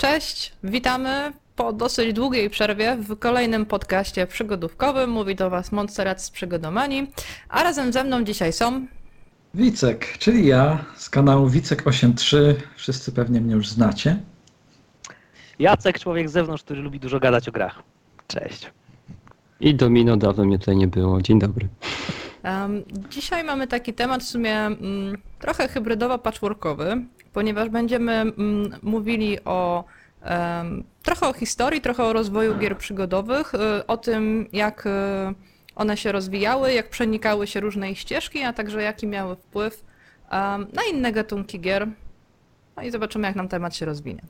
Cześć, witamy po dosyć długiej przerwie w kolejnym podcaście przygodówkowym. Mówi do Was Montserrat z Przygodomanii, a razem ze mną dzisiaj są... Wicek, czyli ja z kanału Wicek83. Wszyscy pewnie mnie już znacie. Jacek, człowiek z zewnątrz, który lubi dużo gadać o grach. Cześć. I Domino, dawno mnie tutaj nie było. Dzień dobry. Um, dzisiaj mamy taki temat w sumie mm, trochę hybrydowo-patchworkowy, ponieważ będziemy mm, mówili o trochę o historii, trochę o rozwoju gier przygodowych, y, o tym jak y, one się rozwijały, jak przenikały się różne ścieżki, a także jaki miały wpływ na inne gatunki gier. No i zobaczymy jak nam temat się rozwinie.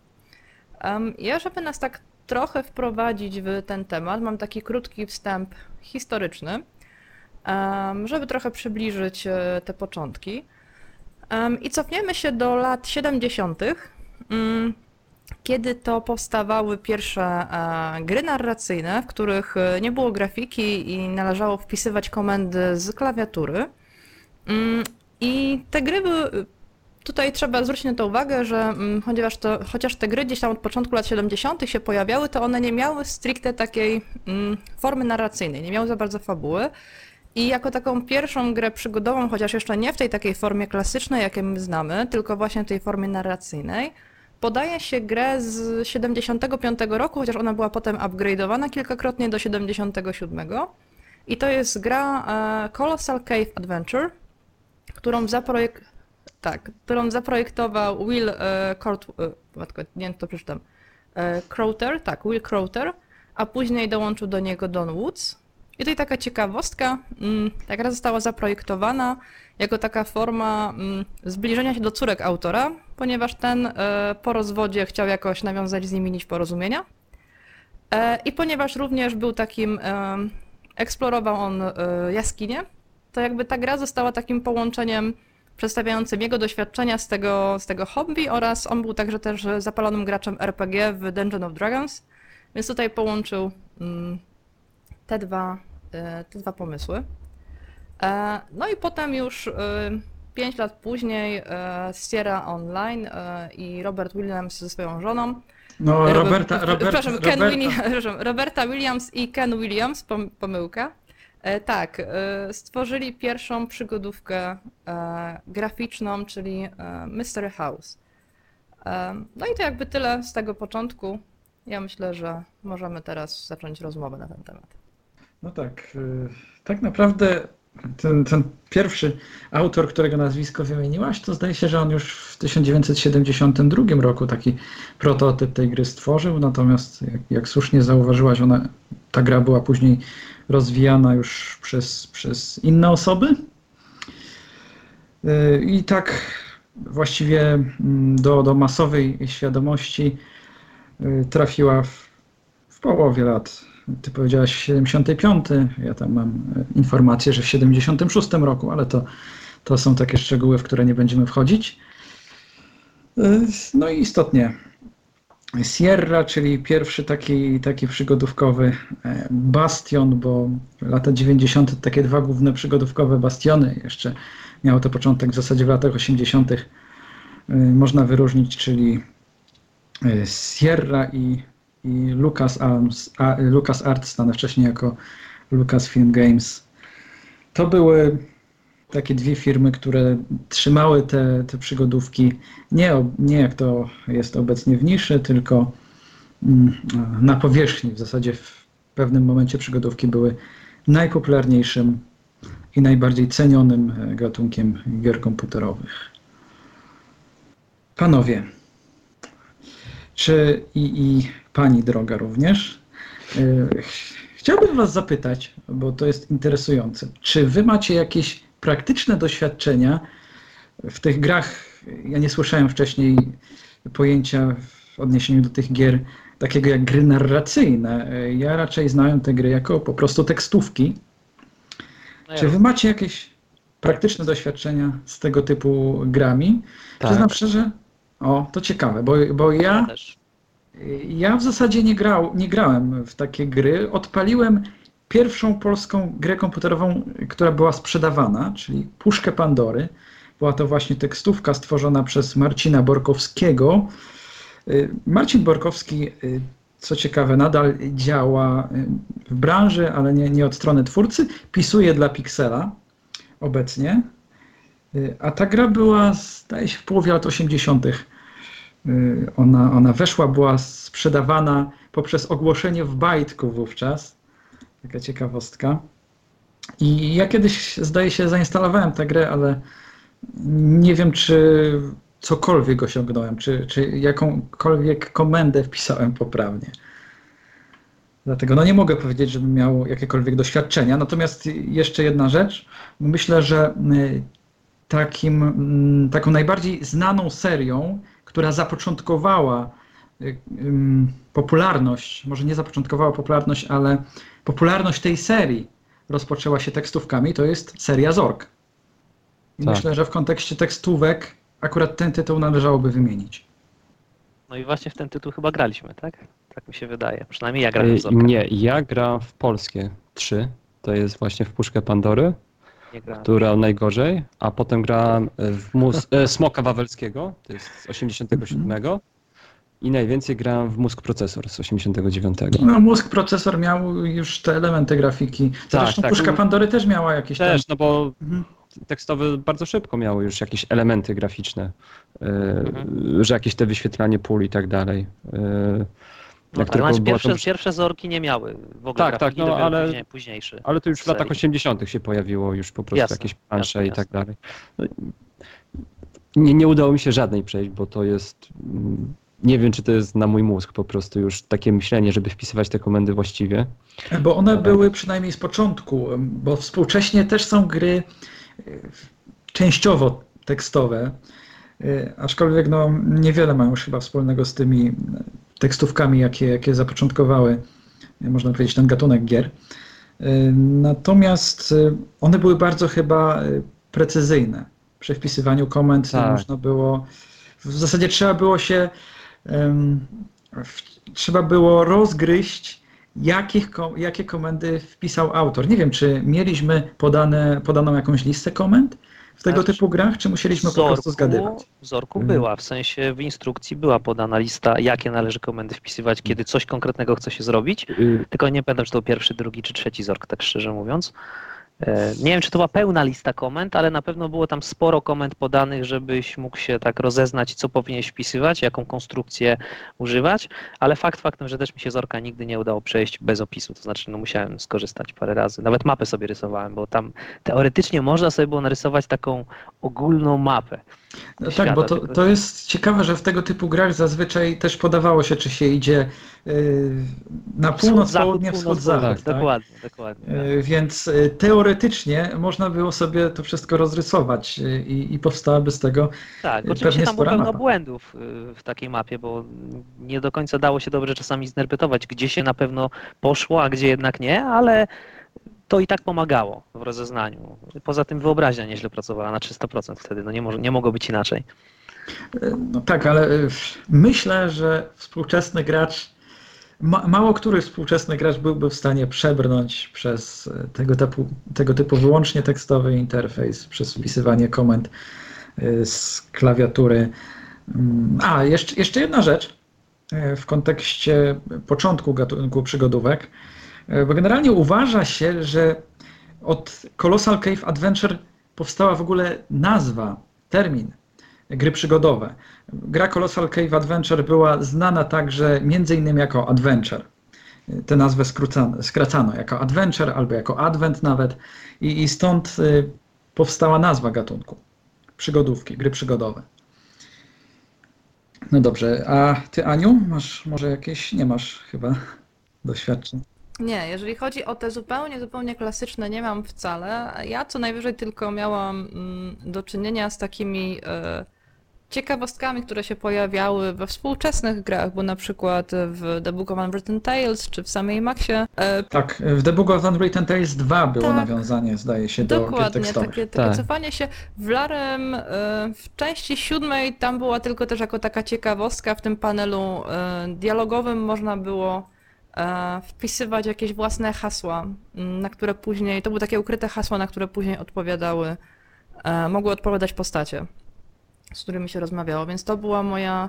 Ja, żeby nas tak trochę wprowadzić w ten temat, mam taki krótki wstęp historyczny żeby trochę przybliżyć e, te początki. I cofniemy się do lat 70., mm, kiedy to powstawały pierwsze e, gry narracyjne, w których e, nie było grafiki i należało wpisywać komendy z klawiatury. Mm, I te gry były. Tutaj trzeba zwrócić na to uwagę, że mm, chociaż, to, chociaż te gry gdzieś tam od początku lat 70. się pojawiały, to one nie miały stricte takiej mm, formy narracyjnej, nie miały za bardzo fabuły. I jako taką pierwszą grę przygodową, chociaż jeszcze nie w tej takiej formie klasycznej, jakiej my znamy, tylko właśnie w tej formie narracyjnej, podaje się grę z 75 roku, chociaż ona była potem upgrade'owana kilkakrotnie do 77. I to jest gra e, Colossal Cave Adventure, którą, zaprojek... tak, którą zaprojektował Will e, Cort... e, matko, nie to przeczytam. Crowther, tak, Will Crowther, a później dołączył do niego Don Woods. I tutaj taka ciekawostka, mm, ta gra została zaprojektowana jako taka forma mm, zbliżenia się do córek autora, ponieważ ten e, po rozwodzie chciał jakoś nawiązać z nimi nić porozumienia. E, I ponieważ również był takim, e, eksplorował on jaskinie, to jakby ta gra została takim połączeniem przedstawiającym jego doświadczenia z tego, z tego hobby oraz on był także też zapalonym graczem RPG w Dungeon of Dragons, więc tutaj połączył mm, te dwa, te dwa pomysły. E, No i potem już 5 lat później e, Sierra Online e, i Robert Williams ze swoją żoną. No, Ro- Roberta, Robert, Przepraszam, Ken Roberta, Willi- przepraszam, Roberta Williams i Ken Williams, pom- pomyłka. E, Tak, e, stworzyli pierwszą przygodówkę e, graficzną, czyli e, Mystery House. E, No i to jakby tyle z tego początku. Ja myślę, że możemy teraz zacząć rozmowę na ten temat. No tak, y, tak naprawdę ten, ten pierwszy autor, którego nazwisko wymieniłaś, to zdaje się, że on już w 1972 roku taki prototyp tej gry stworzył, natomiast jak, jak słusznie zauważyłaś, ona, ta gra była później rozwijana już przez, przez inne osoby. Y, I tak właściwie mm, do, do masowej świadomości y, trafiła w, w połowie lat. Ty powiedziałaś 75, ja tam mam e, informację, że w 76 roku, ale to, to są takie szczegóły, w które nie będziemy wchodzić. Y, No i istotnie Sierra, czyli pierwszy taki, taki przygodówkowy e, bastion, bo lata 90. takie dwa główne przygodówkowe bastiony, jeszcze miało to początek w zasadzie w latach 80. y, można wyróżnić, czyli Sierra i, i Lucas, Arms, a, Lucas Arts, znane wcześniej jako Lucasfilm Games. To były takie dwie firmy, które trzymały te, te przygodówki nie, nie jak to jest obecnie w niszy, tylko mm, na powierzchni. W zasadzie w pewnym momencie przygodówki były najpopularniejszym i najbardziej cenionym e, gatunkiem gier komputerowych. Panowie, czy i, i pani droga również, ch- chciałbym was zapytać, bo to jest interesujące, czy wy macie jakieś praktyczne doświadczenia w tych grach? Ja nie słyszałem wcześniej pojęcia w odniesieniu do tych gier takiego jak gry narracyjne. Ja raczej znałem te gry jako po prostu tekstówki. No Czy wy macie jakieś praktyczne doświadczenia z tego typu grami? Tak. Przyznam szczerze, o, to ciekawe, bo, bo ja, też. Ja w zasadzie nie, grał, nie grałem w takie gry. Odpaliłem pierwszą polską grę komputerową, która była sprzedawana, czyli Puszkę Pandory. Była to właśnie tekstówka stworzona przez Marcina Borkowskiego. Y, Marcin Borkowski, y, co ciekawe, nadal działa y, w branży, ale nie, nie od strony twórcy. Pisuje dla Pixela obecnie. A ta gra była, zdaje się, w połowie lat 80. Y, Ona, ona weszła, była sprzedawana poprzez ogłoszenie w bajtku wówczas. Taka ciekawostka. I ja kiedyś, zdaje się, zainstalowałem tę grę, ale nie wiem, czy cokolwiek osiągnąłem, czy, czy jakąkolwiek komendę wpisałem poprawnie. Dlatego no nie mogę powiedzieć, żebym miał jakiekolwiek doświadczenia. Natomiast jeszcze jedna rzecz. Myślę, że y, takim, mm, taką najbardziej znaną serią, która zapoczątkowała y, popularność, może nie zapoczątkowała popularność, ale popularność tej serii rozpoczęła się tekstówkami, to jest seria Zork. I Tak. myślę, że w kontekście tekstówek akurat ten tytuł należałoby wymienić. No i właśnie w ten tytuł chyba graliśmy, tak? Tak mi się wydaje. Przynajmniej ja grałem Y, w Zorka. Nie, ja gram w polskie 3. To jest właśnie w Puszkę Pandory. Która najgorzej, a potem grałem w mus, e, Smoka Wawelskiego, to jest z 87 i najwięcej grałem w Mózg Procesor z 89. No, mózg procesor miał już te elementy grafiki. Tak, Zresztą tak. Puszka Pandory też miała jakieś tam... Też, no bo Mhm. tekstowe bardzo szybko miały już jakieś elementy graficzne, e, Mhm. że jakieś te wyświetlanie pól i tak dalej. E, No, ale tylko znaczy pierwsze, to- pierwsze Zorki nie miały w ogóle Tak, tak, no, ale- później, późniejszy. Ale to już w latach serii. 80. się pojawiło już po prostu Jasne, jakieś plansze jasne, i tak jasne. dalej. No, nie, nie udało mi się żadnej przejść, bo to jest. Nie wiem, czy to jest na mój mózg po prostu już takie myślenie, żeby wpisywać te komendy właściwie. Bo one były przynajmniej z początku, bo współcześnie też są gry y, częściowo tekstowe, y, aczkolwiek no, niewiele mają już chyba wspólnego z tymi tekstówkami, jakie, jakie zapoczątkowały, y, można powiedzieć, ten gatunek gier. Y, Natomiast y, one były bardzo chyba precyzyjne. Przy wpisywaniu komend Tak. można było, w zasadzie trzeba było się, em, w- trzeba było rozgryźć jakich, jakie komendy wpisał autor. Nie wiem, czy mieliśmy podane, podaną jakąś listę komend w tego Znaczy, typu grach, czy musieliśmy po prostu zgadywać? W Zorku Mhm. była, w sensie w instrukcji była podana lista, jakie należy komendy wpisywać, kiedy coś konkretnego chce się zrobić. Y, Tylko nie pamiętam, czy to pierwszy, drugi czy trzeci Zork, tak szczerze mówiąc. E, Nie wiem, czy to była pełna lista komend, ale na pewno było tam sporo komend podanych, żebyś mógł się tak rozeznać, co powinieneś wpisywać, jaką konstrukcję używać, ale fakt faktem, że też mi się Zorka nigdy nie udało przejść bez opisu, to znaczy no musiałem skorzystać parę razy. Nawet mapę sobie rysowałem, bo tam teoretycznie można sobie było narysować taką ogólną mapę. No tak, bo to, to jest ciekawe, że w tego typu grach zazwyczaj też podawało się, czy się idzie y, na północ, Wschód, południe, północ, wschód, zachód. północ, tak? Dokładnie, dokładnie. tak. Y, Więc y, teoretycznie można było sobie to wszystko rozrysować y, i, i powstałaby z tego Tak, Pewnie oczywiście tam było pełno mapa. błędów w takiej mapie, bo nie do końca dało się dobrze czasami zinterpretować, gdzie się na pewno poszło, a gdzie jednak nie, ale to i tak pomagało w rozeznaniu. Poza tym wyobraźnia nieźle pracowała na 300% wtedy, no nie, może, nie mogło być inaczej. No tak, ale y, myślę, że współczesny gracz, ma, mało który współczesny gracz byłby w stanie przebrnąć przez y, tego typu, tego typu wyłącznie tekstowy interfejs, przez wpisywanie komend y, z klawiatury. Mm, A, jeszcze, jeszcze jedna rzecz w kontekście początku gatunku przygodówek, bo generalnie uważa się, że od Colossal Cave Adventure powstała w ogóle nazwa, termin gry przygodowe. Gra Colossal Cave Adventure była znana także między innymi jako Adventure. Tę nazwę skracano jako Adventure albo jako Advent nawet i, i stąd y, powstała nazwa gatunku. Przygodówki, gry przygodowe. No dobrze, a ty Aniu, masz może jakieś, nie masz chyba doświadczeń. Nie, jeżeli chodzi o te zupełnie, zupełnie klasyczne, nie mam wcale. Ja co najwyżej tylko miałam mm, do czynienia z takimi e, ciekawostkami, które się pojawiały we współczesnych grach, bo na przykład w The Book of Unwritten Tales czy w samej Maxie e, Tak, w The Book of Unwritten Tales 2 było Tak. nawiązanie, zdaje się, do gier Dokładnie, tekstowych. takie, takie Tak. cofanie się. W Larem e, w części siódmej tam była tylko też jako taka ciekawostka w tym panelu e, dialogowym można było wpisywać jakieś własne hasła, m, na które później, to były takie ukryte hasła, na które później odpowiadały, e, mogły odpowiadać postacie, z którymi się rozmawiało, więc to była moja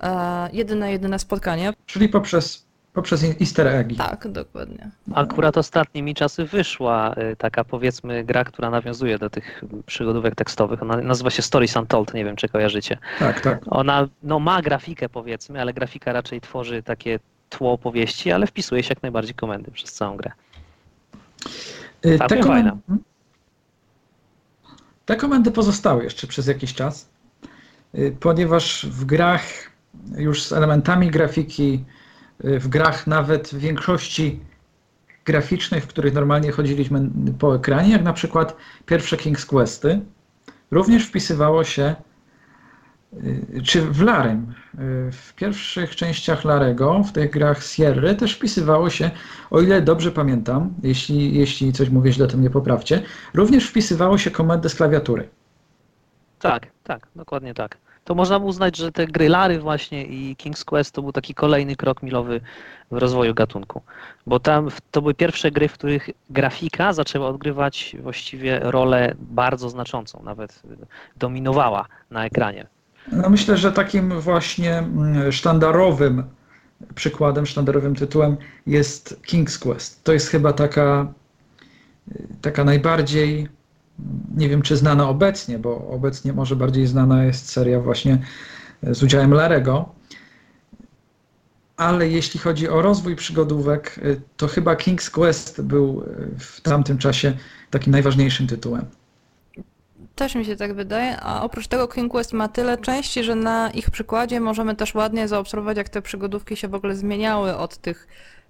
e, jedyne, jedyne spotkanie. Czyli poprzez, poprzez easter eggi. Tak, dokładnie. Akurat ostatnimi czasy wyszła taka powiedzmy gra, która nawiązuje do tych przygodówek tekstowych. Ona nazywa się Stories Untold, nie wiem czy kojarzycie. Tak, tak. Ona no, ma grafikę powiedzmy, ale grafika raczej tworzy takie tło opowieści, ale wpisuje się jak najbardziej komendy przez całą grę. Y, Całkiem Te, fajna. komendy, te komendy pozostały jeszcze przez jakiś czas, y, ponieważ w grach już z elementami grafiki, y, w grach nawet w większości graficznych, w których normalnie chodziliśmy po ekranie, jak na przykład pierwsze King's Questy, również wpisywało się, czy w Larym, y, w pierwszych częściach Larego, w tych grach Sierry też wpisywało się, o ile dobrze pamiętam, jeśli, jeśli coś mówię źle, to mnie poprawcie, również wpisywało się komendy z klawiatury. Tak, tak, dokładnie tak. To można uznać, że te gry Lary właśnie i King's Quest to był taki kolejny krok milowy w rozwoju gatunku. Bo tam to były pierwsze gry, w których grafika zaczęła odgrywać właściwie rolę bardzo znaczącą, nawet y, dominowała na ekranie. No myślę, że takim właśnie mm, sztandarowym przykładem, sztandarowym tytułem jest King's Quest. To jest chyba taka, y, taka najbardziej, nie wiem czy znana obecnie, bo obecnie może bardziej znana jest seria właśnie y, z udziałem Larego. Ale jeśli chodzi o rozwój przygodówek, y, to chyba King's Quest był w tamtym czasie takim najważniejszym tytułem. Też mi się tak wydaje, a oprócz tego King Quest ma tyle części, że na ich przykładzie możemy też ładnie zaobserwować, jak te przygodówki się w ogóle zmieniały od tych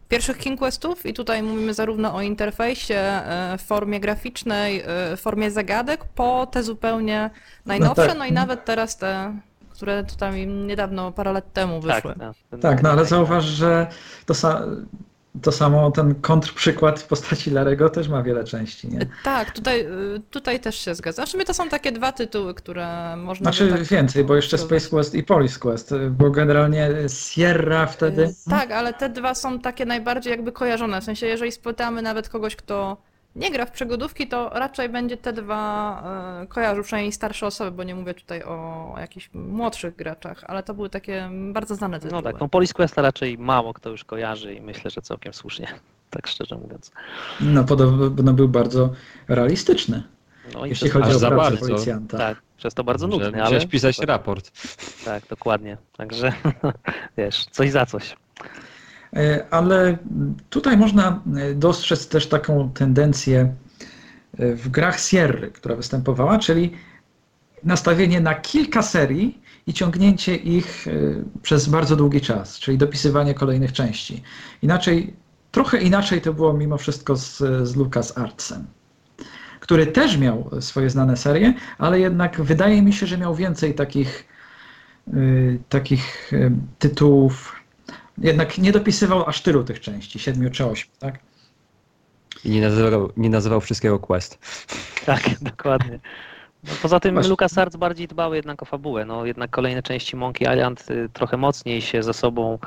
pierwszych King Questów i tutaj mówimy zarówno o interfejsie, e, formie graficznej, e, formie zagadek, po te zupełnie najnowsze, tak. no i nawet teraz te, które tutaj niedawno, parę lat temu wyszły. Tak, ten- Tak, no ale zauważ, że to, sa to samo ten kontrprzykład w postaci Larego też ma wiele części, nie? Tak, tutaj, tutaj też się zgadzam. Znaczy, to są takie dwa tytuły, które można Znaczy tak więcej, bo jeszcze Space Quest i Police Quest, bo generalnie Sierra wtedy... Tak, ale te dwa są takie najbardziej jakby kojarzone. W sensie, jeżeli spytamy nawet kogoś, kto nie gra w przygodówki, to raczej będzie te dwa e, kojarzył, przynajmniej starsze osoby, bo nie mówię tutaj o jakichś młodszych graczach, ale to były takie bardzo znane tytuły. No tak, no Police Questa raczej mało kto już kojarzy i myślę, że całkiem słusznie, tak szczerze mówiąc. No podobno był bardzo realistyczny, No i jeśli chodzi o za pracę bardzo. policjanta. tak, przez to bardzo nudny, Że ale musiałeś pisać raport. tak, dokładnie. Także wiesz, coś za coś. E, Ale tutaj można e, dostrzec też taką tendencję e, w grach Sierry, która występowała, czyli nastawienie na kilka serii i ciągnięcie ich przez bardzo długi czas, czyli dopisywanie kolejnych części. Inaczej, trochę inaczej to było mimo wszystko z, z Lucas Artsem, który też miał swoje znane serie, ale jednak wydaje mi się, że miał więcej takich, takich tytułów jednak nie dopisywał aż tylu tych części, siedmiu czy ośmiu, tak? I nie nazywał, nie nazywał wszystkiego Quest. Tak, dokładnie. No, poza tym Właśnie. LucasArts bardziej dbał jednak o fabułę. No, jednak kolejne części Monkey Island y, trochę mocniej się ze sobą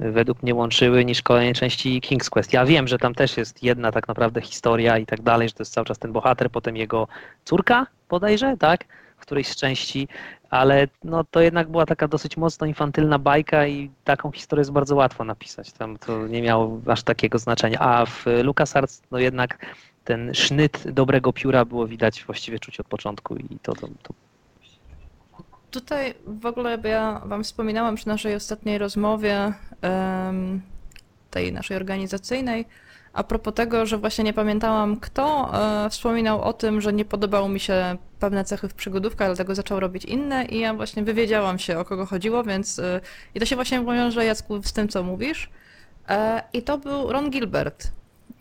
y, według mnie łączyły niż kolejne części King's Quest. Ja wiem, że tam też jest jedna tak naprawdę historia i tak dalej, że to jest cały czas ten bohater, potem jego córka bodajże, tak? Którejś z części, ale no, to jednak była taka dosyć mocno infantylna bajka i taką historię jest bardzo łatwo napisać. Tam to nie miało aż takiego znaczenia. A w LucasArts no jednak ten sznyt dobrego pióra było widać właściwie czuć od początku i to, to, to Tutaj w ogóle ja Wam wspominałam przy naszej ostatniej rozmowie, tej naszej organizacyjnej, a propos tego, że właśnie nie pamiętałam, kto e, wspominał o tym, że nie podobały mi się pewne cechy w przygodówkach, dlatego zaczął robić inne i ja właśnie wywiedziałam się, o kogo chodziło, więc e, i to się właśnie wiąże, Jacku, z tym, co mówisz. E, I to był Ron Gilbert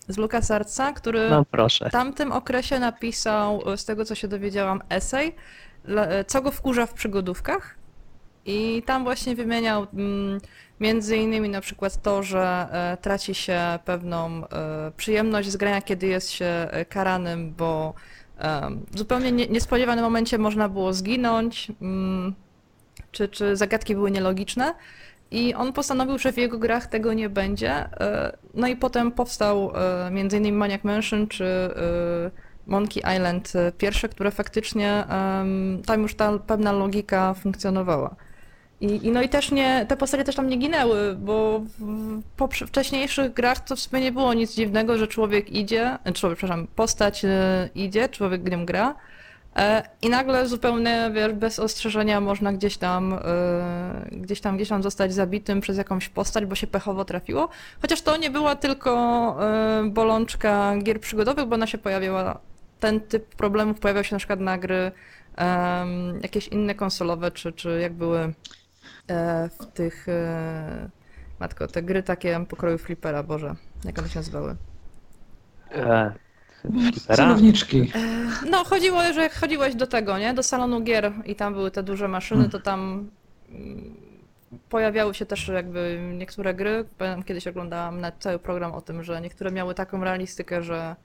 z LucasArtsa, który no w tamtym okresie napisał, e, z tego co się dowiedziałam, esej, le- co go wkurza w przygodówkach. I tam właśnie wymieniał mm, między innymi na przykład to, że e, traci się pewną e, przyjemność z grania, kiedy jest się karanym, bo w zupełnie nie, niespodziewanym momencie można było zginąć, mm, czy, czy zagadki były nielogiczne. I on postanowił, że w jego grach tego nie będzie. e, No i potem powstał e, innymi Maniac Mansion czy e, Monkey Island pierwsze, które faktycznie tam już ta pewna logika funkcjonowała. I, I no i też nie, te postacie też tam nie ginęły, bo w po wcześniejszych grach to w sumie nie było nic dziwnego, że człowiek idzie, e, człowiek, przepraszam, postać e, idzie, człowiek w nią gra e, i nagle zupełnie, wiesz, bez ostrzeżenia można gdzieś tam, gdzieś tam, gdzieś tam zostać zabitym przez jakąś postać, bo się pechowo trafiło. Chociaż to nie była tylko bolączka gier przygodowych, bo ona się pojawiała, ten typ problemów pojawiał się na przykład na gry jakieś inne konsolowe, czy, czy jak były w tych. E, matko, te gry takie pokroju flipera, Boże, jak one się nazywały? E, flipera? Celowniczki. E, no, chodziło, że jak chodziłeś do tego, nie? Do salonu gier i tam były te duże maszyny, to tam mm, pojawiały się też jakby niektóre gry. Pamiętam, kiedyś oglądałam nawet cały program o tym, że niektóre miały taką realistykę, że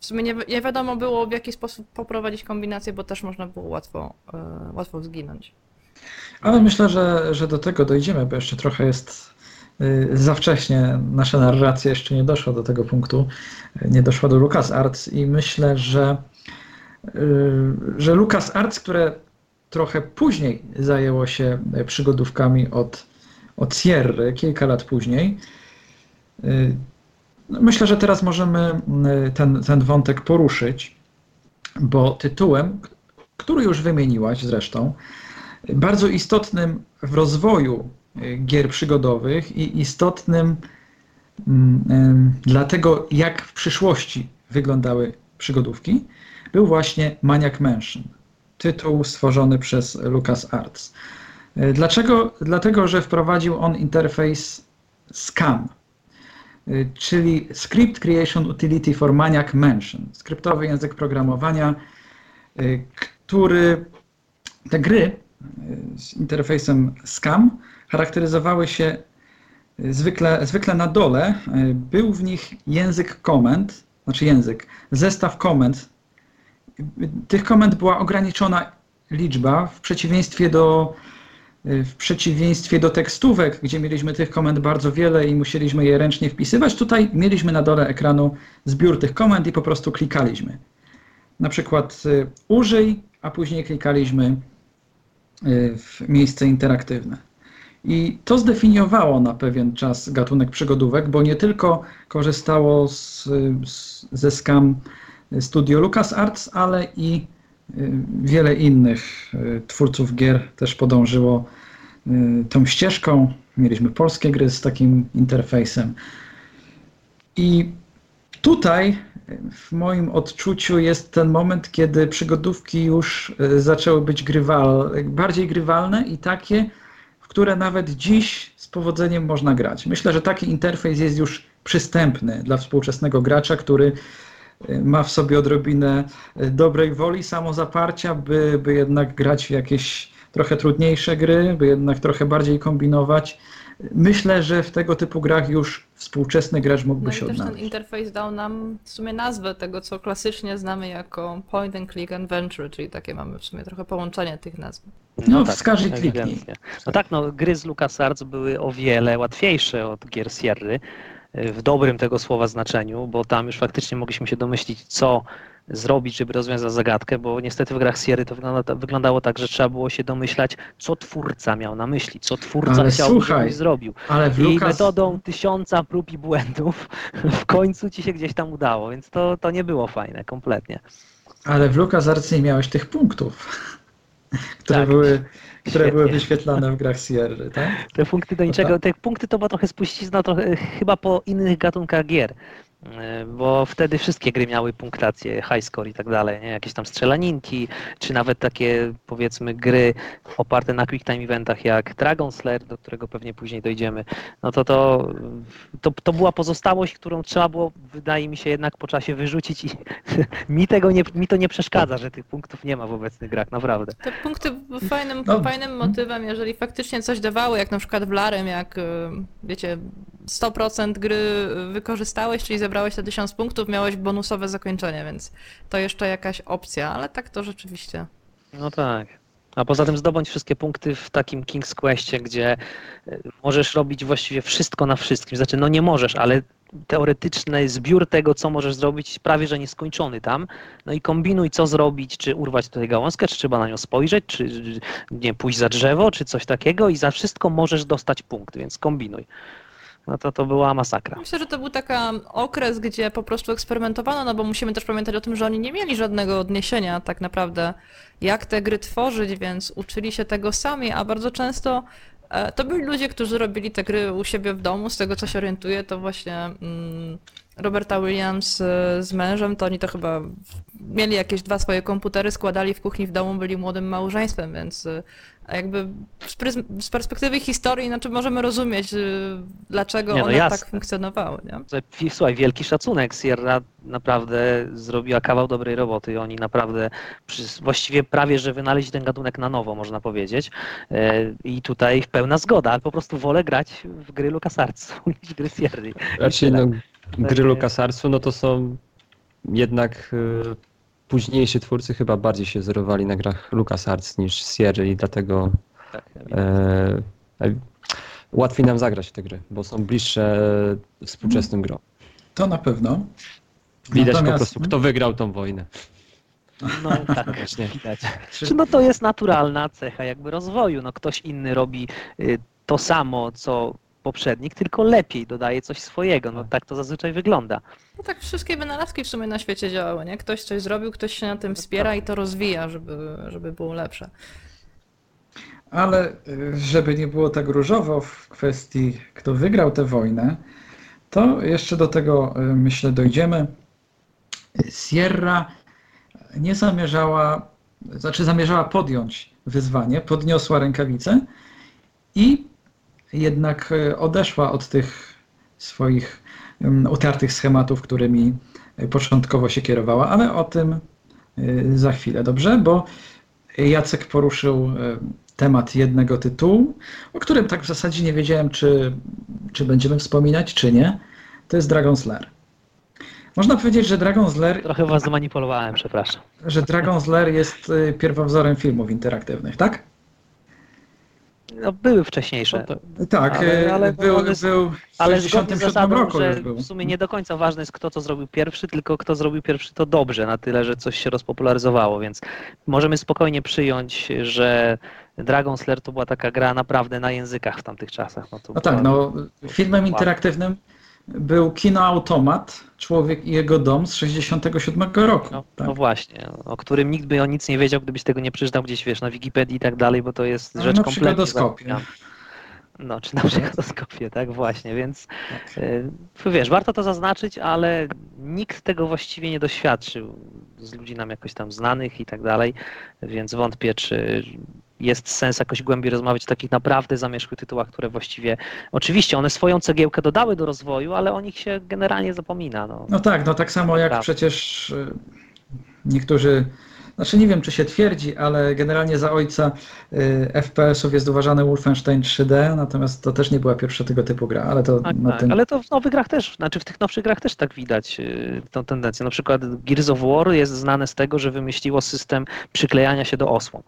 w sumie nie, nie wiadomo było w jaki sposób poprowadzić kombinację, bo też można było łatwo, e, łatwo zginąć. Ale myślę, że, że do tego dojdziemy, bo jeszcze trochę jest y, za wcześnie. Nasza narracja jeszcze nie doszła do tego punktu, y, nie doszła do LucasArts i myślę, że, y, że LucasArts, które trochę później zajęło się przygodówkami od, od Sierry, kilka lat później, no myślę, że teraz możemy ten, ten wątek poruszyć, bo tytułem, który już wymieniłaś zresztą, bardzo istotnym w rozwoju y, gier przygodowych i istotnym mm, dla tego, jak w przyszłości wyglądały przygodówki, był właśnie Maniac Mansion. Tytuł stworzony przez LucasArts. Y, Dlaczego? Dlatego, że wprowadził on interfejs SCAM, y, czyli Script Creation Utility for Maniac Mansion. Skryptowy język programowania, który te gry z interfejsem SCAM charakteryzowały się y, zwykle, zwykle na dole. y, Był w nich język komend, znaczy język, zestaw komend. Tych komend była ograniczona liczba w przeciwieństwie do, y, w przeciwieństwie do tekstówek, gdzie mieliśmy tych komend bardzo wiele i musieliśmy je ręcznie wpisywać. Tutaj mieliśmy na dole ekranu zbiór tych komend i po prostu klikaliśmy. Na przykład użyj, a później klikaliśmy w miejsce interaktywne. I to zdefiniowało na pewien czas gatunek przygodówek, bo nie tylko korzystało z, z, ze Scam Studio LucasArts, ale i y, wiele innych y, twórców gier też podążyło y, tą ścieżką. Mieliśmy polskie gry z takim interfejsem. I tutaj w moim odczuciu jest ten moment, kiedy przygodówki już e, zaczęły być grywal, bardziej grywalne i takie, w które nawet dziś z powodzeniem można grać. Myślę, że taki interfejs jest już przystępny dla współczesnego gracza, który e, ma w sobie odrobinę e, dobrej woli, samozaparcia, by, by jednak grać w jakieś trochę trudniejsze gry, by jednak trochę bardziej kombinować. Myślę, że w tego typu grach już współczesny gracz mógłby No się też ten odnaleźć. interfejs dał nam w sumie nazwę tego, co klasycznie znamy jako point and click adventure, czyli takie mamy w sumie trochę połączenie tych nazw. No, wskaż i kliknij. ewidentnie. No tak, no gry z LucasArts były o wiele łatwiejsze od gier Sierry, y, w dobrym tego słowa znaczeniu, bo tam już faktycznie mogliśmy się domyślić, co zrobić, żeby rozwiązać zagadkę, bo niestety w grach Sierry to wygląda, wyglądało tak, że trzeba było się domyślać, co twórca miał na myśli, co twórca Ale chciał, słuchaj, żebyś zrobił. Ale w I metodą tysiąca prób i błędów w końcu ci się gdzieś tam udało, więc to, to nie było fajne kompletnie. Ale w LucasArts nie miałeś tych punktów, które, Tak. były, które były Świetnie. wyświetlane w grach Sierry, tak? Te punkty do niczego, tak. te punkty to była trochę spuścizna trochę, chyba po innych gatunkach gier, bo wtedy wszystkie gry miały punktację, high score i tak dalej, nie? jakieś tam strzelaninki, czy nawet takie powiedzmy gry oparte na quick time eventach jak Dragon Slayer, do którego pewnie później dojdziemy, no to to, to, to była pozostałość, którą trzeba było, wydaje mi się, jednak po czasie wyrzucić i mi, tego nie, mi to nie przeszkadza, że tych punktów nie ma w obecnych grach, naprawdę. Te punkty były fajnym, No. fajnym motywem, jeżeli faktycznie coś dawały, jak na przykład w Larem, jak y, wiecie, 100% gry wykorzystałeś, czyli zebrałeś te 1000 punktów, miałeś bonusowe zakończenie, więc to jeszcze jakaś opcja, ale tak to rzeczywiście. No tak. A poza tym zdobądź wszystkie punkty w takim King's Questie, gdzie e, możesz robić właściwie wszystko na wszystkim. Znaczy, no nie możesz, ale teoretyczny zbiór tego, co możesz zrobić, prawie że nieskończony tam. No i kombinuj, co zrobić, czy urwać tutaj gałązkę, czy trzeba na nią spojrzeć, czy nie pójść za drzewo, czy coś takiego i za wszystko możesz dostać punkt, więc kombinuj. No to to była masakra. Myślę, że to był taki okres, gdzie po prostu eksperymentowano, no bo musimy też pamiętać o tym, że oni nie mieli żadnego odniesienia tak naprawdę, jak te gry tworzyć, więc uczyli się tego sami, a bardzo często E, to byli ludzie, którzy robili te gry u siebie w domu, z tego co się orientuję, to właśnie mm, Roberta Williams e, z mężem, to oni to chyba mieli jakieś dwa swoje komputery, składali w kuchni w domu, byli młodym małżeństwem, więc e, jakby z, perspektywy historii, znaczy możemy rozumieć, dlaczego nie, no one jasne. tak funkcjonowały. Nie? Słuchaj, wielki szacunek. Sierra naprawdę zrobiła kawał dobrej roboty i oni naprawdę właściwie prawie, że wynaleźli ten gatunek na nowo, można powiedzieć. I tutaj pełna zgoda, ale po prostu wolę grać w gry LucasArts niż gry Sierry. Raczej no, gry LucasArtsu, no to są jednak y, późniejsi twórcy chyba bardziej się zerowali na grach LucasArts niż Sierra i dlatego tak, e, e, łatwiej nam zagrać w te gry, bo są bliższe współczesnym grom. To na pewno. Widać Natomiast... po prostu, kto wygrał tą wojnę. No tak, widać. No to jest naturalna cecha jakby rozwoju. No ktoś inny robi y, to samo, co poprzednik, tylko lepiej dodaje coś swojego. No tak to zazwyczaj wygląda. No tak wszystkie wynalazki w sumie na świecie działały, nie? Ktoś coś zrobił, ktoś się na tym wspiera i to rozwija, żeby, żeby było lepsze. Ale y, żeby nie było tak różowo w kwestii, kto wygrał tę wojnę, to jeszcze do tego y, myślę dojdziemy. Sierra nie zamierzała, znaczy zamierzała podjąć wyzwanie, podniosła rękawice i jednak e, odeszła od tych swoich utartych schematów, którymi początkowo się kierowała, ale o tym e, za chwilę, dobrze? Bo Jacek poruszył e, temat jednego tytułu, o którym tak w zasadzie nie wiedziałem, czy, czy będziemy wspominać, czy nie. To jest Dragon's Lair. Można powiedzieć, że Dragon's Lair... Trochę was zmanipulowałem, przepraszam. Że Dragon's Lair jest pierwowzorem filmów interaktywnych, tak? No, były wcześniejsze. No tak, ale, y, ale był, jest, był w ale 67 roku że W sumie nie do końca ważne jest kto co zrobił pierwszy, tylko kto zrobił pierwszy to dobrze, na tyle, że coś się rozpopularyzowało, więc możemy spokojnie przyjąć, że Dragon's Lair to była taka gra naprawdę na językach w tamtych czasach. No, no tak, no filmem interaktywnym był kinoautomat Człowiek i jego dom z 67 roku. No, tak? no, właśnie, o którym nikt by o nic nie wiedział, gdybyś tego nie przeczytał gdzieś, wiesz, na Wikipedii i tak dalej, bo to jest rzecz no, kompletnie... Na No, czy na przygodoskopie, tak właśnie, więc tak. Y, wiesz, warto to zaznaczyć, ale nikt tego właściwie nie doświadczył z ludzi nam jakoś tam znanych i tak dalej, więc wątpię, czy jest sens jakoś głębiej rozmawiać o takich naprawdę zamierzchłych tytułach, które właściwie, oczywiście one swoją cegiełkę dodały do rozwoju, ale o nich się generalnie zapomina. No, no tak, no tak samo jak przecież y, niektórzy znaczy nie wiem, czy się twierdzi, ale generalnie za ojca y, FPS-ów jest uważany Wolfenstein 3D, natomiast to też nie była pierwsza tego typu gra, ale to tak, tak, tym... ale to w nowych grach też, znaczy w tych nowszych grach też tak widać y, tą tendencję. Na przykład Gears of War jest znane z tego, że wymyśliło system przyklejania się do osłon.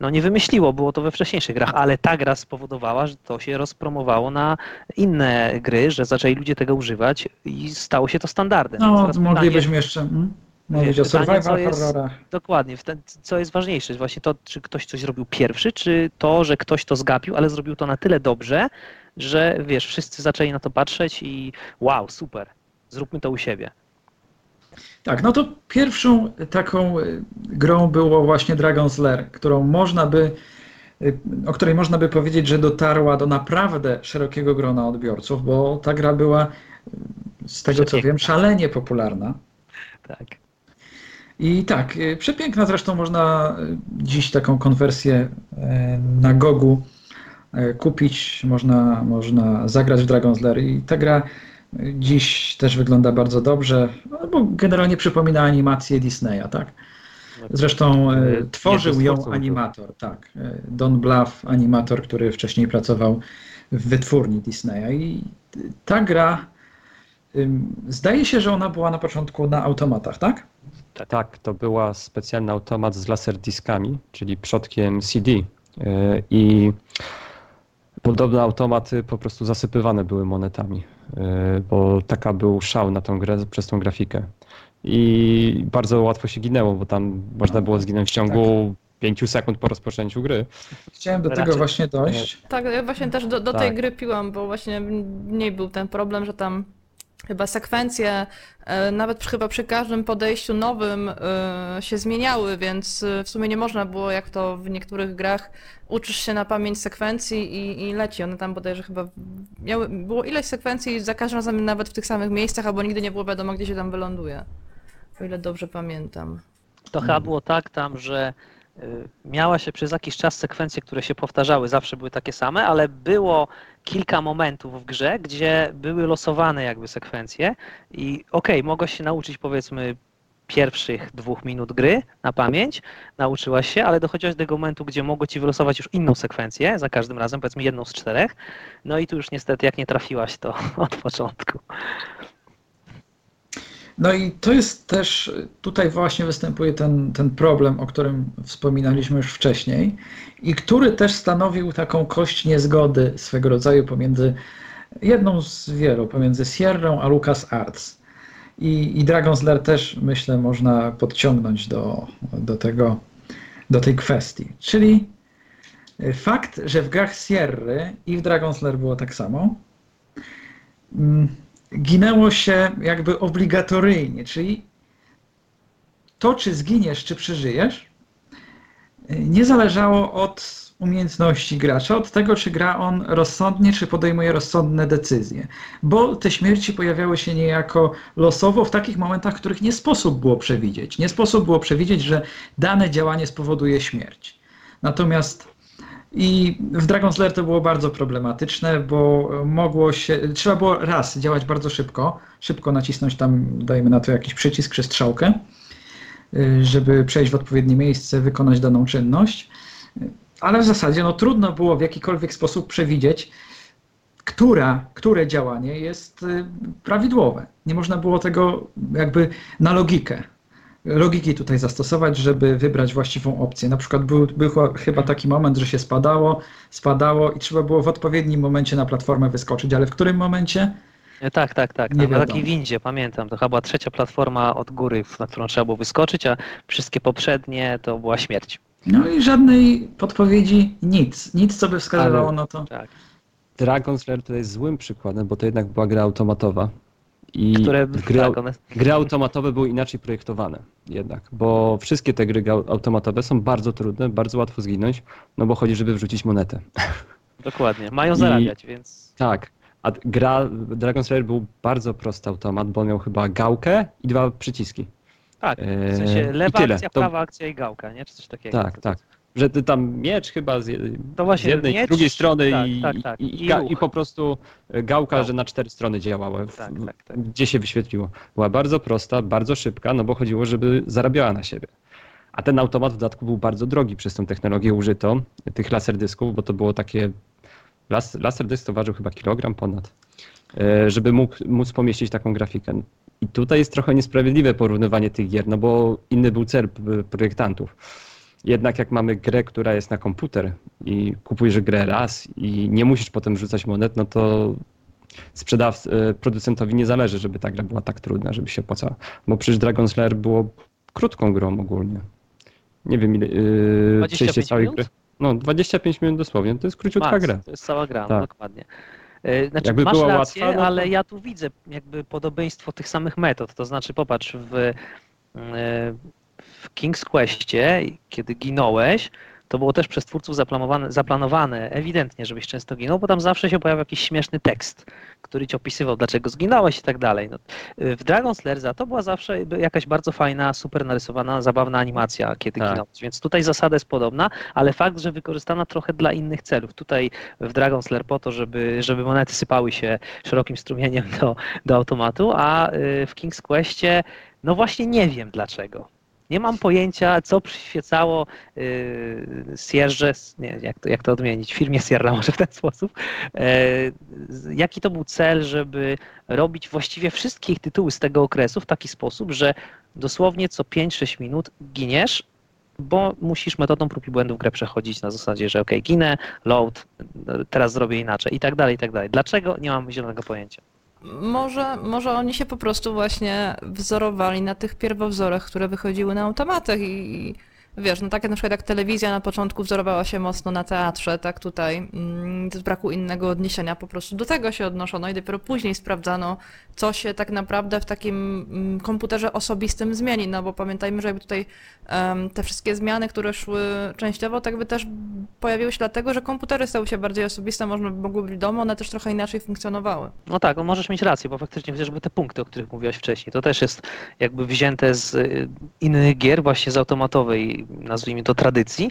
No nie wymyśliło, było to we wcześniejszych grach, ale ta gra spowodowała, że to się rozpromowało na inne gry, że zaczęli ludzie tego używać i stało się to standardem. No, moglibyśmy pytanie... jeszcze... Hmm? Mówić o survival horrorach. Dokładnie. Co jest ważniejsze? Właśnie to, czy ktoś coś zrobił pierwszy, czy to, że ktoś to zgapił, ale zrobił to na tyle dobrze, że wiesz, wszyscy zaczęli na to patrzeć i wow, super, zróbmy to u siebie. Tak, no to pierwszą taką y, grą było właśnie Dragon's Lair, którą można by, y, o której można by powiedzieć, że dotarła do naprawdę szerokiego grona odbiorców, bo ta gra była, z tego co wiem, szalenie popularna. Tak. I tak, y, przepiękna zresztą można y, dziś taką konwersję y, na Gogu kupić, można, można zagrać w Dragon's Lair i ta gra dziś też wygląda bardzo dobrze, no, bo generalnie przypomina animację Disneya, tak? Zresztą tworzył ją animator, tak. Don Bluff, animator, który wcześniej pracował w wytwórni Disneya i ta gra zdaje się, że ona była na początku na automatach, tak? Tak. tak, to była specjalny automat z laserdiskami, czyli przodkiem CD. E, I Podobno automaty po prostu zasypywane były monetami, e, bo taka był szał na tą grę przez tą grafikę. I bardzo łatwo się ginęło, bo tam można było zginąć w ciągu 5 sekund po rozpoczęciu gry. Chciałem do tego Raczej- właśnie dojść. Tak, ja właśnie też do, do tej Tak. gry piłam, bo właśnie mniej był ten problem, że tam chyba sekwencje, e, nawet chyba przy każdym podejściu nowym e, się zmieniały, więc e, w sumie nie można było, jak to w niektórych grach, uczysz się na pamięć sekwencji i, i leci. One tam bodajże chyba miały, było ileś sekwencji za każdym razem nawet w tych samych miejscach, albo nigdy nie było wiadomo, gdzie się tam wyląduje. O ile dobrze pamiętam. To chyba było tak tam, że miała się przez jakiś czas sekwencje, które się powtarzały, zawsze były takie same, ale było kilka momentów w grze, gdzie były losowane jakby sekwencje i okej, mogłaś się nauczyć powiedzmy pierwszych dwóch minut gry na pamięć, nauczyłaś się, ale dochodziłaś do tego momentu, gdzie mogło ci wylosować już inną sekwencję za każdym razem, powiedzmy jedną z czterech, no i tu już niestety jak nie trafiłaś, to od początku. No i to jest też, tutaj właśnie występuje ten, ten problem, o którym wspominaliśmy już wcześniej i który też stanowił taką kość niezgody swego rodzaju pomiędzy jedną z wielu, pomiędzy Sierrą a LucasArts. I, i Dragon's Lair też, myślę, można podciągnąć do, do, tego, do tej kwestii. Czyli fakt, że w grach Sierry i w Dragon's Lair było tak samo, mm, ginęło się jakby obligatoryjnie, czyli to, czy zginiesz, czy przeżyjesz, nie zależało od umiejętności gracza, od tego, czy gra on rozsądnie, czy podejmuje rozsądne decyzje. Bo te śmierci pojawiały się niejako losowo w takich momentach, których nie sposób było przewidzieć. Nie sposób było przewidzieć, że dane działanie spowoduje śmierć. Natomiast i w Dragon's Lair to było bardzo problematyczne, bo mogło się, trzeba było raz działać bardzo szybko, szybko nacisnąć tam, dajmy na to jakiś przycisk czy strzałkę, y, żeby przejść w odpowiednie miejsce, wykonać daną czynność. Ale w zasadzie no, trudno było w jakikolwiek sposób przewidzieć, która, które działanie jest y, prawidłowe. Nie można było tego jakby na logikę logiki tutaj zastosować, żeby wybrać właściwą opcję. Na przykład był, był chyba taki moment, że się spadało, spadało i trzeba było w odpowiednim momencie na platformę wyskoczyć, ale w którym momencie? E, Tak, tak, tak. Nie na wiadomo. takiej windzie, pamiętam. To chyba była trzecia platforma od góry, na którą trzeba było wyskoczyć, a wszystkie poprzednie to była śmierć. No i żadnej podpowiedzi, nic. Nic, co by wskazywało Ale- na to. Tak. Dragon's Lair tutaj jest złym przykładem, bo to jednak była gra automatowa. I Które, gry, tak, one, gry automatowe były inaczej projektowane jednak, bo wszystkie te gry automatowe są bardzo trudne, bardzo łatwo zginąć, no bo chodzi, żeby wrzucić monetę. dokładnie. Mają I- zarabiać, więc Tak, a gra Dragon's Lair był bardzo prosty automat, bo on miał chyba gałkę i dwa przyciski. tak. W Eee, sensie i lewa akcja, To- prawa akcja i gałka, nie? Czy coś takiego. Tak, tak. Że ty tam miecz chyba z, właśnie z jednej, miecz, z drugiej strony tak, i, tak, tak. i, I i, po prostu e, gałka, Gałka. że na cztery strony działała, w, Tak, tak, tak. gdzie się wyświetliło. Była bardzo prosta, bardzo szybka, no bo chodziło, żeby zarabiała na siebie. A ten automat w dodatku był bardzo drogi przez tą technologię użyto, tych laserdysków, bo to było takie, las, laserdysk to ważył chyba kilogram ponad, e, żeby mógł, móc pomieścić taką grafikę. I tutaj jest trochę niesprawiedliwe porównywanie tych gier, no bo inny był cel projektantów. Jednak jak mamy grę, która jest na komputer i kupujesz grę raz i nie musisz potem rzucać monet, no to sprzedawcy, e, producentowi nie zależy, żeby ta gra była tak trudna, żeby się opłacała. Bo przecież Dragon's Lair było krótką grą ogólnie. Nie wiem ile, yy, 25 przejście całej minut? gry. No 25 minut dosłownie, to jest króciutka Max, gra. To jest cała gra, Tak. dokładnie. E, Znaczy, Jakby masz była rację, łatwa, no to- ale ja tu widzę jakby podobieństwo tych samych metod. To znaczy, popatrz, w, e, w King's Questie, kiedy ginąłeś, to było też przez twórców zaplanowane, zaplanowane ewidentnie, żebyś często ginął, bo tam zawsze się pojawiał jakiś śmieszny tekst, który ci opisywał, dlaczego zginąłeś i tak dalej. No, y, w Dragon's Lair za to była zawsze jakaś bardzo fajna, super narysowana, zabawna animacja, kiedy Tak. ginąłeś. Więc tutaj zasada jest podobna, ale fakt, że wykorzystana trochę dla innych celów. Tutaj w Dragon's Lair po to, żeby, żeby monety sypały się szerokim strumieniem do, do automatu, a y, w King's Questie, no właśnie nie wiem dlaczego. Nie mam pojęcia, co przyświecało yy, Sierrze, nie, jak to, jak to odmienić, firmie Sierra może w ten sposób. E, jaki to był cel, żeby robić właściwie wszystkie ich tytuły z tego okresu w taki sposób, że dosłownie co 5-6 minut giniesz bo musisz metodą prób i błędów grę przechodzić na zasadzie, że ok, ginę, load, teraz zrobię inaczej i tak dalej, i tak dalej. Dlaczego? Nie mam zielonego pojęcia. Może, może oni się po prostu właśnie wzorowali na tych pierwowzorach, które wychodziły na automatach i wiesz, no tak jak na przykład jak telewizja na początku wzorowała się mocno na teatrze, tak tutaj mm, z braku innego odniesienia po prostu do tego się odnoszono i dopiero później sprawdzano, co się tak naprawdę w takim mm, komputerze osobistym zmieni, no bo pamiętajmy, że jakby tutaj um, te wszystkie zmiany, które szły częściowo, tak by też pojawiły się dlatego, że komputery stały się bardziej osobiste, można mogły być w domu, one też trochę inaczej funkcjonowały. No tak, no możesz mieć rację, bo faktycznie chociażby te punkty, o których mówiłaś wcześniej, to też jest jakby wzięte z y, innych gier, właśnie z automatowej nazwijmy to, tradycji.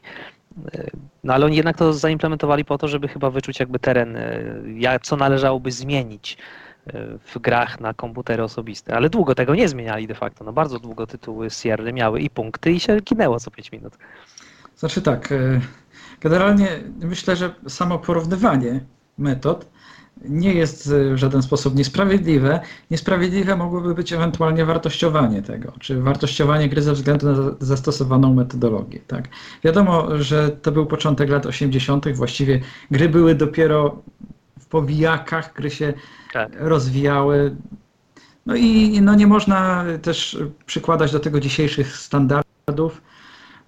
No ale oni jednak to zaimplementowali po to, żeby chyba wyczuć jakby teren, e, co należałoby zmienić e, w grach na komputery osobiste. Ale długo tego nie zmieniali de facto. No bardzo długo tytuły Sierra miały i punkty i się ginęło co 5 minut. Znaczy tak, e, generalnie myślę, że samo porównywanie metod nie jest w żaden sposób niesprawiedliwe. Niesprawiedliwe mogłoby być ewentualnie wartościowanie tego, czy wartościowanie gry ze względu na zastosowaną metodologię. Tak? Wiadomo, że to był początek lat 80., właściwie gry były dopiero w powijakach, gry się tak. rozwijały. No i no nie można też przykładać do tego dzisiejszych standardów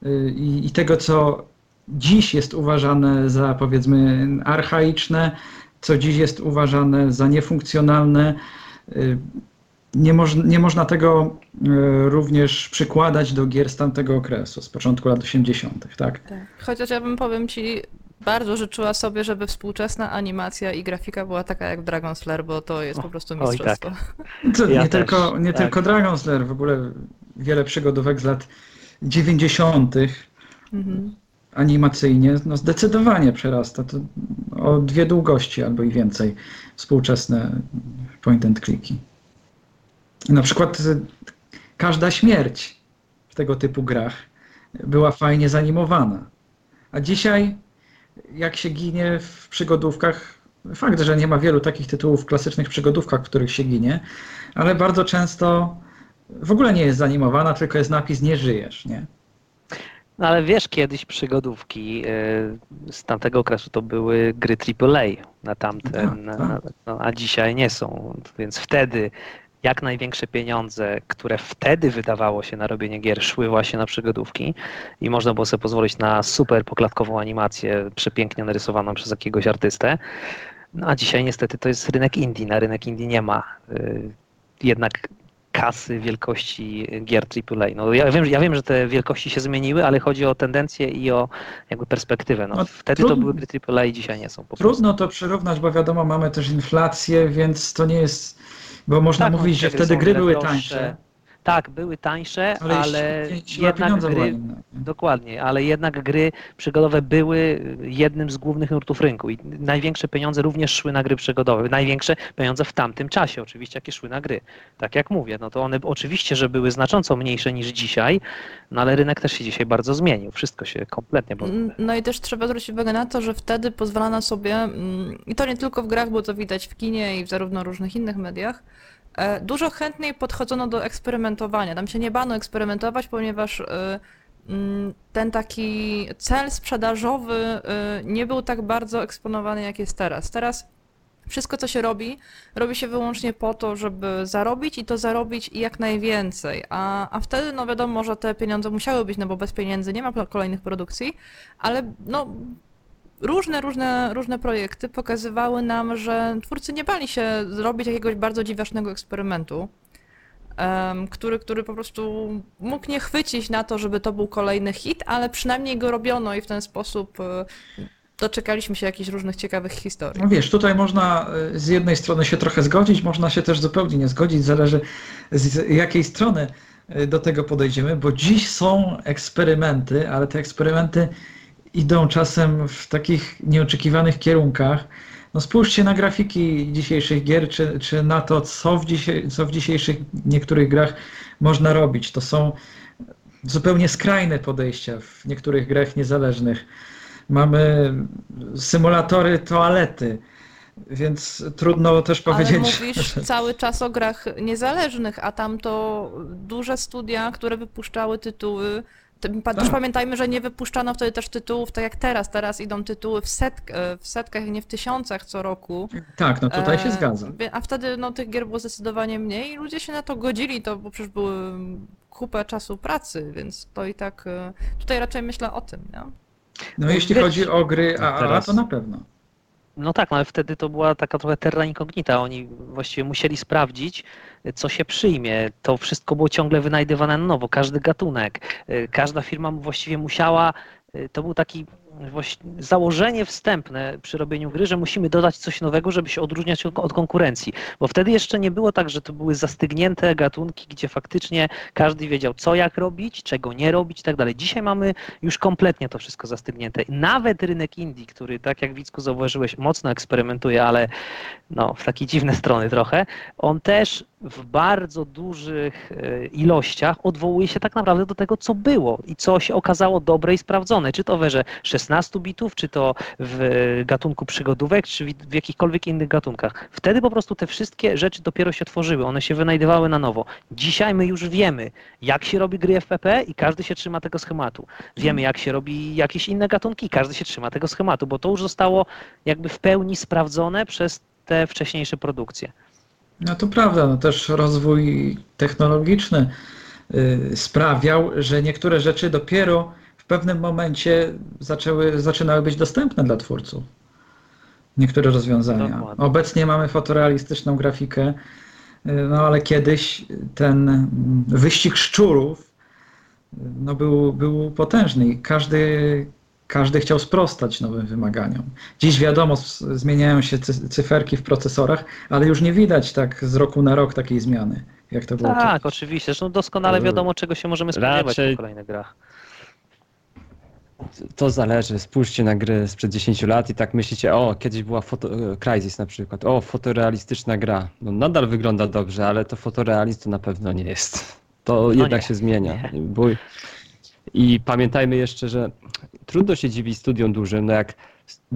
y, i, i tego, co dziś jest uważane za powiedzmy archaiczne, co dziś jest uważane za niefunkcjonalne. Y, nie, moż, nie można tego y, również przykładać do gier z tamtego okresu, z początku lat 80., tak? tak. Chociaż ja bym powiem ci, bardzo życzyła sobie, żeby współczesna animacja i grafika była taka jak Dragon Slayer, bo to jest po prostu mistrzostwo. Oj, tak. To ja nie też, tylko, nie tak. tylko Dragon Slayer, w ogóle wiele przygodówek z lat 90. Mhm animacyjnie no zdecydowanie przerasta. To o dwie długości albo i więcej współczesne point and clicki. Na przykład y, każda śmierć w tego typu grach była fajnie zanimowana. A dzisiaj, jak się ginie w przygodówkach, fakt, że nie ma wielu takich tytułów w klasycznych przygodówkach, w których się ginie, ale bardzo często w ogóle nie jest zanimowana, tylko jest napis nie żyjesz, nie? No ale wiesz, kiedyś przygodówki y, z tamtego okresu to były gry AAA na tamten, tak, no, a dzisiaj nie są. Więc wtedy jak największe pieniądze, które wtedy wydawało się na robienie gier, szły właśnie na przygodówki i można było sobie pozwolić na super poklatkową animację, przepięknie narysowaną przez jakiegoś artystę. No a dzisiaj niestety to jest rynek indie. Na rynek indie nie ma y, jednak kasy wielkości gier AAA. No, ja, wiem, ja wiem, że te wielkości się zmieniły, ale chodzi o tendencję i o jakby perspektywę. No, no wtedy trudno, to były gry AAA i dzisiaj nie są. trudno to przyrównać, bo wiadomo, mamy też inflację, więc to nie jest, bo można tak, mówić, że wtedy gry były tańsze. Tak, były tańsze, ale, ale jednak gry, dokładnie, ale jednak gry przygodowe były jednym z głównych nurtów rynku i największe pieniądze również szły na gry przygodowe. Największe pieniądze w tamtym czasie oczywiście, jakie szły na gry. Tak jak mówię, no to one oczywiście, że były znacząco mniejsze niż dzisiaj, no ale rynek też się dzisiaj bardzo zmienił. Wszystko się kompletnie... No i też trzeba zwrócić uwagę na to, że wtedy pozwalano sobie, mm, i to nie tylko w grach, bo to widać w kinie i w zarówno różnych innych mediach, dużo chętniej podchodzono do eksperymentowania. Tam się nie bano eksperymentować, ponieważ e, mm, ten taki cel sprzedażowy e, nie był tak bardzo eksponowany, jak jest teraz. Teraz wszystko, co się robi, robi się wyłącznie po to, żeby zarobić i to zarobić jak najwięcej. A, a wtedy, no wiadomo, że te pieniądze musiały być, no bo bez pieniędzy nie ma kolejnych produkcji, ale no różne, różne, różne projekty pokazywały nam, że twórcy nie bali się zrobić jakiegoś bardzo dziwacznego eksperymentu, który, który po prostu mógł nie chwycić na to, żeby to był kolejny hit, ale przynajmniej go robiono i w ten sposób e, doczekaliśmy się jakichś różnych ciekawych historii. No wiesz, tutaj można e, z jednej strony się trochę zgodzić, można się też zupełnie nie zgodzić, zależy z jakiej strony e, do tego podejdziemy, bo dziś są eksperymenty, ale te eksperymenty idą czasem w takich nieoczekiwanych kierunkach. No spójrzcie na grafiki dzisiejszych gier, czy, czy na to, co w, dzisiaj, co w dzisiejszych niektórych grach można robić. To są zupełnie skrajne podejścia w niektórych grach niezależnych. Mamy symulatory toalety, więc trudno też powiedzieć. Ale mówisz że... cały czas o grach niezależnych, a tam to duże studia, które wypuszczały tytuły. Też pamiętajmy, że nie wypuszczano wtedy też tytułów tak jak teraz. Teraz idą tytuły w, setk, e, w setkach, nie w tysiącach co roku. Tak, no tutaj się E, zgadzam. A wtedy no, tych gier było zdecydowanie mniej i ludzie się na to godzili, to bo przecież były kupę czasu pracy, więc to i tak e, tutaj raczej myślę o tym, nie? No jeśli wiesz- chodzi o gry No AAA, to na pewno. No tak, no ale wtedy to była taka trochę terra incognita. Oni właściwie musieli sprawdzić, co się przyjmie. To wszystko było ciągle wynajdywane na nowo, każdy gatunek. Y, Każda firma właściwie musiała, y, to był taki założenie wstępne przy robieniu gry, że musimy dodać coś nowego, żeby się odróżniać od, od konkurencji. Bo wtedy jeszcze nie było tak, że to były zastygnięte gatunki, gdzie faktycznie każdy wiedział, co jak robić, czego nie robić i tak dalej. Dzisiaj mamy już kompletnie to wszystko zastygnięte. Nawet rynek Indii, który, tak jak Wicku zauważyłeś, mocno eksperymentuje, ale no, w takie dziwne strony trochę, on też w bardzo dużych e, ilościach odwołuje się tak naprawdę do tego, co było i co się okazało dobre i sprawdzone. Czy to w erze 16 bitów, czy to w gatunku przygodówek, czy w jakichkolwiek innych gatunkach. Wtedy po prostu te wszystkie rzeczy dopiero się tworzyły, one się wynajdywały na nowo. Dzisiaj my już wiemy, jak się robi gry FPP i każdy się trzyma tego schematu. Wiemy, jak się robi jakieś inne gatunki i każdy się trzyma tego schematu, bo to już zostało jakby w pełni sprawdzone przez te wcześniejsze produkcje. No to prawda, no też rozwój technologiczny y, sprawiał, że niektóre rzeczy dopiero w pewnym momencie zaczęły, zaczynały być dostępne dla twórców. Niektóre rozwiązania. Dokładnie. Obecnie mamy fotorealistyczną grafikę, y, no ale kiedyś ten mm, wyścig szczurów y, no był, był potężny i każdy, każdy chciał sprostać nowym wymaganiom. Dziś wiadomo, zmieniają się cy- cyferki w procesorach, ale już nie widać tak z roku na rok takiej zmiany, jak to było. Tak, oczywiście. Zresztą doskonale wiadomo, czego się możemy spodziewać raczej- w kolejnych grach. To zależy. Spójrzcie na gry sprzed 10 lat i tak myślicie, o, kiedyś była foto, Crysis na przykład, o, fotorealistyczna gra. No nadal wygląda dobrze, ale to fotorealizm to na pewno nie jest. To jednak No nie, się zmienia. Bo... I pamiętajmy jeszcze, że trudno się dziwić studiom dużym, no jak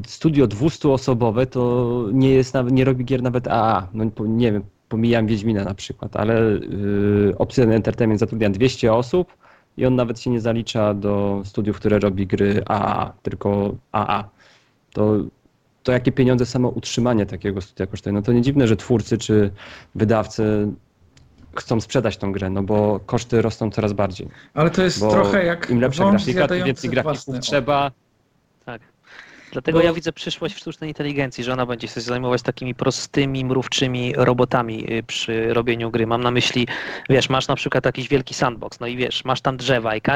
studio 200-osobowe to nie jest nawet, nie robi gier nawet AA. No nie wiem, pomijam Wiedźmina na przykład, ale yy, Obsidian Entertainment zatrudnia 200 osób i on nawet się nie zalicza do studiów, które robi gry AA, tylko AA. To, to jakie pieniądze samo utrzymanie takiego studia kosztuje? No to nie dziwne, że twórcy czy wydawcy chcą sprzedać tą grę, no bo koszty rosną coraz bardziej. Ale to jest Bo trochę jak im lepsza grafika, tym więcej grafików trzeba. Tak. Dlatego Bo- ja widzę przyszłość w sztucznej inteligencji, że ona będzie się zajmować takimi prostymi, mrówczymi robotami y, przy robieniu gry. Mam na myśli, wiesz, masz na przykład jakiś wielki sandbox, no i wiesz, masz tam drzewa i ka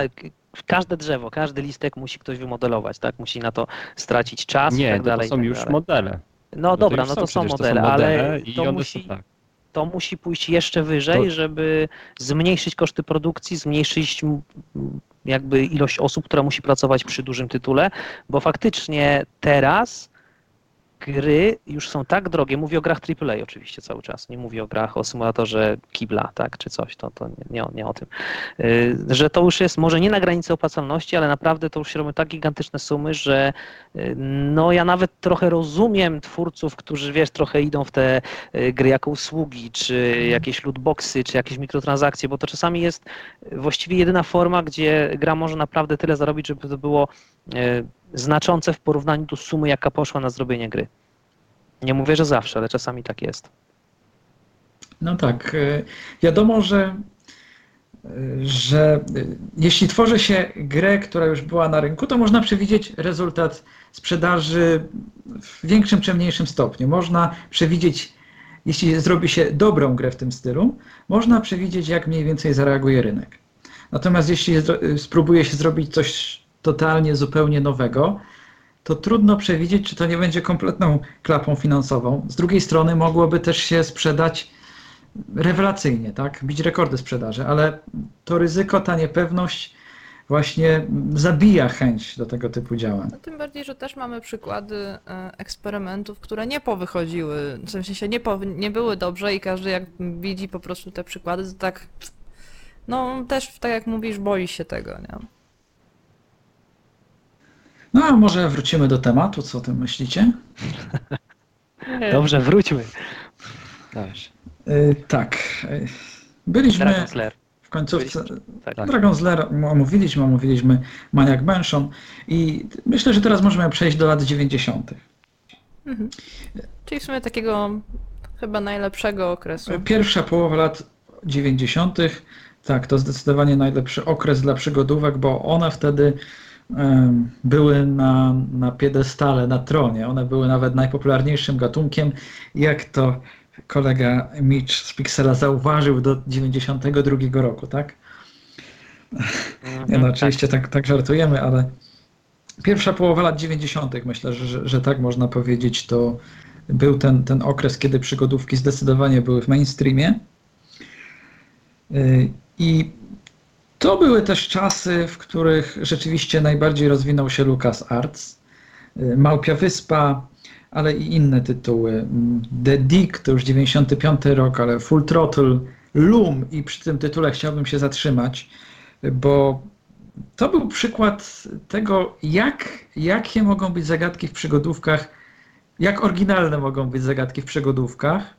każde drzewo, każdy listek musi ktoś wymodelować, tak? Musi na to stracić czas i Nie, tak to, dalej. to i są tak już dalej. modele. No to dobra, już no to są przecież, modele, ale i to one musi, są tak. To musi pójść jeszcze wyżej, To- żeby zmniejszyć koszty produkcji, zmniejszyć jakby ilość osób, która musi pracować przy dużym tytule, bo faktycznie teraz gry już są tak drogie, mówię o grach AAA oczywiście cały czas, nie mówię o grach o symulatorze kibla, tak, czy coś, to, to nie, nie, nie o tym, Y, że to już jest może nie na granicy opłacalności, ale naprawdę to już się robią tak gigantyczne sumy, że y, no ja nawet trochę rozumiem twórców, którzy wiesz, trochę idą w te y, gry jako usługi, czy jakieś lootboxy, czy jakieś mikrotransakcje, bo to czasami jest właściwie jedyna forma, gdzie gra może naprawdę tyle zarobić, żeby to było znaczące w porównaniu do sumy, jaka poszła na zrobienie gry. Nie mówię, że zawsze, ale czasami tak jest. No tak. y, Wiadomo, że, y, że y, jeśli tworzy się grę, która już była na rynku, to można przewidzieć rezultat sprzedaży w większym czy mniejszym stopniu. Można przewidzieć, jeśli zrobi się dobrą grę w tym stylu, można przewidzieć, jak mniej więcej zareaguje rynek. Natomiast jeśli spróbuje się zrobić coś totalnie, zupełnie nowego, to trudno przewidzieć, czy to nie będzie kompletną klapą finansową. Z drugiej strony mogłoby też się sprzedać rewelacyjnie, tak? Bić rekordy sprzedaży, ale to ryzyko, ta niepewność właśnie zabija chęć do tego typu działań. No, tym bardziej, że też mamy przykłady e, eksperymentów, które nie powychodziły, w sensie nie, nie były dobrze i każdy jak widzi po prostu te przykłady, to tak, no też tak jak mówisz, boi się tego, nie? No a może wrócimy do tematu, co o tym myślicie? Dobrze, wróćmy. Dobrze. Y, tak. y, Byliśmy Dragon Slayer. w końcówce Tak. Dragon's Lair omówiliśmy, omówiliśmy Maniac Mansion i myślę, że teraz możemy przejść do lat 90. Mhm. Czyli w sumie takiego chyba najlepszego okresu. Pierwsza połowa lat 90. Tak, to zdecydowanie najlepszy okres dla przygodówek, bo one wtedy były na, na piedestale, na tronie. One były nawet najpopularniejszym gatunkiem, jak to kolega Mitch z Pixela zauważył do 92 roku, tak? Nie no, Mhm, oczywiście tak, tak żartujemy, ale pierwsza połowa lat 90. myślę, że, że, że tak można powiedzieć, to był ten, ten okres, kiedy przygodówki zdecydowanie były w mainstreamie. Y, I to były też czasy, w których rzeczywiście najbardziej rozwinął się LucasArts. Y, Małpia Wyspa, ale i inne tytuły. Mm, The Dig to już 95 rok, ale Full Throttle, Loom i przy tym tytule chciałbym się zatrzymać, bo to był przykład tego, jak, jakie mogą być zagadki w przygodówkach, jak oryginalne mogą być zagadki w przygodówkach.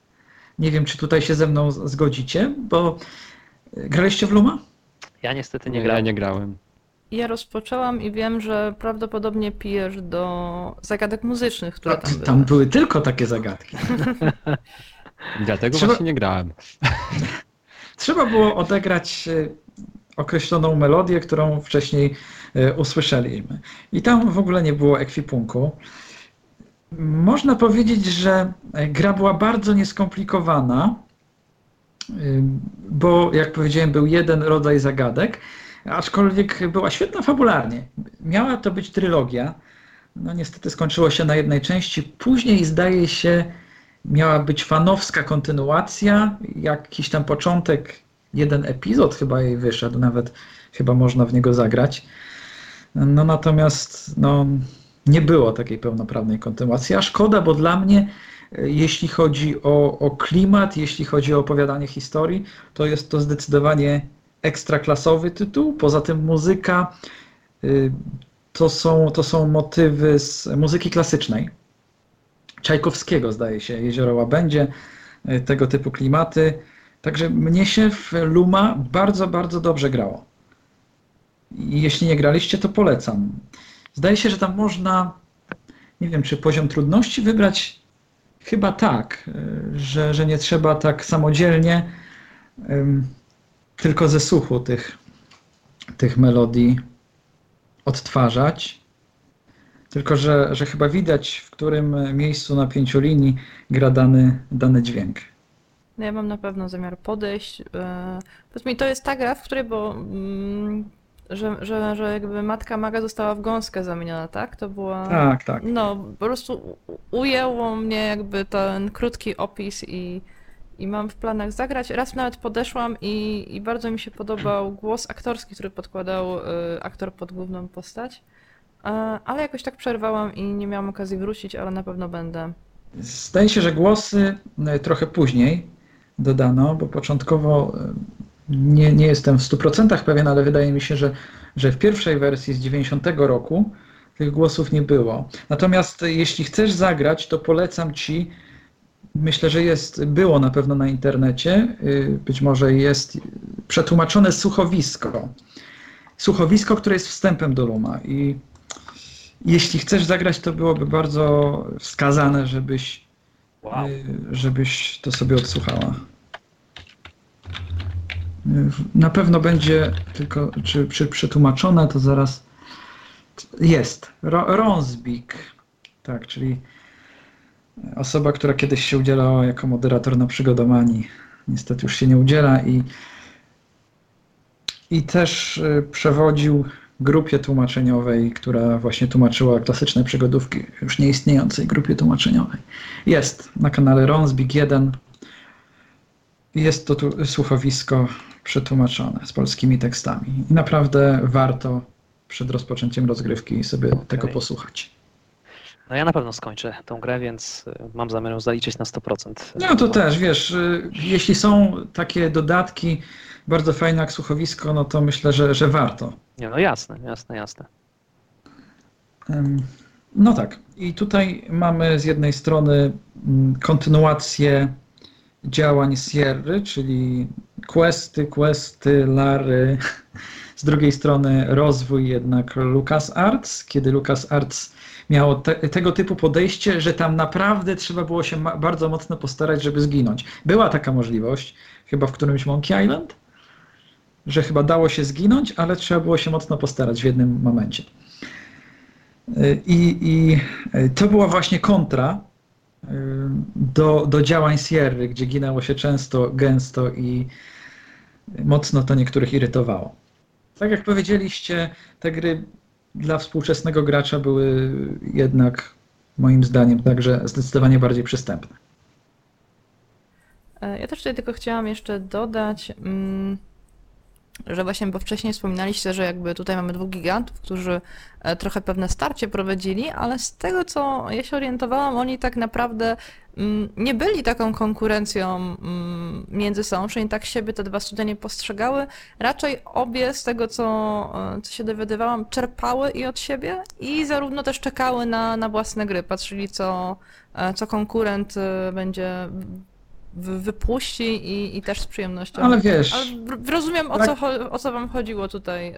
Nie wiem, czy tutaj się ze mną zgodzicie, bo y, graliście w Luma? Ja niestety nie Nie, ja grałem. nie grałem. Ja rozpoczęłam i wiem, że prawdopodobnie pijesz do zagadek muzycznych, które tam były. Tam były tylko takie zagadki. Dlatego Trzeba- właśnie nie grałem. Trzeba było odegrać e, określoną melodię, którą wcześniej e, usłyszeliśmy. I tam w ogóle nie było ekwipunku. Można powiedzieć, że e, gra była bardzo nieskomplikowana, bo jak powiedziałem, był jeden rodzaj zagadek, aczkolwiek była świetna fabularnie. Miała to być trylogia. No niestety skończyło się na jednej części. Później zdaje się miała być fanowska kontynuacja, jakiś tam początek, jeden epizod chyba jej wyszedł, nawet chyba można w niego zagrać. No natomiast no, nie było takiej pełnoprawnej kontynuacji, a szkoda, bo dla mnie, jeśli chodzi o, o klimat, jeśli chodzi o opowiadanie historii, to jest to zdecydowanie ekstraklasowy tytuł. Poza tym muzyka y, to są, to są motywy z muzyki klasycznej. Czajkowskiego, zdaje się, Jezioro Łabędzie, y, tego typu klimaty. Także mnie się w Luma bardzo, bardzo dobrze grało. Jeśli nie graliście, to polecam. Zdaje się, że tam można, nie wiem, czy poziom trudności wybrać? Chyba tak, y, że, że nie trzeba tak samodzielnie, tylko ze słuchu tych, tych melodii odtwarzać. Tylko, że, że chyba widać, w którym miejscu na pięciu linii gra dany, dany dźwięk. No ja mam na pewno zamiar podejść. e, Powiedz mi, to jest ta gra, w której, bo mm, że, że, że jakby matka maga została w gąskę zamieniona, tak? To była. Tak, tak. No, po prostu ujęło mnie jakby ten krótki opis i, i mam w planach zagrać. Raz nawet podeszłam i, i bardzo mi się podobał głos aktorski, który podkładał y, aktor pod główną postać. Ale jakoś tak przerwałam i nie miałam okazji wrócić, ale na pewno będę. Zdaje się, że głosy e, trochę później dodano, bo początkowo e, nie, nie jestem w 100% pewien, ale wydaje mi się, że, że w pierwszej wersji z 90 roku tych głosów nie było. Natomiast jeśli chcesz zagrać, to polecam ci, myślę, że jest, było na pewno na internecie, y, być może jest przetłumaczone słuchowisko. Słuchowisko, które jest wstępem do Luma i jeśli chcesz zagrać, to byłoby bardzo wskazane, żebyś Wow. Y, żebyś to sobie odsłuchała. Y, Na pewno będzie, tylko czy, czy przetłumaczone, to zaraz jest. Ro, Ronsbik, tak, czyli osoba, która kiedyś się udzielała jako moderator na przygodomanii. Niestety już się nie udziela i, i też y, przewodził grupie tłumaczeniowej, która właśnie tłumaczyła klasyczne przygodówki, już nieistniejącej grupie tłumaczeniowej. Jest na kanale Ronsbik 1. Jest to tu słuchowisko przetłumaczone z polskimi tekstami. I naprawdę warto przed rozpoczęciem rozgrywki sobie tego posłuchać. No ja na pewno skończę tą grę, więc y, mam zamiar zaliczyć na 100%. No to też, wiesz, y, jeśli są takie dodatki, bardzo fajne jak słuchowisko, no to myślę, że, że warto. Nie, no jasne, jasne, jasne. No tak. I tutaj mamy z jednej strony mm, kontynuację działań Sierry, czyli questy, questy, lary. Z drugiej strony rozwój jednak LucasArts, kiedy LucasArts miało te, tego typu podejście, że tam naprawdę trzeba było się bardzo mocno postarać, żeby zginąć. Była taka możliwość, chyba w którymś Monkey Island, że chyba dało się zginąć, ale trzeba było się mocno postarać w jednym momencie. I, i to była właśnie kontra do, do działań Sierry, gdzie ginęło się często, gęsto i mocno to niektórych irytowało. Tak jak powiedzieliście, te gry dla współczesnego gracza były jednak moim zdaniem także zdecydowanie bardziej przystępne. Ja też tutaj tylko chciałam jeszcze dodać, mm, że właśnie, bo wcześniej wspominaliście, że jakby tutaj mamy dwóch gigantów, którzy e, trochę pewne starcie prowadzili, ale z tego co ja się orientowałam, oni tak naprawdę mm, nie byli taką konkurencją mm, między sobą, przynajmniej tak siebie te dwa studia nie postrzegały. Raczej obie z tego co, e, co się dowiadywałam, czerpały i od siebie i zarówno też czekały na, na własne gry, patrzyli co, e, co konkurent będzie wypuści i, i też z przyjemnością. Ale wiesz. Ale rozumiem, o, tak, co, o co wam chodziło tutaj e,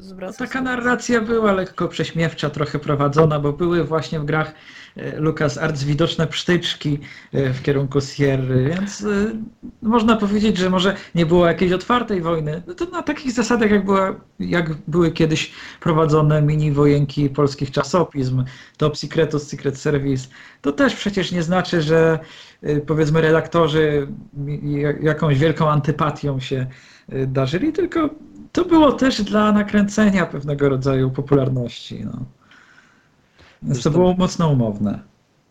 z no, Taka narracja była lekko prześmiewcza, trochę prowadzona, bo były właśnie w grach e, Lucas Arts widoczne psztyczki e, w kierunku Sierry, więc można powiedzieć, że może nie było jakiejś otwartej wojny. No to na takich zasadach, jak, była, jak były kiedyś prowadzone mini wojenki polskich czasopism, Top Secretus, Secret Service, to też przecież nie znaczy, że powiedzmy redaktorzy jakąś wielką antypatią się y, darzyli, tylko to było też dla nakręcenia pewnego rodzaju popularności. No. Więc to było mocno umowne.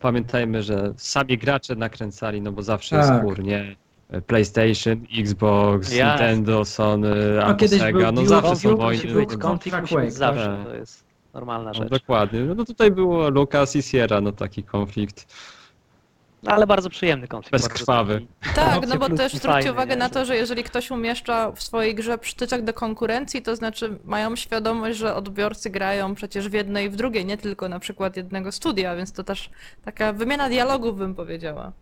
Pamiętajmy, że sami gracze nakręcali, no bo zawsze tak. jest spór, nie? PlayStation, Xbox, yes. Nintendo, Sony, no, Apple, Sega, no zawsze są wojny. Konflikt, konflikt zawsze, to jest normalna no, rzecz. No, dokładnie, no tutaj było Lucas i Sierra, no taki konflikt. No, ale bardzo przyjemny konflikt. Bezkrwawy. Tak, no bo też zwróćcie uwagę na to, że jeżeli ktoś umieszcza w swojej grze przytyczek do konkurencji, to znaczy mają świadomość, że odbiorcy grają przecież w jednej i w drugiej, nie tylko na przykład jednego studia, więc to też taka wymiana dialogów bym powiedziała.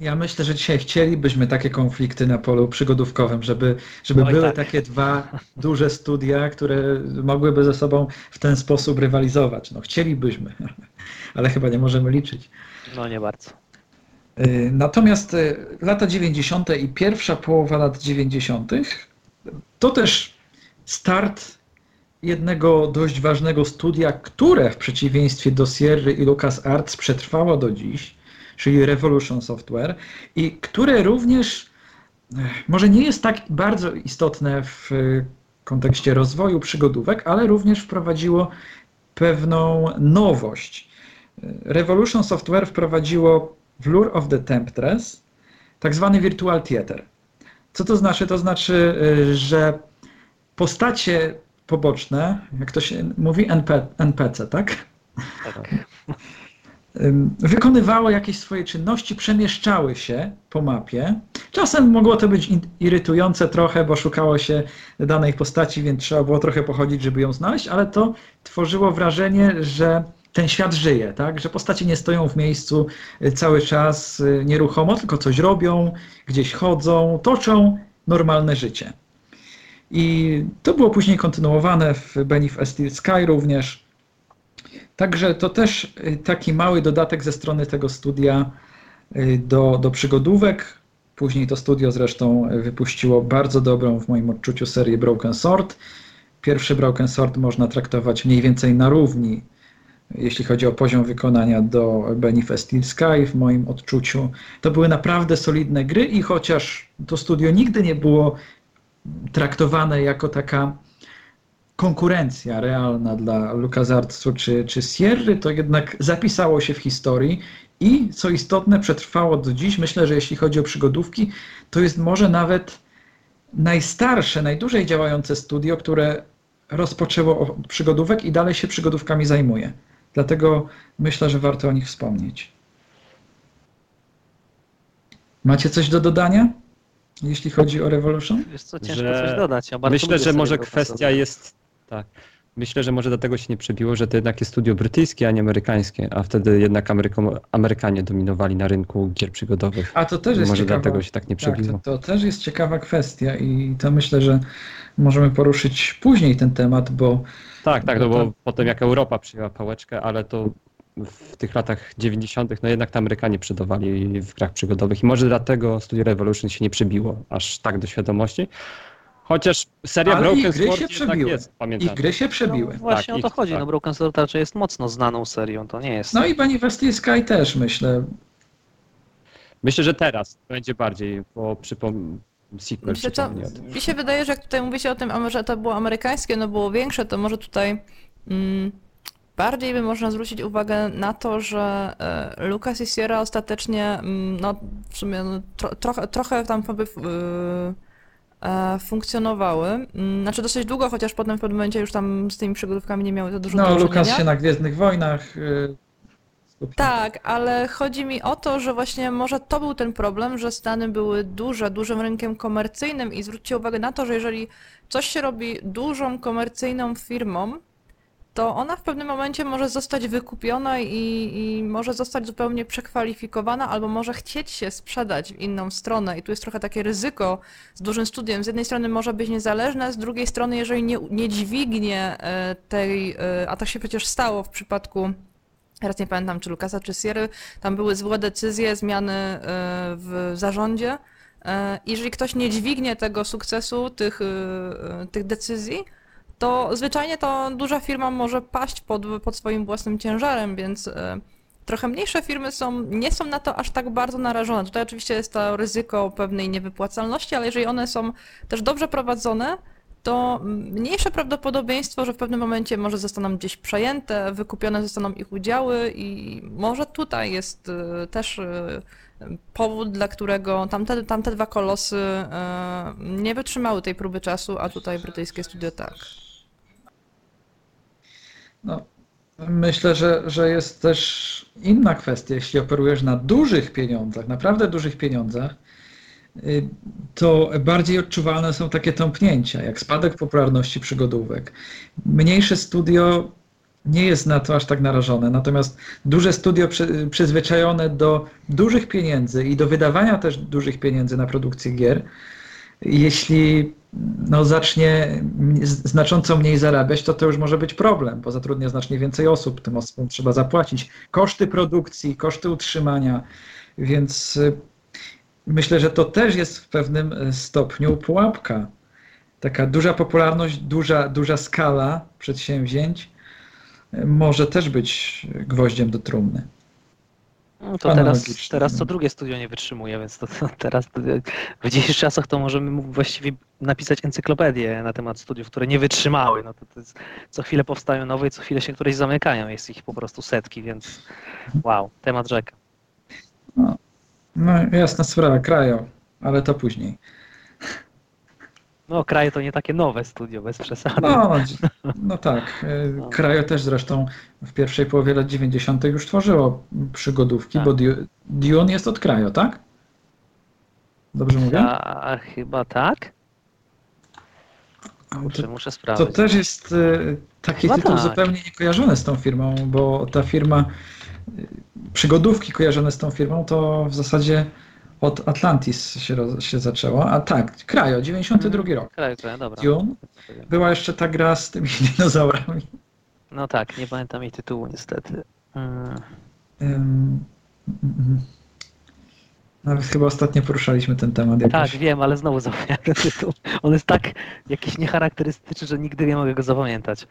Ja myślę, że dzisiaj chcielibyśmy takie konflikty na polu przygodówkowym, żeby, żeby były tak. takie dwa duże studia, które mogłyby ze sobą w ten sposób rywalizować. No chcielibyśmy, ale chyba nie możemy liczyć. No nie bardzo. Y, natomiast y, lata 90. i pierwsza połowa lat 90. to też start jednego dość ważnego studia, które w przeciwieństwie do Sierra i LucasArts przetrwało do dziś, czyli Revolution Software i które również może nie jest tak bardzo istotne w kontekście rozwoju przygodówek, ale również wprowadziło pewną nowość. Revolution Software wprowadziło w Lure of the Temptress tak zwany virtual theater. Co to znaczy? To znaczy, y, że postacie poboczne, jak to się mówi, NP, NPC, tak? tak. Wykonywały jakieś swoje czynności, przemieszczały się po mapie. Czasem mogło to być irytujące trochę, bo szukało się danej postaci, więc trzeba było trochę pochodzić, żeby ją znaleźć, ale to tworzyło wrażenie, że ten świat żyje, tak? że postaci nie stoją w miejscu y, cały czas y, nieruchomo, tylko coś robią, gdzieś chodzą, toczą normalne życie. I to było później kontynuowane w Benif Steel Sky również. Także to też y, taki mały dodatek ze strony tego studia do, do przygodówek. Później to studio zresztą wypuściło bardzo dobrą w moim odczuciu serię Broken Sword. Pierwszy Broken Sword można traktować mniej więcej na równi jeśli chodzi o poziom wykonania do Steel Sky w moim odczuciu. To były naprawdę solidne gry i chociaż to studio nigdy nie było traktowane jako taka konkurencja realna dla LucasArtsu czy, czy Sierry, to jednak zapisało się w historii i co istotne przetrwało do dziś. Myślę, że jeśli chodzi o przygodówki, to jest może nawet najstarsze, najdłużej działające studio, które rozpoczęło od przygodówek i dalej się przygodówkami zajmuje. Dlatego myślę, że warto o nich wspomnieć. Macie coś do dodania, jeśli chodzi o Revolution? Wiesz co, ciężko że coś dodać. Ja myślę, że może kwestia jest tak. myślę, że może dlatego się nie przebiło, że to jednak jest studio brytyjskie, a nie amerykańskie, a wtedy jednak Ameryko- Amerykanie dominowali na rynku gier przygodowych. A to też jest Może ciekawa, dlatego się tak nie tak, przebiło. to, to też jest ciekawa kwestia i to myślę, że możemy poruszyć później ten temat, bo Tak, tak, no bo to- potem jak Europa przyjęła pałeczkę, ale to w tych latach 90. no jednak to Amerykanie przodowali w grach przygodowych i może dlatego Studio Revolution się nie przebiło aż tak do świadomości. Chociaż seria Ale Broken ich gry Sword się przebiły. jest ich pamiętana. gry się przebiły. No właśnie Tak, o to chodzi. tak. No Broken Sword raczej jest mocno znaną serią, to nie jest. No i Bunny Vesty Sky też myślę. Myślę, że teraz będzie bardziej, bo przypom... sequel Myślę, co, przypomni o tym. mi się wydaje, że jak tutaj mówicie o tym, a że to było amerykańskie, no było większe, to może tutaj mm, bardziej by można zwrócić uwagę na to, że e, Lucas i Sierra ostatecznie, mm, no w sumie no, tro, trochę, trochę tam jakby, y, e, funkcjonowały. Mm, Znaczy dosyć długo, chociaż potem w pewnym momencie już tam z tymi przygodówkami nie miały za dużo do No, czynienia. Lukas się na Gwiezdnych Wojnach y. Tak, ale chodzi mi o to, że właśnie może to był ten problem, że Stany były duże, dużym rynkiem komercyjnym i zwróćcie uwagę na to, że jeżeli coś się robi dużą komercyjną firmą, to ona w pewnym momencie może zostać wykupiona i, i może zostać zupełnie przekwalifikowana, albo może chcieć się sprzedać w inną stronę. I tu jest trochę takie ryzyko z dużym studiem. Z jednej strony może być niezależne, z drugiej strony, jeżeli nie, nie dźwignie e, tej, e, a tak się przecież stało w przypadku Teraz nie pamiętam, czy Lukasa, czy Sierry, tam były złe decyzje, zmiany e, w zarządzie. E, Jeżeli ktoś nie dźwignie tego sukcesu, tych, e, tych decyzji, to zwyczajnie to duża firma może paść pod, pod swoim własnym ciężarem, więc trochę mniejsze firmy są, nie są na to aż tak bardzo narażone. Tutaj oczywiście jest to ryzyko pewnej niewypłacalności, ale jeżeli one są też dobrze prowadzone, to mniejsze prawdopodobieństwo, że w pewnym momencie może zostaną gdzieś przejęte, wykupione zostaną ich udziały i może tutaj jest y, też y, powód, dla którego tamte, tamte dwa kolosy y, nie wytrzymały tej próby czasu, a tutaj brytyjskie studio tak. No, myślę, że, że jest też inna kwestia. Jeśli operujesz na dużych pieniądzach, naprawdę dużych pieniądzach, to bardziej odczuwalne są takie tąpnięcia, jak spadek popularności przygodówek. Mniejsze studio nie jest na to aż tak narażone, natomiast duże studio przy, przyzwyczajone do dużych pieniędzy i do wydawania też dużych pieniędzy na produkcję gier, jeśli no, zacznie znacząco mniej zarabiać, to to już może być problem, bo zatrudnia znacznie więcej osób, tym osobom trzeba zapłacić koszty produkcji, koszty utrzymania, więc y, myślę, że to też jest w pewnym y, stopniu pułapka. Taka duża popularność, duża, duża skala przedsięwzięć y, może też być gwoździem do trumny. No to teraz, teraz co drugie studio nie wytrzymuje, więc to, to teraz to, w dzisiejszych czasach to możemy właściwie napisać encyklopedię na temat studiów, które nie wytrzymały. No to, to jest, co chwilę powstają nowe i co chwilę się któreś zamykają. Jest ich po prostu setki, więc wow, temat rzeka. No jasna sprawa, krają, ale to później. No kraje to nie takie nowe studio, bez przesady. No, no tak. y, Krajo też zresztą w pierwszej połowie lat 90. już tworzyło przygodówki, Tak. bo Du- Dune jest od Krajo, tak? Dobrze mówię? A, chyba tak? To, Muszę, muszę to sprawdzić. też jest y, taki Chyba tytuł tak. zupełnie niekojarzony z tą firmą, bo ta firma, przygodówki kojarzone z tą firmą, to w zasadzie od Atlantis się, roz, się zaczęło. A tak, Krajo, 92 rok. Kraj, kraj, dobra. Dune. Była jeszcze ta gra z tymi dinozaurami. No tak, nie pamiętam jej tytułu niestety. Mm, Ym, mm, Nawet chyba ostatnio poruszaliśmy ten temat jakoś. Tak, wiem, ale znowu zapomniałem ten tytuł. On jest tak jakiś niecharakterystyczny, że nigdy nie mogę go zapamiętać.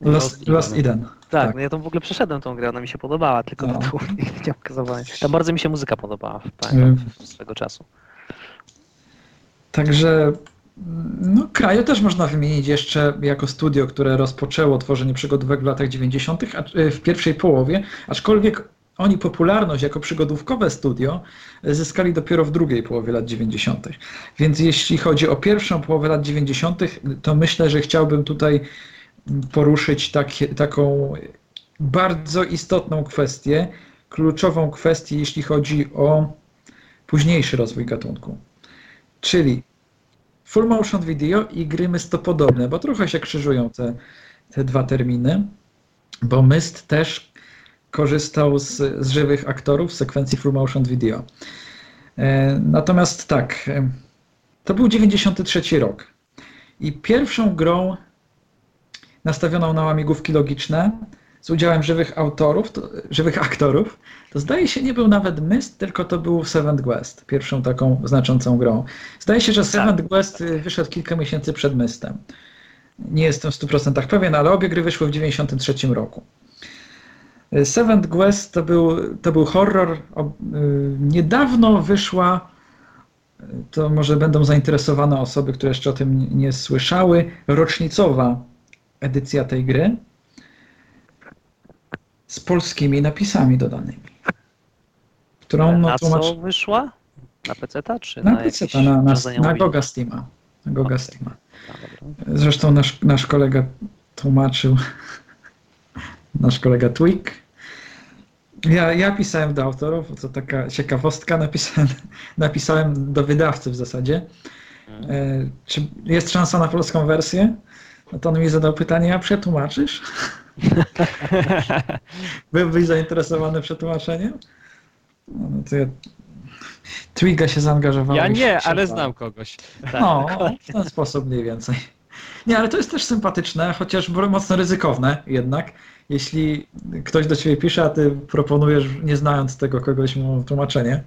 Lost, Lost Eden. Tak, tak. no ja tą w ogóle przeszedłem tą grę, ona mi się podobała, tylko No. tytuł nigdy nie mogę zapamiętać. Tam bardzo mi się muzyka podobała tak, Ym, swego czasu. Także no, Krajo też można wymienić jeszcze jako studio, które rozpoczęło tworzenie przygodówek w latach 90., a, y, w pierwszej połowie, aczkolwiek oni popularność jako przygodówkowe studio zyskali dopiero w drugiej połowie lat 90. Więc jeśli chodzi o pierwszą połowę lat 90., to myślę, że chciałbym tutaj poruszyć taką bardzo istotną kwestię, kluczową kwestię, jeśli chodzi o późniejszy rozwój gatunku. Czyli full motion video i gry mystopodobne, bo trochę się krzyżują te, te dwa terminy, bo Myst też korzystał z, z żywych aktorów w sekwencji full motion video. E, natomiast tak, e, to był 93 rok i pierwszą grą nastawioną na łamigłówki logiczne z udziałem żywych autorów, to, żywych aktorów, to zdaje się nie był nawet Myst, tylko to był Seventh Quest, pierwszą taką znaczącą grą. Zdaje się, że Seventh Quest y, wyszedł kilka miesięcy przed Mystem. Nie jestem w 100% pewien, ale obie gry wyszły w 93 roku. Y, Seventh Quest to był, to był horror. Y, niedawno wyszła, to może będą zainteresowane osoby, które jeszcze o tym nie słyszały, rocznicowa edycja tej gry z polskimi napisami dodanymi. Którą no, na tłumacz... co wyszła? Na PC czy Na na, PC, na, na, na, na? Goga Steama. Na Goga Okej. Steama. Dobra. Zresztą nasz, nasz kolega tłumaczył, nasz kolega Twig. Ja, ja pisałem do autorów, to taka ciekawostka, napisałem, napisałem do wydawcy w zasadzie, e, czy jest szansa na polską wersję? No to on mi zadał pytanie, a przetłumaczysz? Byłbyś zainteresowany przetłumaczeniem? No, no to ja... Twiga się zaangażował. Ja nie, ale znam kogoś. Tak, no, dokładnie. w ten sposób mniej więcej. Nie, ale to jest też sympatyczne, chociaż mocno ryzykowne jednak. Jeśli ktoś do ciebie pisze, a ty proponujesz, nie znając tego kogoś, mu tłumaczenie.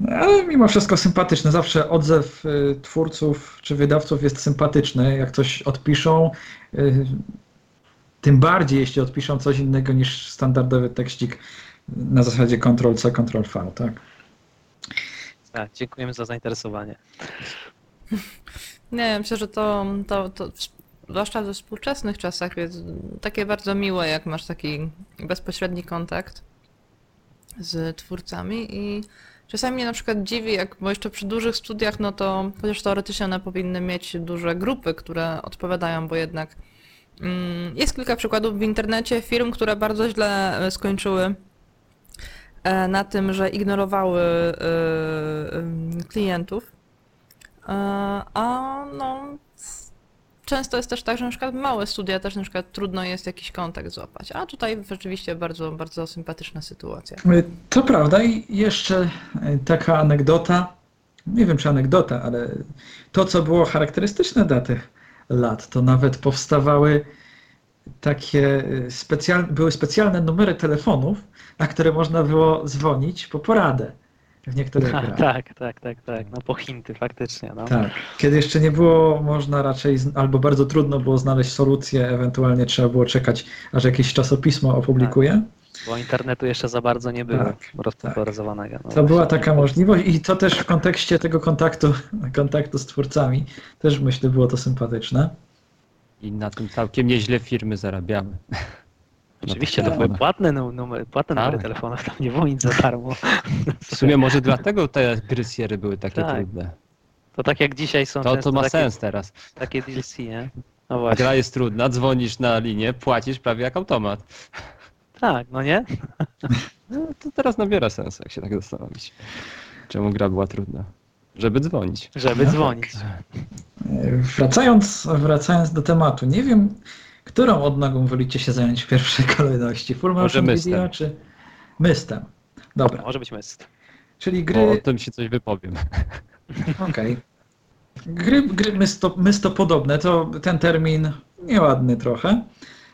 No, Ale mimo wszystko sympatyczne. Zawsze odzew y, twórców czy wydawców jest sympatyczny. Jak coś odpiszą, y, tym bardziej jeśli odpiszą coś innego niż standardowy tekścik na zasadzie Ctrl-C, Ctrl-V, tak? Tak, dziękujemy za zainteresowanie. Nie, myślę, że to, to, to zwłaszcza we współczesnych czasach jest takie bardzo miłe, jak masz taki bezpośredni kontakt z twórcami i czasami mnie na przykład dziwi, jak, bo jeszcze przy dużych studiach, no to chociaż teoretycznie one powinny mieć duże grupy, które odpowiadają, bo jednak mm, jest kilka przykładów w internecie firm, które bardzo źle e, skończyły e, na tym, że ignorowały e, klientów. A no, często jest też tak, że na przykład małe studia też na przykład trudno jest jakiś kontakt złapać. A tutaj rzeczywiście bardzo, bardzo sympatyczna sytuacja. Y, To prawda i jeszcze y, taka anegdota, nie wiem czy anegdota, ale to co było charakterystyczne dla tych lat, to nawet powstawały takie specjalne, były specjalne numery telefonów, na które można było dzwonić po poradę w niektórych grach. tak, tak, tak, tak. No po hinty faktycznie. No. Tak. Kiedy jeszcze nie było można raczej, albo bardzo trudno było znaleźć solucję, ewentualnie trzeba było czekać, aż jakieś czasopismo opublikuje. Bo internetu jeszcze za bardzo nie było Tak, rozpopularyzowanego. No To była taka możliwość i to też w kontekście tego kontaktu, kontaktu z twórcami, też myślę było to sympatyczne. I na tym całkiem nieźle firmy zarabiały. Oczywiście No to tak. były płatne, nu- numery, płatne Tak. numery telefonów, tam nie było nic za darmo. W sumie może dlatego te gry Sierry były takie Tak. trudne. To tak jak dzisiaj są To, to ma takie, sens teraz. takie DLC, nie? No właśnie. Gra jest trudna, dzwonisz na linię, płacisz prawie jak automat. Tak, no nie? No, to teraz nabiera sensu, jak się tak zastanowić. Czemu gra była trudna? Żeby dzwonić. Żeby No dzwonić. E, Wracając, wracając do tematu, nie wiem, którą odnogą wolicie się zająć w pierwszej kolejności? Full Może motion Mystem. video czy Mystem? Dobra, Może być myst. czyli Bo o gry, tym ci coś wypowiem. okej. Gry, gry mysto, mystopodobne, to ten termin nieładny trochę,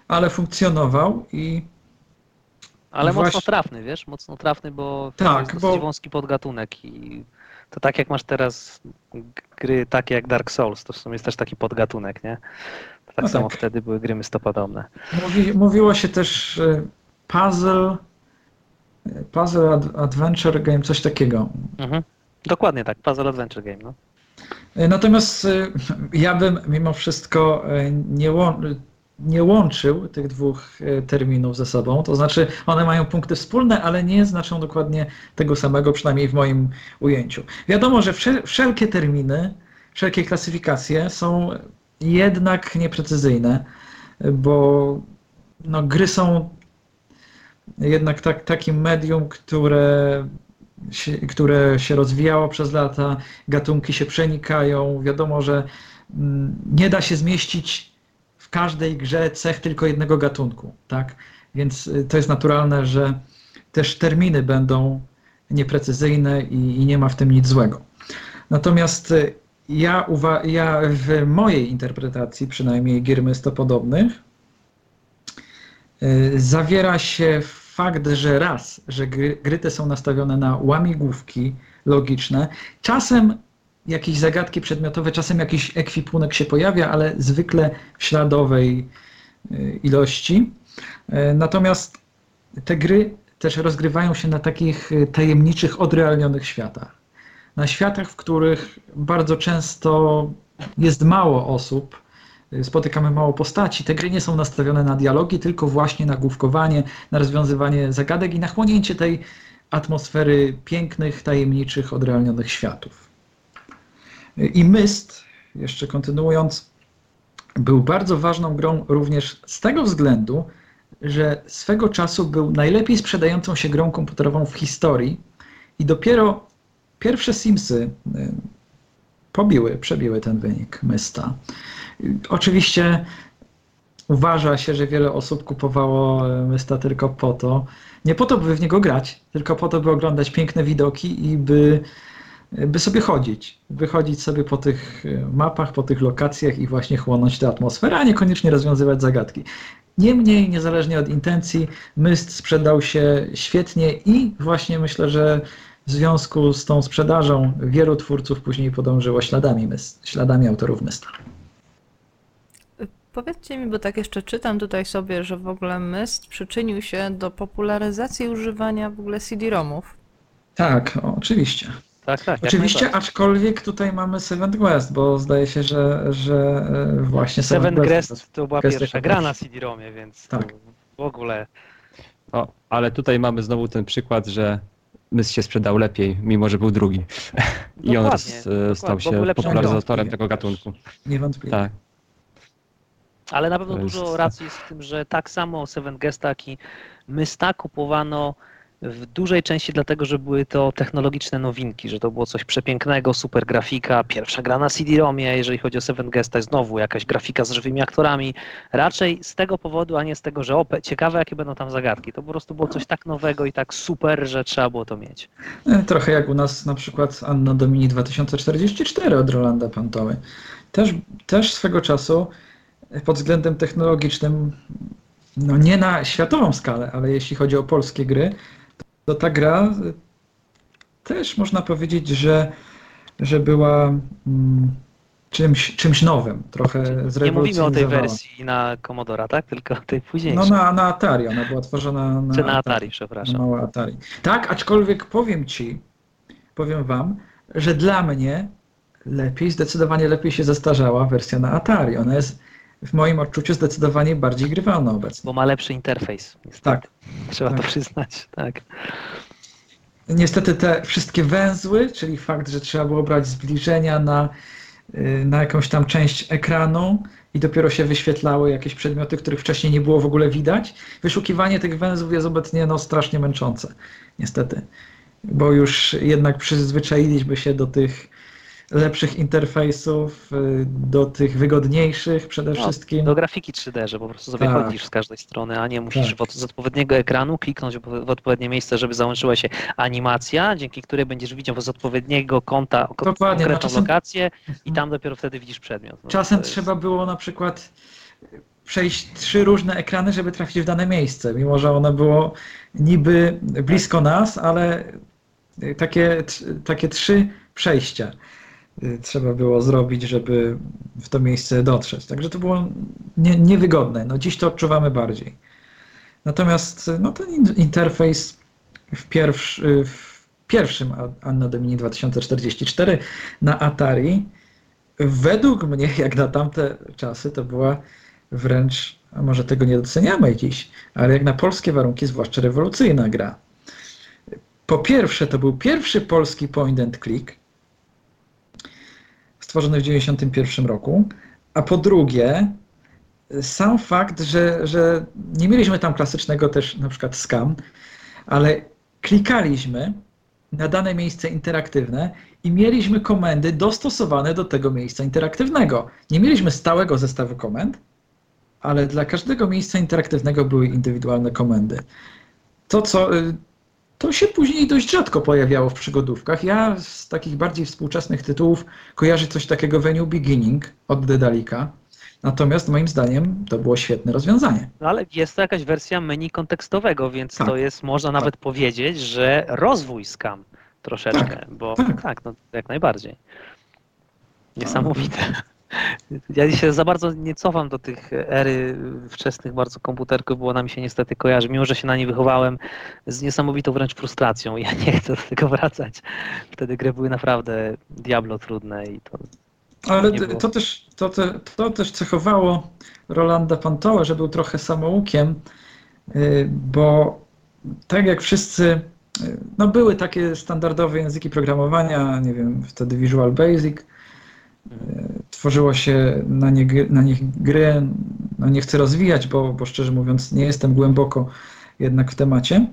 ale funkcjonował i Ale Właśnie- mocno trafny, wiesz? Mocno trafny, bo Tak, to jest bo- wąski podgatunek i to tak jak masz teraz gry takie jak Dark Souls, to w sumie jest też taki podgatunek, nie? To tak No samo tak. wtedy były gry mystopodobne. Mówi, mówiło się też puzzle, puzzle ad, adventure game, coś takiego. Mhm. Dokładnie tak, Puzzle Adventure Game, no. E, Natomiast e, ja bym mimo wszystko e, nie, łą- nie łączył tych dwóch terminów ze sobą. To znaczy, one mają punkty wspólne, ale nie znaczą dokładnie tego samego, przynajmniej w moim ujęciu. Wiadomo, że wszel- wszelkie terminy, wszelkie klasyfikacje są jednak nieprecyzyjne, bo no, gry są jednak tak, takim medium, które się, które się rozwijało przez lata, gatunki się przenikają. Wiadomo, że mm, nie da się zmieścić w każdej grze cech tylko jednego gatunku, tak? Więc y, to jest naturalne, że też terminy będą nieprecyzyjne i, i nie ma w tym nic złego. Natomiast y, ja, ja w mojej interpretacji, przynajmniej gier podobnych, y, zawiera się fakt, że raz, że gry, gry te są nastawione na łamigłówki logiczne, czasem jakieś zagadki przedmiotowe, czasem jakiś ekwipunek się pojawia, ale zwykle w śladowej y, ilości. Y, natomiast te gry też rozgrywają się na takich tajemniczych, odrealnionych światach. Na światach, w których bardzo często jest mało osób, spotykamy mało postaci. Te gry nie są nastawione na dialogi, tylko właśnie na główkowanie, na rozwiązywanie zagadek i na chłonięcie tej atmosfery pięknych, tajemniczych, odrealnionych światów. I Myst, jeszcze kontynuując, był bardzo ważną grą również z tego względu, że swego czasu był najlepiej sprzedającą się grą komputerową w historii i dopiero pierwsze Simsy y, pobiły, przebiły ten wynik Mysta. Oczywiście uważa się, że wiele osób kupowało Mysta tylko po to, nie po to, by w niego grać, tylko po to, by oglądać piękne widoki i by, by sobie chodzić. Wychodzić sobie po tych mapach, po tych lokacjach i właśnie chłonąć tę atmosferę, a niekoniecznie rozwiązywać zagadki. Niemniej, niezależnie od intencji, Myst sprzedał się świetnie i właśnie myślę, że w związku z tą sprzedażą wielu twórców później podążyło śladami, śladami autorów Mysta. Powiedzcie mi, bo tak jeszcze czytam tutaj sobie, że w ogóle Myst przyczynił się do popularyzacji używania w ogóle CD-ROMów. Tak, oczywiście. Tak, tak. Oczywiście, aczkolwiek tutaj mamy Seven Quest, bo zdaje się, że, że e, właśnie Seven, Quest to była pierwsza gra na CD-ROMie, więc tak. w ogóle... O, ale tutaj mamy znowu ten przykład, że Mys się sprzedał lepiej, mimo że był drugi. I on roz, stał się popularyzatorem tego gatunku. Niewątpliwie. Tak. Ale na pewno dużo racji jest w tym, że tak samo Seven Guest, tak i Mysta kupowano w dużej części dlatego, że były to technologiczne nowinki, że to było coś przepięknego, super grafika, pierwsza gra na CD-ROMie, jeżeli chodzi o Seven Gesta, znowu jakaś grafika z żywymi aktorami. Raczej z tego powodu, a nie z tego, że ciekawe jakie będą tam zagadki. To po prostu było coś tak nowego i tak super, że trzeba było to mieć. E, trochę jak u nas na przykład Anno Domini 2044 od Rolanda Pantoły. Też, też swego czasu pod względem technologicznym, no nie na światową skalę, ale jeśli chodzi o polskie gry, to ta gra też można powiedzieć, że, że była mm, czymś, czymś nowym, trochę Nie mówimy o tej wersji na Commodora, tak? Tylko tej późniejszej. No na, na Atari, ona była tworzona na, Czy na Atari, Atari przepraszam. Na małe Atari. Tak, aczkolwiek powiem Ci, powiem Wam, że dla mnie lepiej, zdecydowanie lepiej się zestarzała wersja na Atari. Ona jest w moim odczuciu zdecydowanie bardziej grywalna obecnie. Bo ma lepszy interfejs. Niestety. Tak. Trzeba tak. to przyznać, tak. Niestety te wszystkie węzły, czyli fakt, że trzeba było brać zbliżenia na, y, na jakąś tam część ekranu i dopiero się wyświetlały jakieś przedmioty, których wcześniej nie było w ogóle widać. Wyszukiwanie tych węzłów jest obecnie no, strasznie męczące, niestety. Bo już jednak przyzwyczailiśmy się do tych lepszych interfejsów, y, do tych wygodniejszych przede no, wszystkim. Do grafiki 3D, że po prostu sobie tak. chodzisz z każdej strony, a nie musisz tak. z odpowiedniego ekranu kliknąć w odpowiednie miejsce, żeby załączyła się animacja, dzięki której będziesz widział z odpowiedniego kąta Dokładnie. konkretną no, lokację i tam dopiero wtedy widzisz przedmiot. No, czasem jest... trzeba było na przykład przejść trzy różne ekrany, żeby trafić w dane miejsce, mimo że ono było niby blisko nas, ale takie, takie trzy przejścia. Y, trzeba było zrobić, żeby w to miejsce dotrzeć. Także to było nie, niewygodne. No dziś to odczuwamy bardziej. Natomiast no, ten interfejs w, pierwszy, w pierwszym Anno Domini 2044 na Atari według mnie, jak na tamte czasy, to była wręcz, może tego nie doceniamy dziś, ale jak na polskie warunki, zwłaszcza rewolucyjna gra. Po pierwsze, to był pierwszy polski point and click, stworzony w 1991 roku, a po drugie sam fakt, że, że nie mieliśmy tam klasycznego też na przykład scan, ale klikaliśmy na dane miejsce interaktywne i mieliśmy komendy dostosowane do tego miejsca interaktywnego. Nie mieliśmy stałego zestawu komend, ale dla każdego miejsca interaktywnego były indywidualne komendy. To, co, y, to się później dość rzadko pojawiało w przygodówkach. Ja z takich bardziej współczesnych tytułów kojarzę coś takiego New Beginning od Dedalika. Natomiast moim zdaniem to było świetne rozwiązanie. No ale jest to jakaś wersja menu kontekstowego, więc Tak. to jest, można nawet powiedzieć, że rozwój skam troszeczkę, Tak, bo tak. tak. no jak najbardziej. Niesamowite. Ja się za bardzo nie cofam do tych ery wczesnych bardzo komputerków, bo ona mi się niestety kojarzy, mimo że się na nie wychowałem z niesamowitą wręcz frustracją. Ja nie chcę do tego wracać. Wtedy gry były naprawdę diablo trudne i to Ale to, było. to, też, to, te, to też cechowało Rolanda Pantoła, że był trochę samoukiem, y, bo tak jak wszyscy, y, no były takie standardowe języki programowania, nie wiem, wtedy Visual Basic, tworzyło się na, nie, na nich gry, no nie chcę rozwijać, bo, bo szczerze mówiąc nie jestem głęboko jednak w temacie,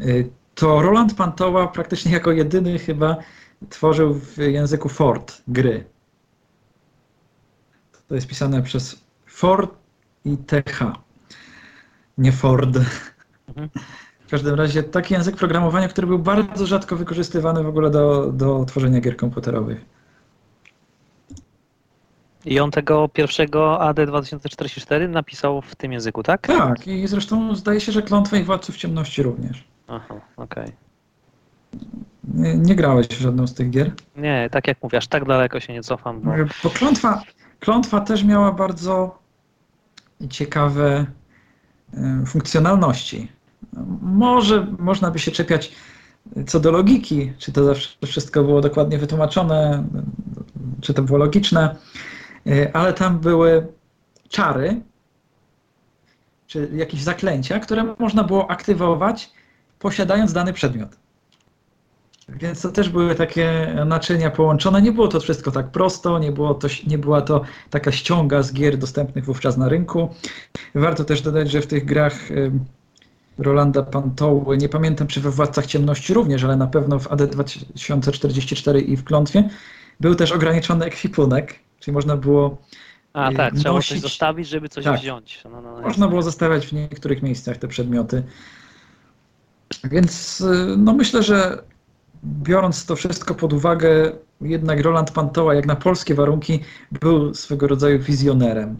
Y, to Roland Pantoła praktycznie jako jedyny chyba tworzył w języku Ford gry. To jest pisane przez Ford i TH, nie Ford. Mhm. W każdym razie taki język programowania, który był bardzo rzadko wykorzystywany w ogóle do, do tworzenia gier komputerowych. I on tego pierwszego AD 2044 napisał w tym języku, tak? Tak, i zresztą zdaje się, że Klątwa i Władców Ciemności również. Aha, okej. Nie, nie grałeś w żadną z tych gier? Nie, tak jak mówisz, tak daleko się nie cofam, bo Bo klątwa, klątwa też miała bardzo ciekawe e, funkcjonalności. Może można by się czepiać co do logiki, czy to zawsze wszystko było dokładnie wytłumaczone, czy to było logiczne, e, ale tam były czary, czy jakieś zaklęcia, które można było aktywować posiadając dany przedmiot. Więc to też były takie naczynia połączone. Nie było to wszystko tak prosto, nie, było to, nie była to taka ściąga z gier dostępnych wówczas na rynku. Warto też dodać, że w tych grach ym, Rolanda Pantoły, nie pamiętam czy we Władcach Ciemności również, ale na pewno w AD 2044 i w Klątwie, był też ograniczony ekwipunek, czyli można było, A tak, trzeba było coś nosić- zostawić, żeby coś tak. wziąć. No, no, można było zostawiać w niektórych miejscach te przedmioty. Więc y, no myślę, że biorąc to wszystko pod uwagę, jednak Roland Pantoła jak na polskie warunki był swego rodzaju wizjonerem.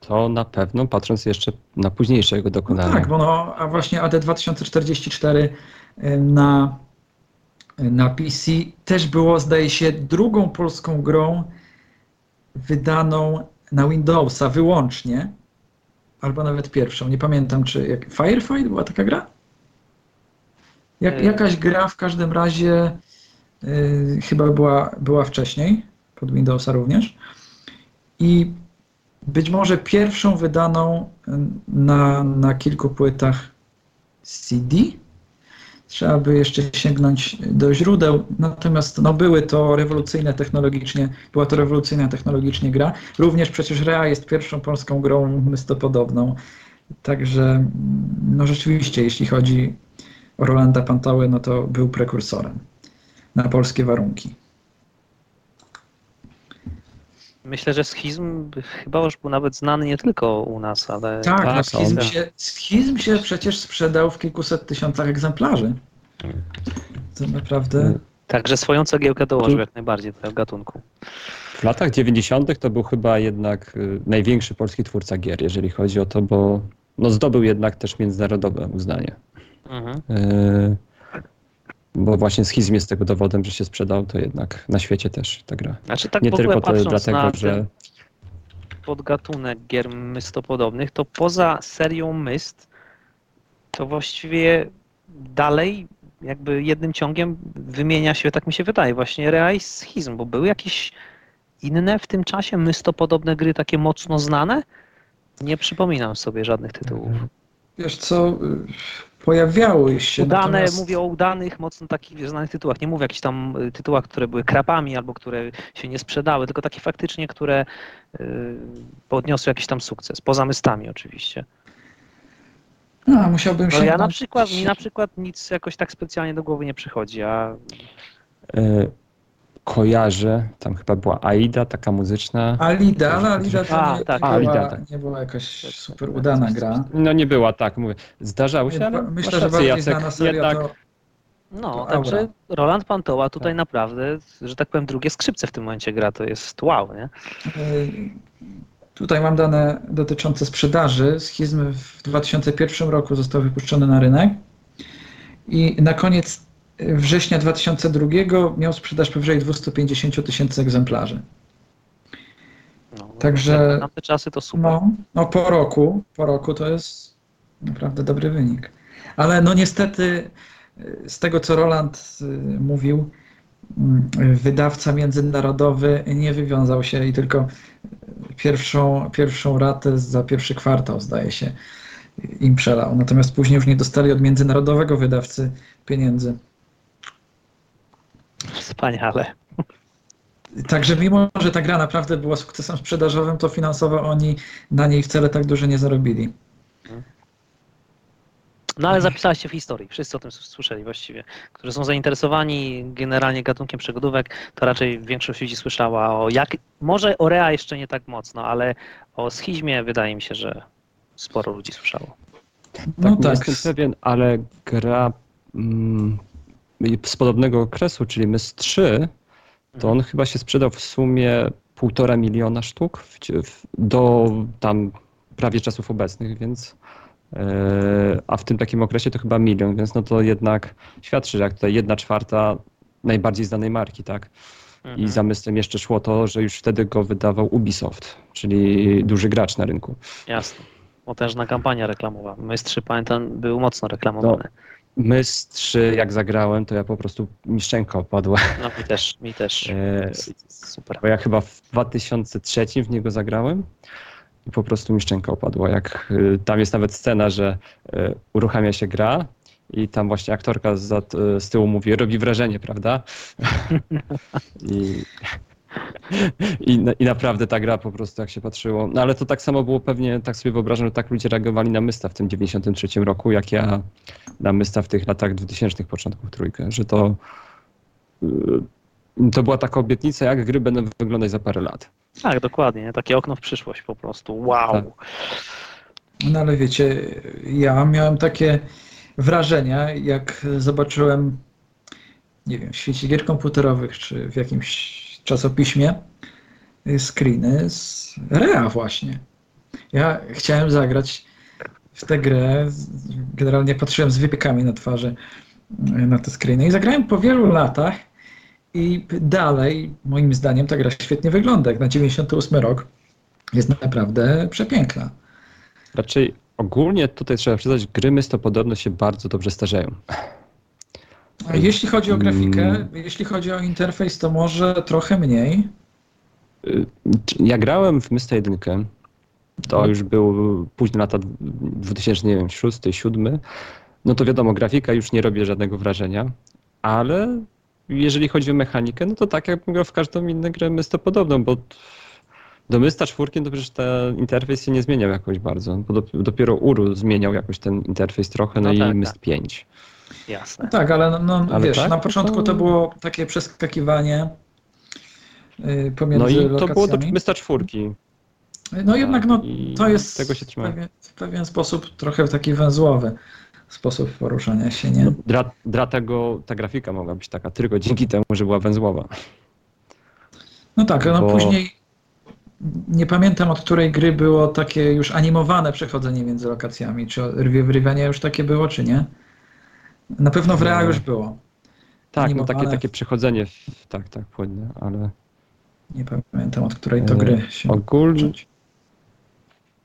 To na pewno, patrząc jeszcze na późniejsze jego No dokonania. tak, bo no, a właśnie AD 2044 y, na, na PC też było, zdaje się, drugą polską grą wydaną na Windowsa wyłącznie, albo nawet pierwszą. Nie pamiętam, czy jak Firefight była taka gra? Jak, E. jakaś gra w każdym razie y, chyba była, była wcześniej, pod Windowsa również. I być może pierwszą wydaną y, na, na kilku płytach CD. Trzeba by jeszcze sięgnąć do źródeł, natomiast no, były to rewolucyjne technologicznie, była to rewolucyjna technologicznie gra. Również przecież Rea jest pierwszą polską grą mystopodobną. Także no rzeczywiście, jeśli chodzi o Rolanda Pantoły, no to był prekursorem na polskie warunki. Myślę, że schizm chyba już był nawet znany nie tylko u nas, ale Tak, tak, no, schizm, on- się, schizm się przecież sprzedał w kilkuset tysiącach egzemplarzy. To naprawdę. także swoją cegiełkę dołożył jak najbardziej do tego gatunku. W latach 90. to był chyba jednak y, największy polski twórca gier, jeżeli chodzi o to, bo no, zdobył jednak też międzynarodowe uznanie. Mhm. Y, Bo właśnie schizm jest tego dowodem, że się sprzedał, to jednak na świecie też ta gra. Znaczy tak Nie tylko to dlatego, na że podgatunek gier mystopodobnych, to poza serią Myst, to właściwie dalej jakby jednym ciągiem wymienia się, tak mi się wydaje, właśnie Rea i Schizm, bo były jakieś inne w tym czasie mystopodobne gry takie mocno znane? Nie przypominam sobie żadnych tytułów. Wiesz co, pojawiały się. Udane, natomiast- mówię o udanych, mocno takich znanych tytułach. Nie mówię o jakichś tam y, tytułach, które były krapami albo które się nie sprzedały, tylko takie faktycznie, które y, podniosły jakiś tam sukces. Poza mystami oczywiście. A, musiałbym No się. ja na przykład, mi na przykład nic jakoś tak specjalnie do głowy nie przychodzi, a e, kojarzę. Tam chyba była Aida, taka muzyczna. Alida, ale Alida to A, nie, tak, była, Alida, tak. nie była jakaś super udana gra. No nie była, tak mówię. Zdarzało się, ale Myślę, że bardziej Jacek, znana seria jednak to No, To także aura. Roland Pantoła tutaj Tak. naprawdę, że tak powiem, drugie skrzypce w tym momencie gra, to jest wow, nie? Tutaj mam dane dotyczące sprzedaży. Schizm w 2001 roku został wypuszczony na rynek i na koniec września 2002 miał sprzedaż powyżej 250 tysięcy egzemplarzy. No, Także- Na te czasy to super. No, no po roku, po roku to jest naprawdę dobry wynik. Ale no niestety z tego co Roland y, mówił, y, wydawca międzynarodowy nie wywiązał się i tylko pierwszą, pierwszą ratę za pierwszy kwartał zdaje się im przelał. Natomiast później już nie dostali od międzynarodowego wydawcy pieniędzy. Wspaniale. Także mimo, że ta gra naprawdę była sukcesem sprzedażowym, to finansowo oni na niej wcale tak dużo nie zarobili. No ale zapisałeś się w historii, wszyscy o tym słyszeli właściwie. Którzy są zainteresowani generalnie gatunkiem przygodówek, to raczej większość ludzi słyszała o jak, może o Rea jeszcze nie tak mocno, ale o schizmie wydaje mi się, że sporo ludzi słyszało. No nie tak. jestem pewien, ale gra mm, z podobnego okresu, czyli MIS 3, to on chyba się sprzedał w sumie półtora miliona sztuk w, w, do tam prawie czasów obecnych, więc e, a w tym takim okresie to chyba milion, więc no to jednak świadczy, że jak tutaj jedna czwarta najbardziej znanej marki, tak? I Mhm. zamysłem jeszcze szło to, że już wtedy go wydawał Ubisoft, czyli duży gracz na rynku. Jasne. Potężna kampania reklamowa. Mystrzy, pamiętam, był mocno reklamowany. MIS 3 jak zagrałem, to ja po prostu mi szczęka opadła. No mi też, mi też. E, Super. Bo ja chyba w 2003 w niego zagrałem i po prostu mi szczęka opadła. Jak y, tam jest nawet scena, że y, uruchamia się gra i tam właśnie aktorka z, z tyłu mówi, robi wrażenie, prawda? I, i, I naprawdę ta gra po prostu jak się patrzyło. No ale to tak samo było pewnie, tak sobie wyobrażam, że tak ludzie reagowali na Mysta w tym 93 roku, jak ja na Mysta w tych latach 2000 początków trójkę, że to y, to była taka obietnica, jak gry będą wyglądać za parę lat. Tak, dokładnie. nie? Takie okno w przyszłość po prostu. Wow. Tak. No ale wiecie, ja miałem takie wrażenia, jak zobaczyłem, nie wiem, w świecie gier komputerowych, czy w jakimś czasopiśmie y, screeny z Rea właśnie. Ja chciałem zagrać w tę grę, generalnie patrzyłem z wypiekami na twarzy y, na te screeny i zagrałem po wielu latach i dalej, moim zdaniem, ta gra świetnie wygląda. Jak na 98 rok jest naprawdę przepiękna. Raczej ogólnie tutaj trzeba przyznać, gry podobno się bardzo dobrze starzeją. Jeśli chodzi o grafikę, jeśli chodzi o interfejs, to może trochę mniej. Ja grałem w Mysta 1, to już był późne lata 2006, 2007, no to wiadomo, grafika już nie robi żadnego wrażenia, ale jeżeli chodzi o mechanikę, no to tak jakbym grał w każdą inną grę Mysta podobną, bo do Mysta 4 to przecież ten interfejs się nie zmieniał jakoś bardzo, bo dop- dopiero Uru zmieniał jakoś ten interfejs trochę, no, No i tak, Myst tak. 5. Jasne. Tak, ale no, no Ale wiesz, tak, na to początku to- to było takie przeskakiwanie y, pomiędzy No i to lokacjami. było do Mysta 4. No jednak no, to jest tego się w, pewien, w pewien sposób trochę taki węzłowy sposób poruszania się, nie? No, dla, dla tego ta grafika mogła być taka tylko dzięki temu, że była węzłowa. No tak, no bo- później nie pamiętam od której gry było takie już animowane przechodzenie między lokacjami. Czy Rwie w Rivianie już takie było, czy nie? Na pewno w Rea już było. Tak, no takie, takie przechodzenie, w, tak, tak, płynne, ale Nie pamiętam od której to E, gry się... ogólnie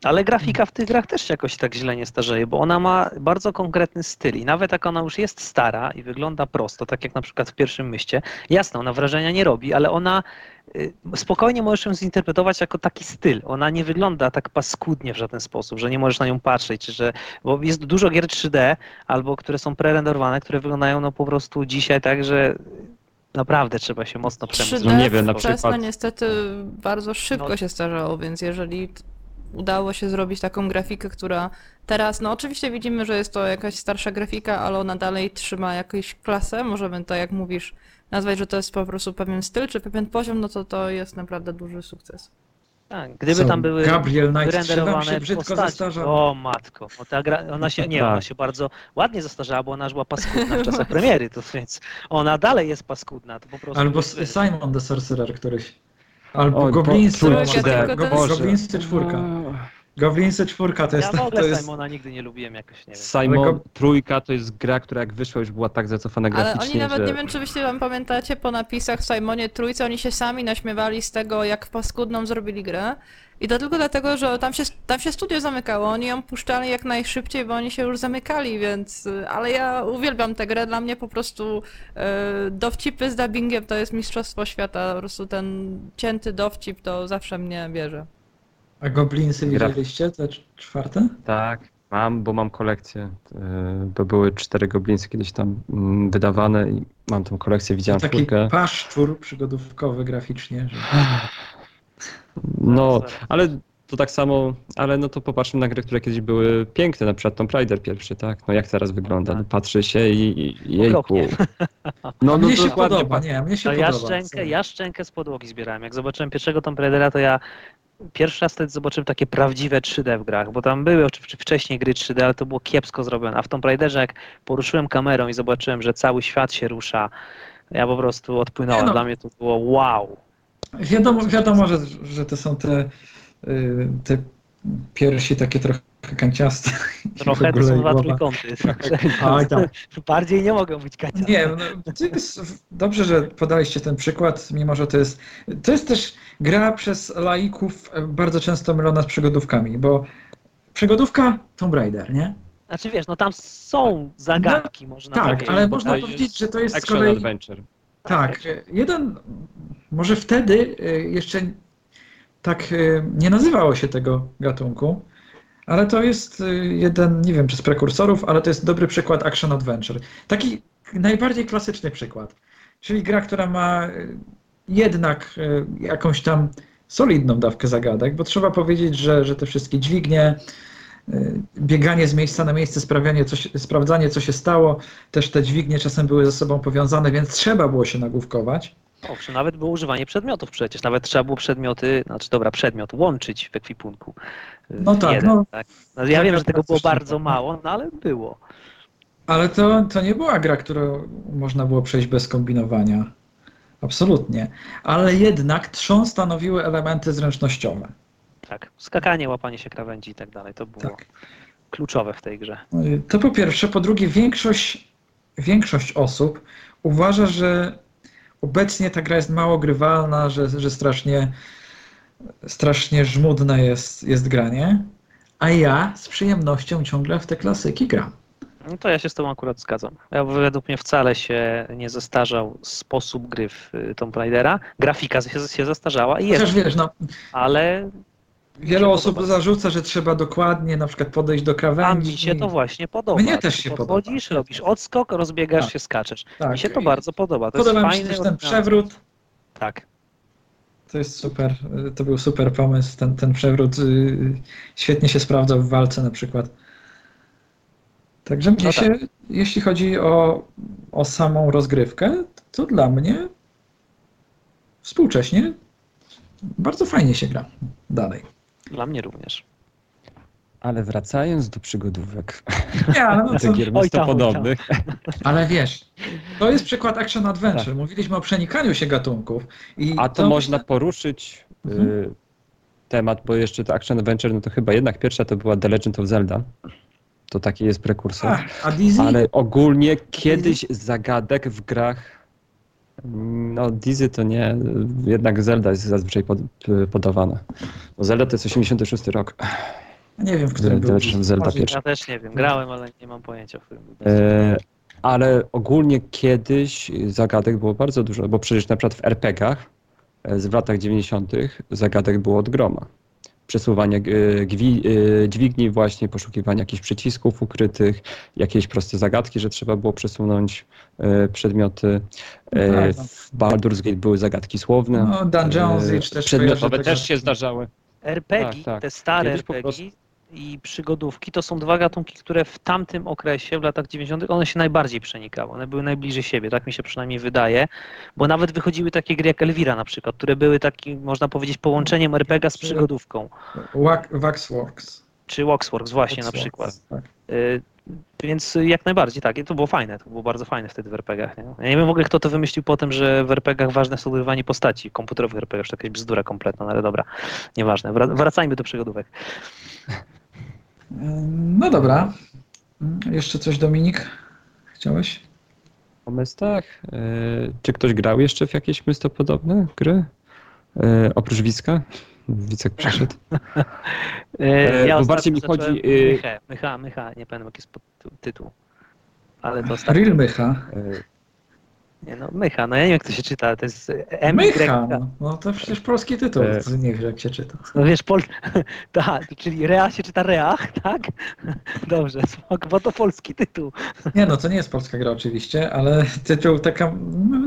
Ale grafika w tych grach też się jakoś tak źle nie starzeje, bo ona ma bardzo konkretny styl i nawet jak ona już jest stara i wygląda prosto, tak jak na przykład w pierwszym myście, jasne, ona wrażenia nie robi, ale ona spokojnie możesz ją zinterpretować jako taki styl. Ona nie wygląda tak paskudnie w żaden sposób, że nie możesz na nią patrzeć, czy że, bo jest dużo gier 3D albo które są prerenderowane, które wyglądają no po prostu dzisiaj tak, że naprawdę trzeba się mocno przemóc. 3D No nie wiem, na przykład- niestety bardzo szybko No. się starzało, więc jeżeli udało się zrobić taką grafikę, która teraz, no oczywiście widzimy, że jest to jakaś starsza grafika, ale ona dalej trzyma jakąś klasę, możemy to jak mówisz nazwać, że to jest po prostu pewien styl, czy pewien poziom, no to to jest naprawdę duży sukces. Tak, gdyby Co, tam były Gabriel Knight wyrenderowane się brzydko postaci. zestarzał. O matko, o, ta gra, ona się, nie, Tak. ona się bardzo ładnie zastarzała, bo ona już była paskudna w czasach premiery, to więc ona dalej jest paskudna, to po prostu... Albo jest- Simon the Sorcerer któryś. Albo O, Goblinsy. trójka, może tylko tak. ten- Go- Goblinsy czwórka. Goblinsy czwórka to Ja jest... w ogóle to jest Simona nigdy nie lubiłem jakoś, nie wiem. Simon trójka to jest gra, która jak wyszła już była tak zacofana Ale graficznie, oni nawet, że... nie wiem czy wyście wam pamiętacie, po napisach w Simonie Trójce oni się sami naśmiewali z tego, jak paskudną zrobili grę. I to tylko dlatego, że tam się, tam się studio zamykało, oni ją puszczali jak najszybciej, bo oni się już zamykali, więc... Ale ja uwielbiam tę grę, dla mnie po prostu e, dowcipy z dubbingiem to jest mistrzostwo świata, po prostu ten cięty dowcip to zawsze mnie bierze. A Goblinsy Gra- widzieliście? Te cz- czwarte? Tak, mam, bo mam kolekcję, bo były cztery goblinsy kiedyś tam mm, wydawane i mam tą kolekcję, widziałem Taki czwórkę. paszczur przygodówkowy graficznie. Że... No, ale to tak samo, ale no to popatrzmy na gry, które kiedyś były piękne, na przykład Tomb Raider pierwszy, tak? No jak teraz wygląda? No, patrzy się i, i jejku. No, no mnie się podoba, nie, mnie się To ja podoba. szczękę, ja szczękę z podłogi zbierałem. Jak zobaczyłem pierwszego Tomb Raidera, to ja pierwszy raz wtedy zobaczyłem takie prawdziwe 3D w grach, bo tam były oczywiście wcześniej gry 3D, ale to było kiepsko zrobione. A w Tomb Raiderze jak poruszyłem kamerą i zobaczyłem, że cały świat się rusza, ja po prostu odpłynąłem. No. Dla mnie to było wow. Wiadomo, wiadomo że, że to są te, y, te piersi takie trochę kanciaste. Trochę to są dwa trójkąty. Tak. Bardziej nie mogą być kaciate. Nie, no, to jest, dobrze, że podaliście ten przykład, mimo że to jest, to jest też gra przez laików e, bardzo często mylona z przygodówkami, bo przygodówka Tomb Raider, nie? Znaczy wiesz, no tam są zagadki, można Tak, powiedzieć. ale bo można powiedzieć, że to jest z kolei... Adventure. Tak, jeden, może wtedy y, jeszcze tak y, nie nazywało się tego gatunku, ale to jest y, jeden, nie wiem czy z prekursorów, ale to jest dobry przykład Action Adventure. Taki najbardziej klasyczny przykład, czyli gra, która ma y, jednak jakąś tam solidną dawkę zagadek, bo trzeba powiedzieć, że, że te wszystkie dźwignie, bieganie z miejsca na miejsce, sprawianie, co się, sprawdzanie, co się stało, też te dźwignie czasem były ze sobą powiązane, więc trzeba było się nagłówkować. Owszem, nawet było używanie przedmiotów przecież. Nawet trzeba było przedmioty, znaczy dobra, przedmiot łączyć w ekwipunku. No tak, jeden, no. tak. No, ja wiem, że tego było bardzo mało, no ale było. Ale to, to nie była gra, którą można było przejść bez kombinowania. Absolutnie. Ale jednak trzon stanowiły elementy zręcznościowe. Tak. Skakanie, łapanie się krawędzi i tak dalej. To było Tak. kluczowe w tej grze. To po pierwsze. Po drugie, większość, większość osób uważa, że obecnie ta gra jest mało grywalna, że, że strasznie, strasznie żmudne jest, jest granie. A ja z przyjemnością ciągle w te klasyki gram. No to ja się z tobą akurat zgadzam. Ja, według mnie wcale się nie zestarzał sposób gry w y, Tomb Raidera. Grafika się, się zestarzała i jest, Chociaż wiesz, no, ale wiele osób zarzuca, że trzeba dokładnie na przykład podejść do a krawędzi. mi się to właśnie podoba. Mnie też się podchodzisz, podoba. robisz odskok, rozbiegasz Tak. się, skaczesz. Tak. Mi się to bardzo podoba. To Podoba mi się też ten przewrót. Tak. To jest super, to był super pomysł. Ten, ten przewrót y, świetnie się sprawdzał w walce na przykład. Także mnie No się, jeśli chodzi o, o samą rozgrywkę, to dla mnie współcześnie bardzo fajnie się gra dalej. Dla mnie również. Ale wracając do przygodówek, Nie, ale, no co, gier Oj tam, oj tam. podobnych, ale wiesz, to jest przykład Action Adventure. Mówiliśmy o przenikaniu się gatunków. I a to, można poruszyć Mhm. y, temat, bo jeszcze to Action Adventure, no to chyba jednak pierwsza to była The Legend of Zelda. To taki jest prekursor. A, a? Ale ogólnie kiedyś zagadek w grach, no Dizzy to nie, jednak Zelda jest zazwyczaj pod, podawana. No Zelda to jest 86 rok. Nie wiem, w którym był. Zelda Może- pierwszy. Ja też nie wiem. Grałem, ale nie mam pojęcia, w którym był. E, ale ogólnie kiedyś zagadek było bardzo dużo, bo przecież na przykład w RPG-ach e, w latach 90. zagadek było od groma. Przesuwanie e, dźwigni właśnie, poszukiwanie jakichś przycisków ukrytych, jakieś proste zagadki, że trzeba było przesunąć e, przedmioty. E, Prawda. w Baldur's Gate były zagadki słowne. No, Dungeons Age też Przedmiotowe też się zdarzały. RPG, tak, tak. te stare Kiedyś po RPG, prostu- i przygodówki to są dwa gatunki, które w tamtym okresie, w latach 90., one się najbardziej przenikały. One były najbliżej siebie, tak mi się przynajmniej wydaje, bo nawet wychodziły takie gry jak Elvira na przykład, które były takim, można powiedzieć, połączeniem RPG z przygodówką. Wax- Waxworks. Czy Waxworks właśnie na Waxworks, przykład. Tak. Y, Więc jak najbardziej tak, i to było fajne, to było bardzo fajne wtedy w RPGach. Nie? Ja nie wiem w ogóle kto to wymyślił potem, że w RPGach ważne jest odgrywanie postaci, komputerowych RPGach, to jakaś bzdura kompletna, no ale dobra, nieważne. Wra- Wracajmy do przygodówek. No dobra. Jeszcze coś, Dominik? Chciałeś? O mystach? E, Czy ktoś grał jeszcze w jakieś mystopodobne gry? E, Oprócz Wicka? Wicek przyszedł. E, bo ostatnio bardziej mi chodzi, Mychę, mycha, mycha, nie pamiętam jaki jest tytuł. Ale to ostatnio. Real Mycha. Nie no, mycha, no ja nie wiem jak to się czyta, to jest M, Mycha. Y, No, no to przecież polski tytuł. E. Nie wiem, jak się czyta. No wiesz, pol... tak, czyli Rea się czyta Reach, tak? Dobrze, spoko, bo to polski tytuł. Nie no, to nie jest polska gra oczywiście, ale tytuł taka,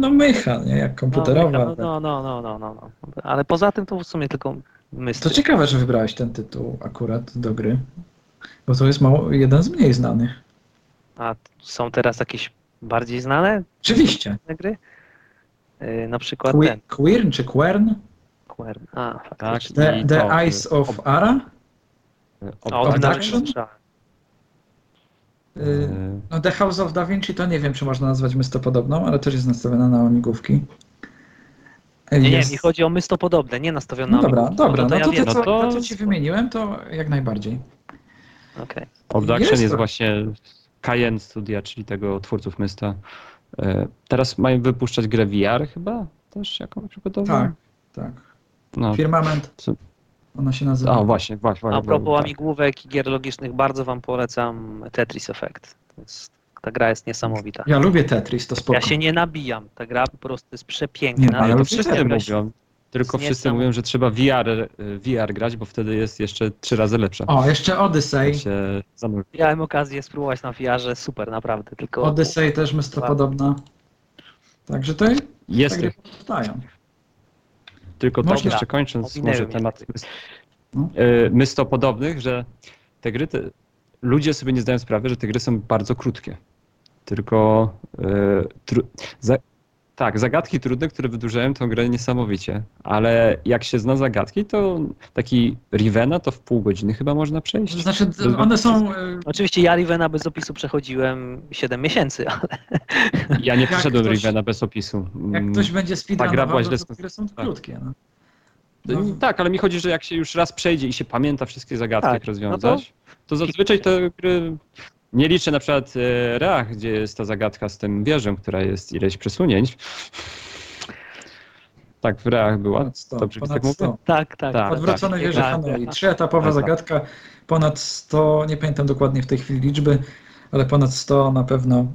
no mycha, nie? Jak komputerowa. No, no, no, no, no, no, no. Ale poza tym to w sumie tylko myśl. To ciekawe, że wybrałeś ten tytuł akurat do gry, bo to jest mało, jeden z mniej znanych. A są teraz jakieś bardziej znane Oczywiście. gry? Yy, na przykład Que- ten. Queern czy Quern? Quern. A, tak, faktycznie. The, i the to, Eyes of ob- Ara? A, ob- Abduction? Y, e, No The House of Da Vinci to nie wiem, czy można nazwać mystopodobną, ale też jest nastawiona na łamigłówki. Nie, nie, Jest- mi chodzi o mystopodobne, nie nastawione No na dobra, amigurumi. dobra, no ja to wiem. te, co, no to- to, co ci wymieniłem, to jak najbardziej. Okej. Obduction Jest jest, to- właśnie Cayenne Studia, czyli tego twórców Mysta. E, Teraz mają wypuszczać grę VR chyba? Też jakąś przygotową? Tak, tak. No. Firmament, ona się nazywa. O, właśnie, właśnie. A właśnie, propos tak. amigłówek i gier logicznych, bardzo wam polecam Tetris Effect. Ta gra jest niesamowita. Ja lubię Tetris, to spoko. Ja się nie nabijam. Ta gra po prostu jest Nie, przepiękna. no, Ale Ja to lubię wszyscy mówią. Tylko wszyscy mówią, że trzeba VR, y, VR grać, bo wtedy jest jeszcze trzy razy lepsze. O, jeszcze Odyssey. Miałem okazję spróbować na VR-ze, super, naprawdę. Tylko Odyssey też mystopodobna. Także to Jest powstają. tylko Można. jeszcze kończąc może temat mys- No. y, mystopodobnych, że te gry, te, ludzie sobie nie zdają sprawy, że te gry są bardzo krótkie. Tylko y, tru, za, tak, zagadki trudne, które wydłużają tę grę niesamowicie, ale jak się zna zagadki, to taki Rivena to w pół godziny chyba można przejść. To znaczy, one są... y, Oczywiście ja Rivena bez opisu przechodziłem 7 miesięcy, ale Ja nie przeszedłem ktoś- Rivena bez opisu. Jak Mm, ktoś będzie gra speedrunował, była to źle te gry są tak. krótkie. No. No, tak, ale mi chodzi, że jak się już raz przejdzie i się pamięta wszystkie zagadki, Tak, jak rozwiązać, no to zazwyczaj te gry. Nie liczę na przykład e, Reach, gdzie jest ta zagadka z tym wieżem, która jest ileś przesunięć. Tak, w Reach była. Ponad 100, Dobrze, ponad Wicek mówię? 100. tak, tak. Tak. Odwrócone wieże Tak, Hanoi. tak. Trzyetapowa Tak, tak. zagadka, ponad 100, nie pamiętam dokładnie w tej chwili liczby, ale ponad 100 na pewno e,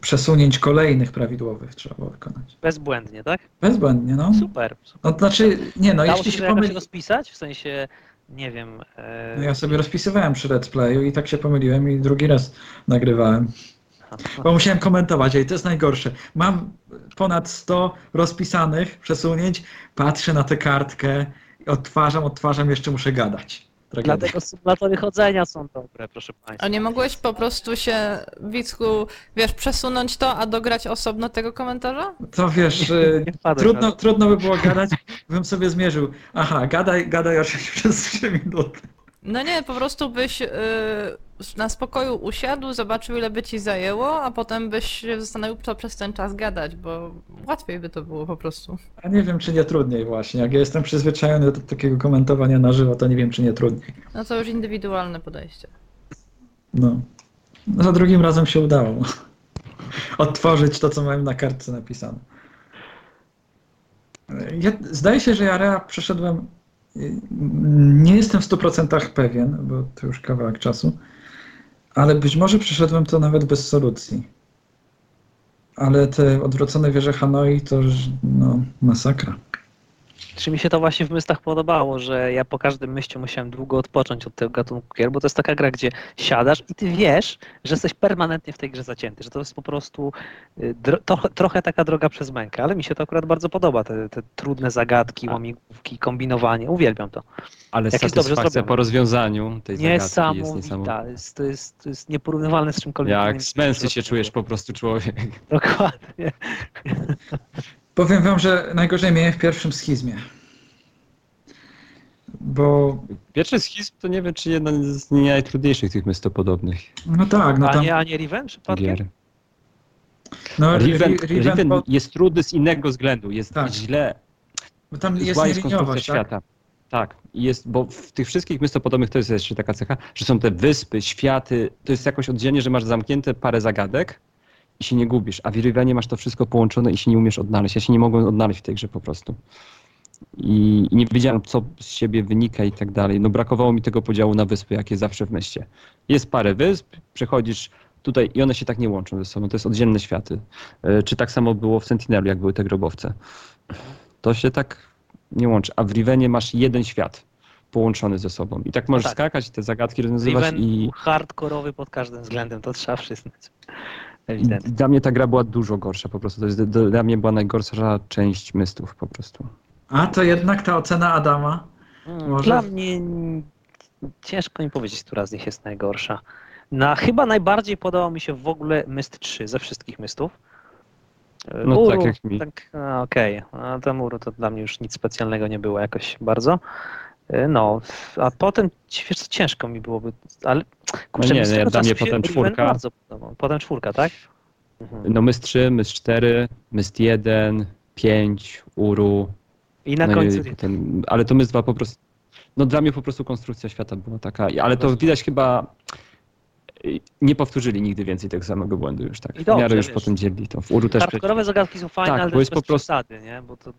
przesunięć kolejnych prawidłowych trzeba było wykonać. Bezbłędnie, tak? Bezbłędnie, no. Super. super. No to znaczy, nie no, Dało jeśli się się pomyli... rozpisać? W sensie, nie wiem... E... No ja sobie rozpisywałem przy Let's Playu i tak się pomyliłem i drugi raz nagrywałem. Bo musiałem komentować, ej, to jest najgorsze. Mam ponad 100 rozpisanych przesunięć, patrzę na tę kartkę, odtwarzam, odtwarzam, jeszcze muszę gadać. Tragedia. Dlatego symulatory chodzenia są dobre, proszę Państwa. A nie mogłeś po prostu się, Wicku, wiesz, przesunąć to, a dograć osobno tego komentarza? To wiesz, y, Nie wpadłem trudno, na to. trudno by było gadać, bym sobie zmierzył. Aha, gadaj, gadaj oczywiście przez 3 minuty. No nie, po prostu byś y, na spokoju usiadł, zobaczył ile by ci zajęło, a potem byś się zastanowił, co przez ten czas gadać, bo łatwiej by to było po prostu. A nie wiem, czy nie trudniej właśnie. Jak ja jestem przyzwyczajony do takiego komentowania na żywo, to nie wiem, czy nie trudniej. No to już indywidualne podejście. No. no za drugim razem się udało. Odtworzyć to, co miałem na kartce napisane. Ja, zdaje się, że ja Rea przeszedłem. Nie jestem w 100% pewien, bo to już kawałek czasu, ale być może przeszedłem to nawet bez solucji. Ale te odwrócone wieże Hanoi to już no, masakra. Czy mi się to właśnie w mystach podobało, że ja po każdym myście musiałem długo odpocząć od tego gatunku gier, bo to jest taka gra, gdzie siadasz i ty wiesz, że jesteś permanentnie w tej grze zacięty, że to jest po prostu y, to, trochę taka droga przez mękę, ale mi się to akurat bardzo podoba, te, te trudne zagadki, A. łamigłówki, kombinowanie, uwielbiam to. Ale Jak satysfakcja po rozwiązaniu tej zagadki jest Niesamowita, jest, to, jest, to jest nieporównywalne z czymkolwiek. Jak smęsy się czujesz po prostu człowiek. Dokładnie. Powiem wam, że najgorzej miałem w pierwszym schizmie. Bo, Pierwszy schizm to nie wiem, czy jedna z najtrudniejszych tych mystopodobnych no tak, no A tam, nie, a nie Riven przypadkiem? gier. no, Riven, Ri- Riven, Riven bo, jest trudny z innego względu, jest Tak. źle, bo tam jest zła jest konstrukcja tak? świata. Tak, jest, bo w tych wszystkich mystopodobnych to jest jeszcze taka cecha, że są te wyspy, światy, to jest jakoś oddzielnie, że masz zamknięte parę zagadek i się nie gubisz, a w Rivenie masz to wszystko połączone i się nie umiesz odnaleźć. Ja się nie mogłem odnaleźć w tej grze po prostu. I, I nie wiedziałem, co z siebie wynika i tak dalej. No brakowało mi tego podziału na wyspy, jak jest zawsze w mieście. Jest parę wysp, przechodzisz tutaj i one się tak nie łączą ze sobą, to jest oddzielne światy. E, Czy tak samo było w Sentinelu, jak były te grobowce. To się tak nie łączy, a w Rivenie masz jeden świat połączony ze sobą. I tak możesz tak. skakać, te zagadki rozwiązywać Riven i hardkorowy pod każdym względem, to trzeba przyznać. I Ewidentnie. dla mnie ta gra była dużo gorsza po prostu. To jest, dla mnie była najgorsza część mystów po prostu. A to jednak ta ocena Adama. Mm, Może- Dla mnie ciężko mi powiedzieć, która z nich jest najgorsza. Na, chyba najbardziej podobał mi się w ogóle Myst 3 ze wszystkich mystów. E, No Uru, tak jak mi. Tak, a, okej. A tam Uru to dla mnie już nic specjalnego nie było jakoś bardzo. E, No, a potem wiesz, ciężko mi byłoby, ale kurczę, nie, mi z nie, tego dla mnie potem czwórka. Bardzo podobał. Potem czwórka, tak? Mhm. No myst 3, myst 4, myst 1, 5, Uru. I na no końcu i potem, ale to myst 2 po prostu. No dla mnie po prostu konstrukcja świata była taka. Ale to widać chyba. y, Nie powtórzyli nigdy więcej tego samego błędu już tak. I W dobrze, miarę już wiesz. potem dzielili to. W Uru też. Hardkorowe zagadki są fajne, Tak, ale bo to jest po prostu- przesady, nie? Bo to,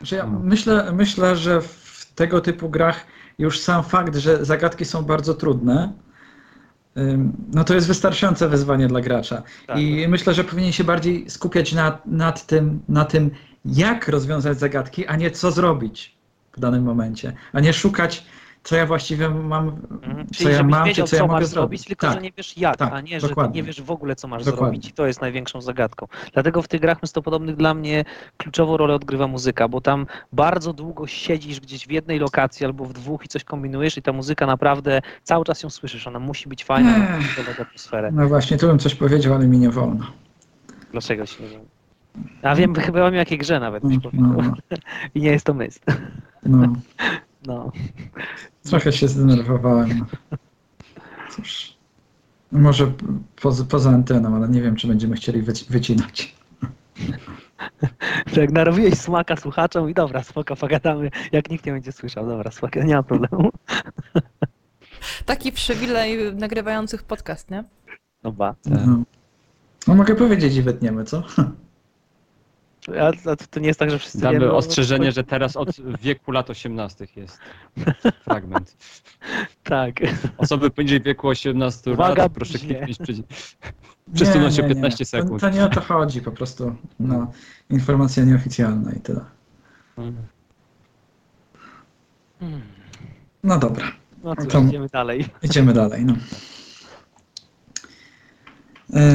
Że ja No. myślę, myślę, że w tego typu grach już sam fakt, że zagadki są bardzo trudne, no to jest wystarczające wyzwanie dla gracza. Tak. I myślę, że powinien się bardziej skupiać nad, nad, tym, na tym, jak rozwiązać zagadki, a nie co zrobić w danym momencie, a nie szukać, co ja właściwie mam, Mhm. co Czyli ja mam, czy wiedział, co ja co mogę masz zrobić. tylko tak. że nie wiesz jak, tak, a nie, że dokładnie. nie wiesz w ogóle, co masz Dokładnie. zrobić i to jest największą zagadką. Dlatego w tych grach mystopodobnych dla mnie kluczową rolę odgrywa muzyka, bo tam bardzo długo siedzisz gdzieś w jednej lokacji albo w dwóch i coś kombinujesz i ta muzyka naprawdę cały czas ją słyszysz, ona musi być fajna, musi budować atmosferę. No właśnie, tu bym coś powiedział, ale mi nie wolno. Dlaczego się nie wiem? A wiem, chyba wiem jakiej grze nawet No, powiedział. no, I nie jest to myst. no. No. Trochę się zdenerwowałem. Cóż. Może poza, poza anteną, ale nie wiem, czy będziemy chcieli wyci- wycinać. Tak narobiłeś smaka słuchaczom i dobra, spoko, pogadamy, jak nikt nie będzie słyszał. Dobra, spoko, nie ma problemu. Taki przywilej nagrywających podcast, nie? No ba. Tak. No. no mogę powiedzieć i wytniemy, co? A, a to nie jest tak, że wszyscy Damy wiemy, o- ostrzeżenie, że teraz od wieku lat 18 jest fragment. Tak. Osoby poniżej wieku 18 Uwaga, lat, proszę kliknąć przycisk. Przesunąć się Nie, nie, 15 nie. sekund. To, to nie o to chodzi, po prostu no, informacja nieoficjalna i tyle. Hmm. No dobra, No cóż, To- idziemy dalej. idziemy dalej. No.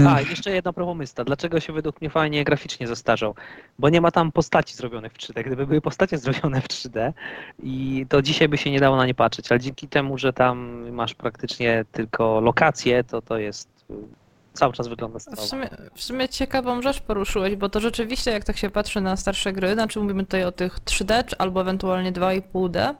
A, jeszcze jedna propomysta. Dlaczego się według mnie fajnie graficznie zestarzał? Bo nie ma tam postaci zrobionych w 3D. Gdyby były postacie zrobione w 3D, i to dzisiaj by się nie dało na nie patrzeć, ale dzięki temu, że tam masz praktycznie tylko lokacje, to to jest y, cały czas wygląda W stalowo. sumie, w sumie ciekawą rzecz poruszyłeś, bo to rzeczywiście jak tak się patrzy na starsze gry, znaczy mówimy tutaj o tych 3D czy albo ewentualnie 2,5D, mm,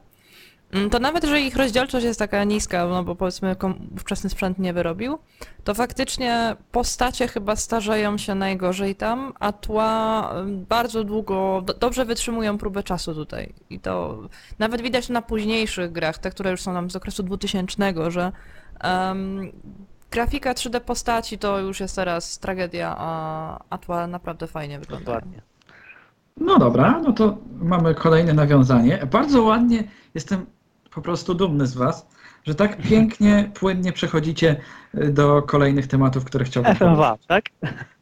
to nawet jeżeli ich rozdzielczość jest taka niska, no bo powiedzmy ówczesny sprzęt nie wyrobił, to faktycznie postacie chyba starzeją się najgorzej tam, a tła ym, bardzo długo, do, dobrze wytrzymują próbę czasu tutaj. I to nawet widać na późniejszych grach, te, które już są nam z okresu 2000, że em, grafika 3D postaci to już jest teraz tragedia, a, a tła naprawdę fajnie wyglądają. Dokładnie. No dobra, no to mamy kolejne nawiązanie. Bardzo ładnie, jestem po prostu dumny z Was, że tak pięknie, płynnie przechodzicie y, do kolejnych tematów, które chciałbym FMW, tak?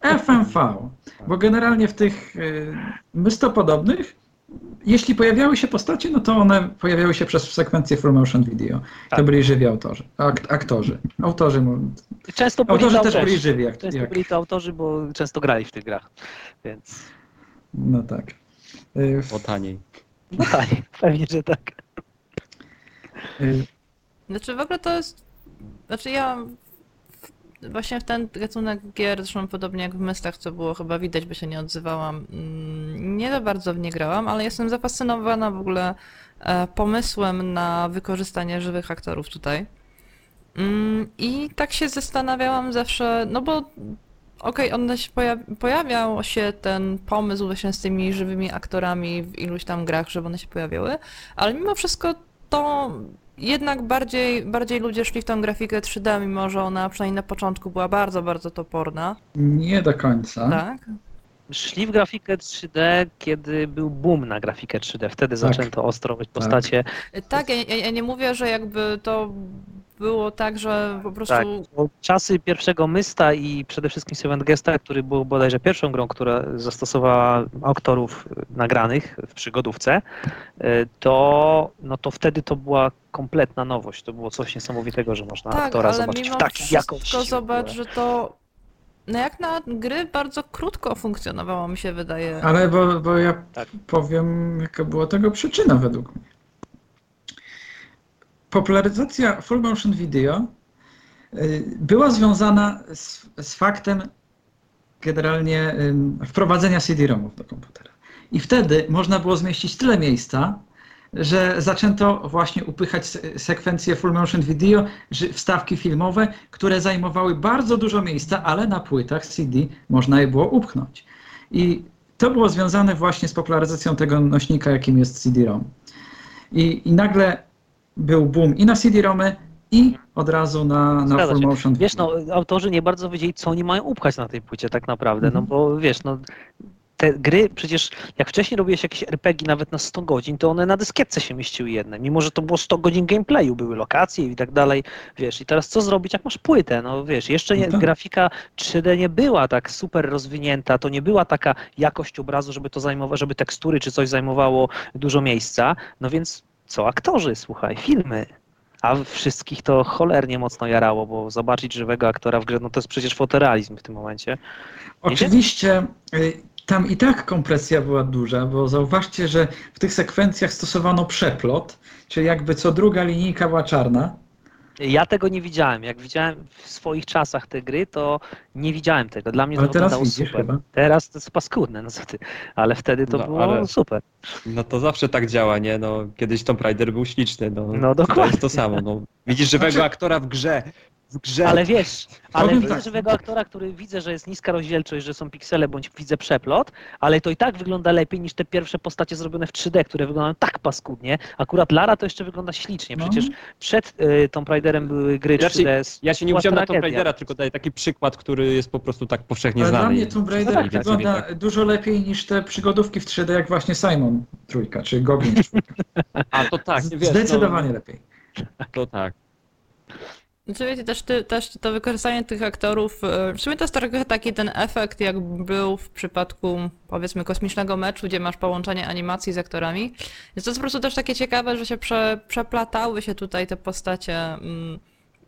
FMV, bo generalnie w tych y, mystopodobnych jeśli pojawiały się postacie, no to one pojawiały się przez sekwencję full motion video. To Tak. byli żywi autorzy. Ak aktorzy. Autorzy, Często byli autorzy to też byli żywi. Jak, Często jak, byli to autorzy, bo często grali w tych grach, więc no tak. Y, w- O taniej. no tak, pewnie, że tak. Y, Znaczy w ogóle to jest. Znaczy ja właśnie w ten gatunek gier, zresztą podobnie jak w Mystach, co było chyba widać, by się nie odzywałam, mm, nie za bardzo w nie grałam, ale jestem zafascynowana w ogóle e, pomysłem na wykorzystanie żywych aktorów tutaj. Mm, I tak się zastanawiałam zawsze, no bo okej, one się pojaw- pojawiał się ten pomysł właśnie z tymi żywymi aktorami w iluś tam grach, żeby one się pojawiały, ale mimo wszystko to jednak bardziej, bardziej ludzie szli w tą grafikę 3D, mimo że ona przynajmniej na początku była bardzo, bardzo toporna. nie do końca. Tak? Szli w grafikę 3D, kiedy był boom na grafikę 3D. Wtedy zaczęto ostro robić postacie. Tak, ja, ja, ja nie mówię, że jakby to było tak, że po prostu Tak, bo czasy pierwszego Mysta i przede wszystkim Seven Gesta, który był bodajże pierwszą grą, która zastosowała aktorów nagranych w przygodówce, y, to, no to wtedy to była kompletna nowość. To było coś niesamowitego, że można tak, aktora ale zobaczyć mimo w takiej jakości. zobacz, że to no jak na gry bardzo krótko funkcjonowało, mi się wydaje. Ale bo, bo ja Tak. powiem, jaka była tego przyczyna według mnie. Popularyzacja full motion video y, była związana z, z faktem generalnie wprowadzenia CD-ROMów do komputera. I wtedy można było zmieścić tyle miejsca, że zaczęto właśnie upychać se- sekwencje full motion video, wstawki filmowe, które zajmowały bardzo dużo miejsca, ale na płytach CD można je było upchnąć. I to było związane właśnie z popularyzacją tego nośnika, jakim jest CD-ROM. I, I nagle był boom i na CD-ROMy, i od razu na, na full motion Wiesz, no, autorzy nie bardzo wiedzieli, co oni mają upchać na tej płycie tak naprawdę, no Mhm. bo wiesz, no te gry, przecież jak wcześniej robiłeś jakieś RPG nawet na 100 godzin, to one na dyskietce się mieściły jedne, mimo że to było 100 godzin gameplayu, były lokacje i tak dalej, wiesz, i teraz co zrobić, jak masz płytę, no wiesz, jeszcze nie, No tak. grafika 3D nie była tak super rozwinięta, to nie była taka jakość obrazu, żeby to zajmowało, żeby tekstury czy coś zajmowało dużo miejsca, no więc co, aktorzy, słuchaj, filmy, a wszystkich to cholernie mocno jarało, bo zobaczyć żywego aktora w grze, no to jest przecież fotorealizm w tym momencie. Oczywiście y, tam i tak kompresja była duża, bo zauważcie, że w tych sekwencjach stosowano przeplot, czyli jakby co druga linijka była czarna. Ja tego nie widziałem. Jak widziałem w swoich czasach te gry, to nie widziałem tego. Dla mnie Ale to teraz wyglądało super. chyba. Teraz to jest paskudne, no co ty. Ale wtedy to No, było ale- super. No to zawsze tak działa, nie? No, kiedyś Tomb Raider był śliczny, no. No, To dokładnie. jest to samo, no. Widzisz żywego Znaczy- aktora w grze. W grze. Ale wiesz, ale widzę tak. żywego aktora, który widzę, że jest niska rozdzielczość, że są piksele, bądź widzę przeplot, ale to i tak wygląda lepiej niż te pierwsze postacie zrobione w 3D, które wyglądają tak paskudnie. Akurat Lara to jeszcze wygląda ślicznie. No. Przecież przed y, Tomb Raiderem były gry Znaczy, 3D. z- Ja się nie wziąłem na Tomb. Raidera, tylko daję taki przykład, który jest po prostu tak powszechnie Ale znany. dla mnie Tomb Raider tak, tak, wygląda tak. dużo lepiej niż te przygodówki w 3D, jak właśnie Simon trójka, czy Goblin czwórka. A to tak, Z- wiesz, Zdecydowanie lepiej. No, to tak. Znaczy wiecie, też, ty, też to wykorzystanie tych aktorów, e, w sumie to jest trochę taki ten efekt, jak był w przypadku powiedzmy kosmicznego meczu, gdzie masz połączenie animacji z aktorami. Więc to jest po prostu też takie ciekawe, że się prze, przeplatały się tutaj te postacie mm,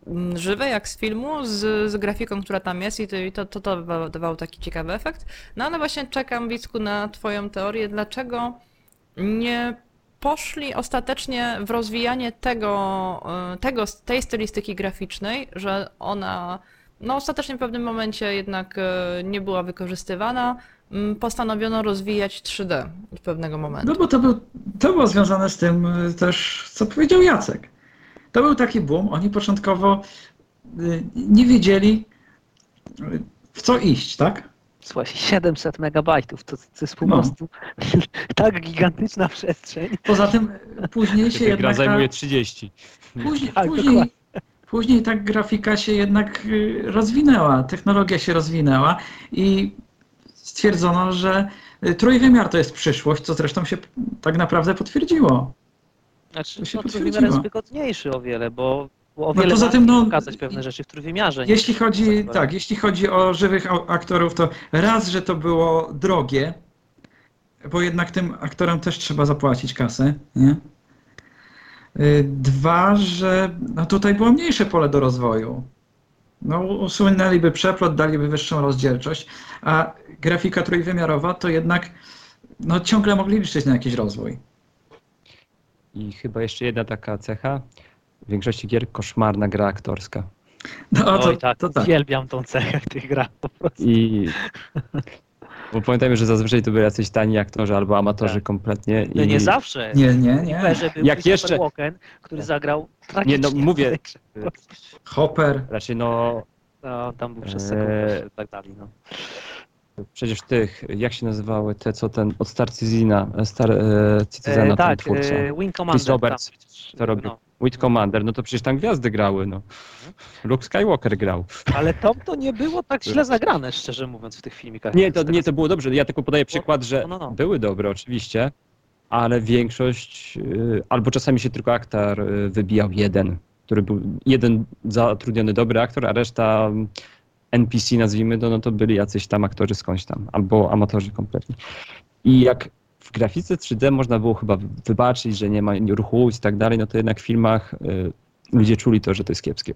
mm, żywe, jak z filmu, z, z grafiką, która tam jest i to, i to, to, to dawało taki ciekawy efekt. No ale właśnie czekam, Wicku, na twoją teorię, dlaczego nie poszli ostatecznie w rozwijanie tego, y, tego, tej stylistyki graficznej, że ona no ostatecznie w pewnym momencie jednak y, nie była wykorzystywana. Mm, Postanowiono rozwijać 3D od pewnego momentu. No bo to, był, to było związane z tym y, też, co powiedział Jacek. To był taki boom. Oni początkowo nie wiedzieli, w co iść, tak? Słuchaj, 700 megabajtów, to, to jest po No. prostu tak gigantyczna przestrzeń. Poza tym później się gra jednak... ta- zajmuje 30. Później, Tak, później, dokładnie. później ta grafika się jednak y, rozwinęła, technologia się rozwinęła i stwierdzono, że y, trójwymiar to jest przyszłość, co zresztą się tak naprawdę potwierdziło. Znaczy, To się no, trójwymiar jest wygodniejszy o wiele, bo, bo o No wiele poza tym, no, pokazać pewne rzeczy w trójwymiarze. Jeśli chodzi, tak, jeśli chodzi o żywych aktorów, to raz, że to było drogie, bo jednak tym aktorom też trzeba zapłacić kasę, nie? Y, Dwa, że no tutaj było mniejsze pole do rozwoju. No, usunęliby przeplot, daliby wyższą rozdzielczość, a grafika trójwymiarowa to jednak no, ciągle mogli liczyć na jakiś rozwój. I chyba jeszcze jedna taka cecha. W większości gier koszmarna gra aktorska. No, to, Oj, tak, to tak. uwielbiam tą cechę w tych grach po prostu. I bo pamiętajmy, że zazwyczaj to byli jacyś tani aktorzy albo amatorzy Tak. kompletnie. No I... nie zawsze. Nie, nie, nie. Że był Jak Jak jeszcze- Walken, który zagrał Nie, tragicznie. no mówię, Hopper. raczej no No, tam był przez Eee, sekundę i tak dalej. No. przecież tych, jak się nazywały te, co ten od Star Citizena, Star e, Citizena, E, ten tak, twórca. e, Wing Commander. Roberts tam przecież, to robił. No. Wit Commander, no to przecież tam gwiazdy grały, no. Luke Skywalker grał. Ale to, to nie było tak źle zagrane, szczerze mówiąc, w tych filmikach. Nie, to, nie, to było dobrze. Ja tylko podaję przykład, że no, no, no. były dobre oczywiście, ale większość, y, albo czasami się tylko aktor y, wybijał jeden, który był jeden zatrudniony dobry aktor, a reszta NPC nazwijmy to, no to byli jacyś tam aktorzy skądś tam, albo amatorzy kompletnie. I jak w grafice 3D można było chyba wybaczyć, że nie ma ruchu i tak dalej, no to jednak w filmach y, ludzie czuli to, że to jest kiepskie.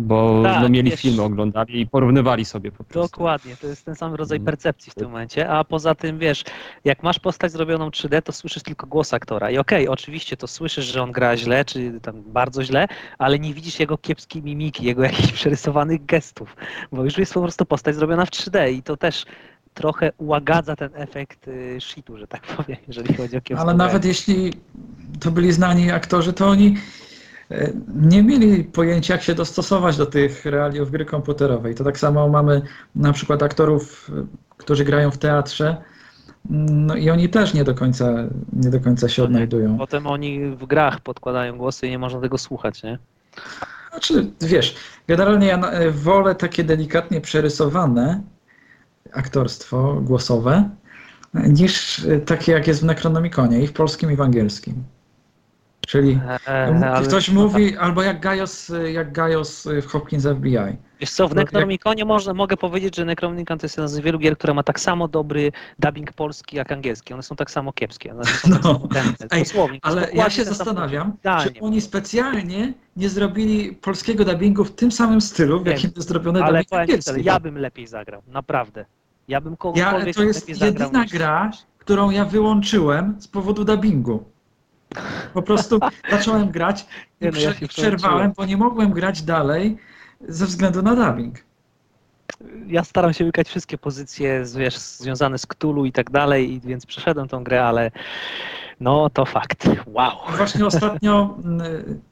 Bo Tak, no, mieli wiesz. filmy, oglądali i porównywali sobie po prostu. Dokładnie, to jest ten sam rodzaj Mm. percepcji w tym momencie, a poza tym wiesz, jak masz postać zrobioną 3D, to słyszysz tylko głos aktora i okej, oczywiście to słyszysz, że on gra źle, czy tam bardzo źle, ale nie widzisz jego kiepskiej mimiki, jego jakichś przerysowanych gestów, bo już jest po prostu postać zrobiona w 3D i to też trochę ułagadza ten efekt y, shitu, że tak powiem, jeżeli chodzi o kiepską Ale nawet jeśli to byli znani aktorzy, to oni e, nie mieli pojęcia, jak się dostosować do tych realiów gry komputerowej. To tak samo mamy na przykład aktorów, e, którzy grają w teatrze, no i oni też nie do końca, nie do końca się odnajdują. Potem oni w grach podkładają głosy i nie można tego słuchać, nie? Znaczy, wiesz, generalnie ja wolę takie delikatnie przerysowane aktorstwo głosowe, niż takie, jak jest w Necronomiconie i w polskim, i w angielskim. Czyli E, M- ale- Ktoś mówi, albo jak Gajos, jak Gajos w Hopkins FBI. Wiesz co, w No, jak- Necronomiconie można, mogę powiedzieć, że Necronomicon to jest jedna z wielu gier, która ma tak samo dobry dubbing polski jak angielski. One są tak samo kiepskie. One są tak No. samo tępe. Ej, Dosłownie. to Ale ja się zastanawiam, czy oni specjalnie nie zrobili polskiego dubbingu w tym samym stylu, w jakim jest zrobiony Ale dubbing angielski. ja bym lepiej zagrał, naprawdę. Ja bym Ja, kogokolwiek to jest jedyna niż- gra, którą ja wyłączyłem z powodu dubbingu. Po prostu zacząłem grać i, Nie no, ja przerwałem, bo nie mogłem grać dalej ze względu na dubbing. Ja staram się łykać wszystkie pozycje wiesz, związane z Cthulhu i tak dalej, więc przeszedłem tą grę, ale no to fakt. Wow. Właśnie ostatnio mm,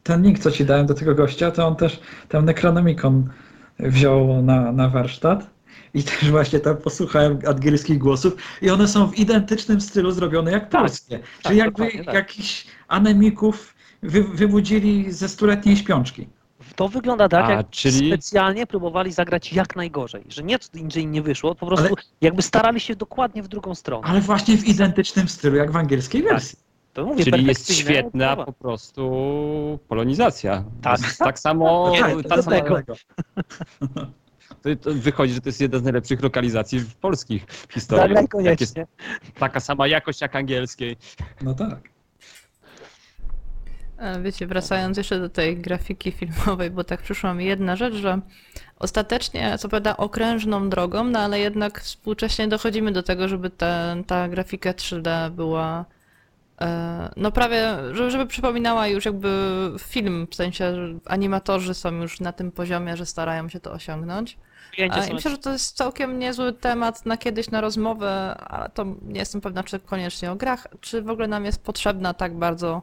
ten link, co ci dałem do tego gościa, to on też tam Necronomicon wziął na, na warsztat i też właśnie tam posłuchałem angielskich głosów i one są w identycznym stylu zrobione jak Tak, polskie. Czyli jakby dokładnie tak. jakichś anemików wy, wybudzili ze stuletniej śpiączki. To wygląda tak, A, jak czyli- specjalnie próbowali zagrać jak najgorzej, że nic indziej nie wyszło, po prostu jakby starali się dokładnie w drugą stronę. Ale właśnie w identycznym stylu jak w angielskiej Tak. wersji. To mówię, Czyli jest świetna po prostu polonizacja. Tak. Tak, tak samo, Tak, to ta jest sama tego. to, to wychodzi, że to jest jedna z najlepszych lokalizacji w polskich historiach. Zagraj Jak jest koniecznie. taka sama jakość jak angielskiej. No tak. Wiecie, wracając jeszcze do tej grafiki filmowej, bo tak przyszła mi jedna rzecz, że ostatecznie, co prawda okrężną drogą, no ale jednak współcześnie dochodzimy do tego, żeby ta, ta grafika 3D była no prawie, żeby, żeby przypominała już jakby film, w sensie że animatorzy są już na tym poziomie, że starają się to osiągnąć. I myślę, że to jest całkiem niezły temat na kiedyś na rozmowę, ale to nie jestem pewna, czy koniecznie o grach, czy w ogóle nam jest potrzebna tak bardzo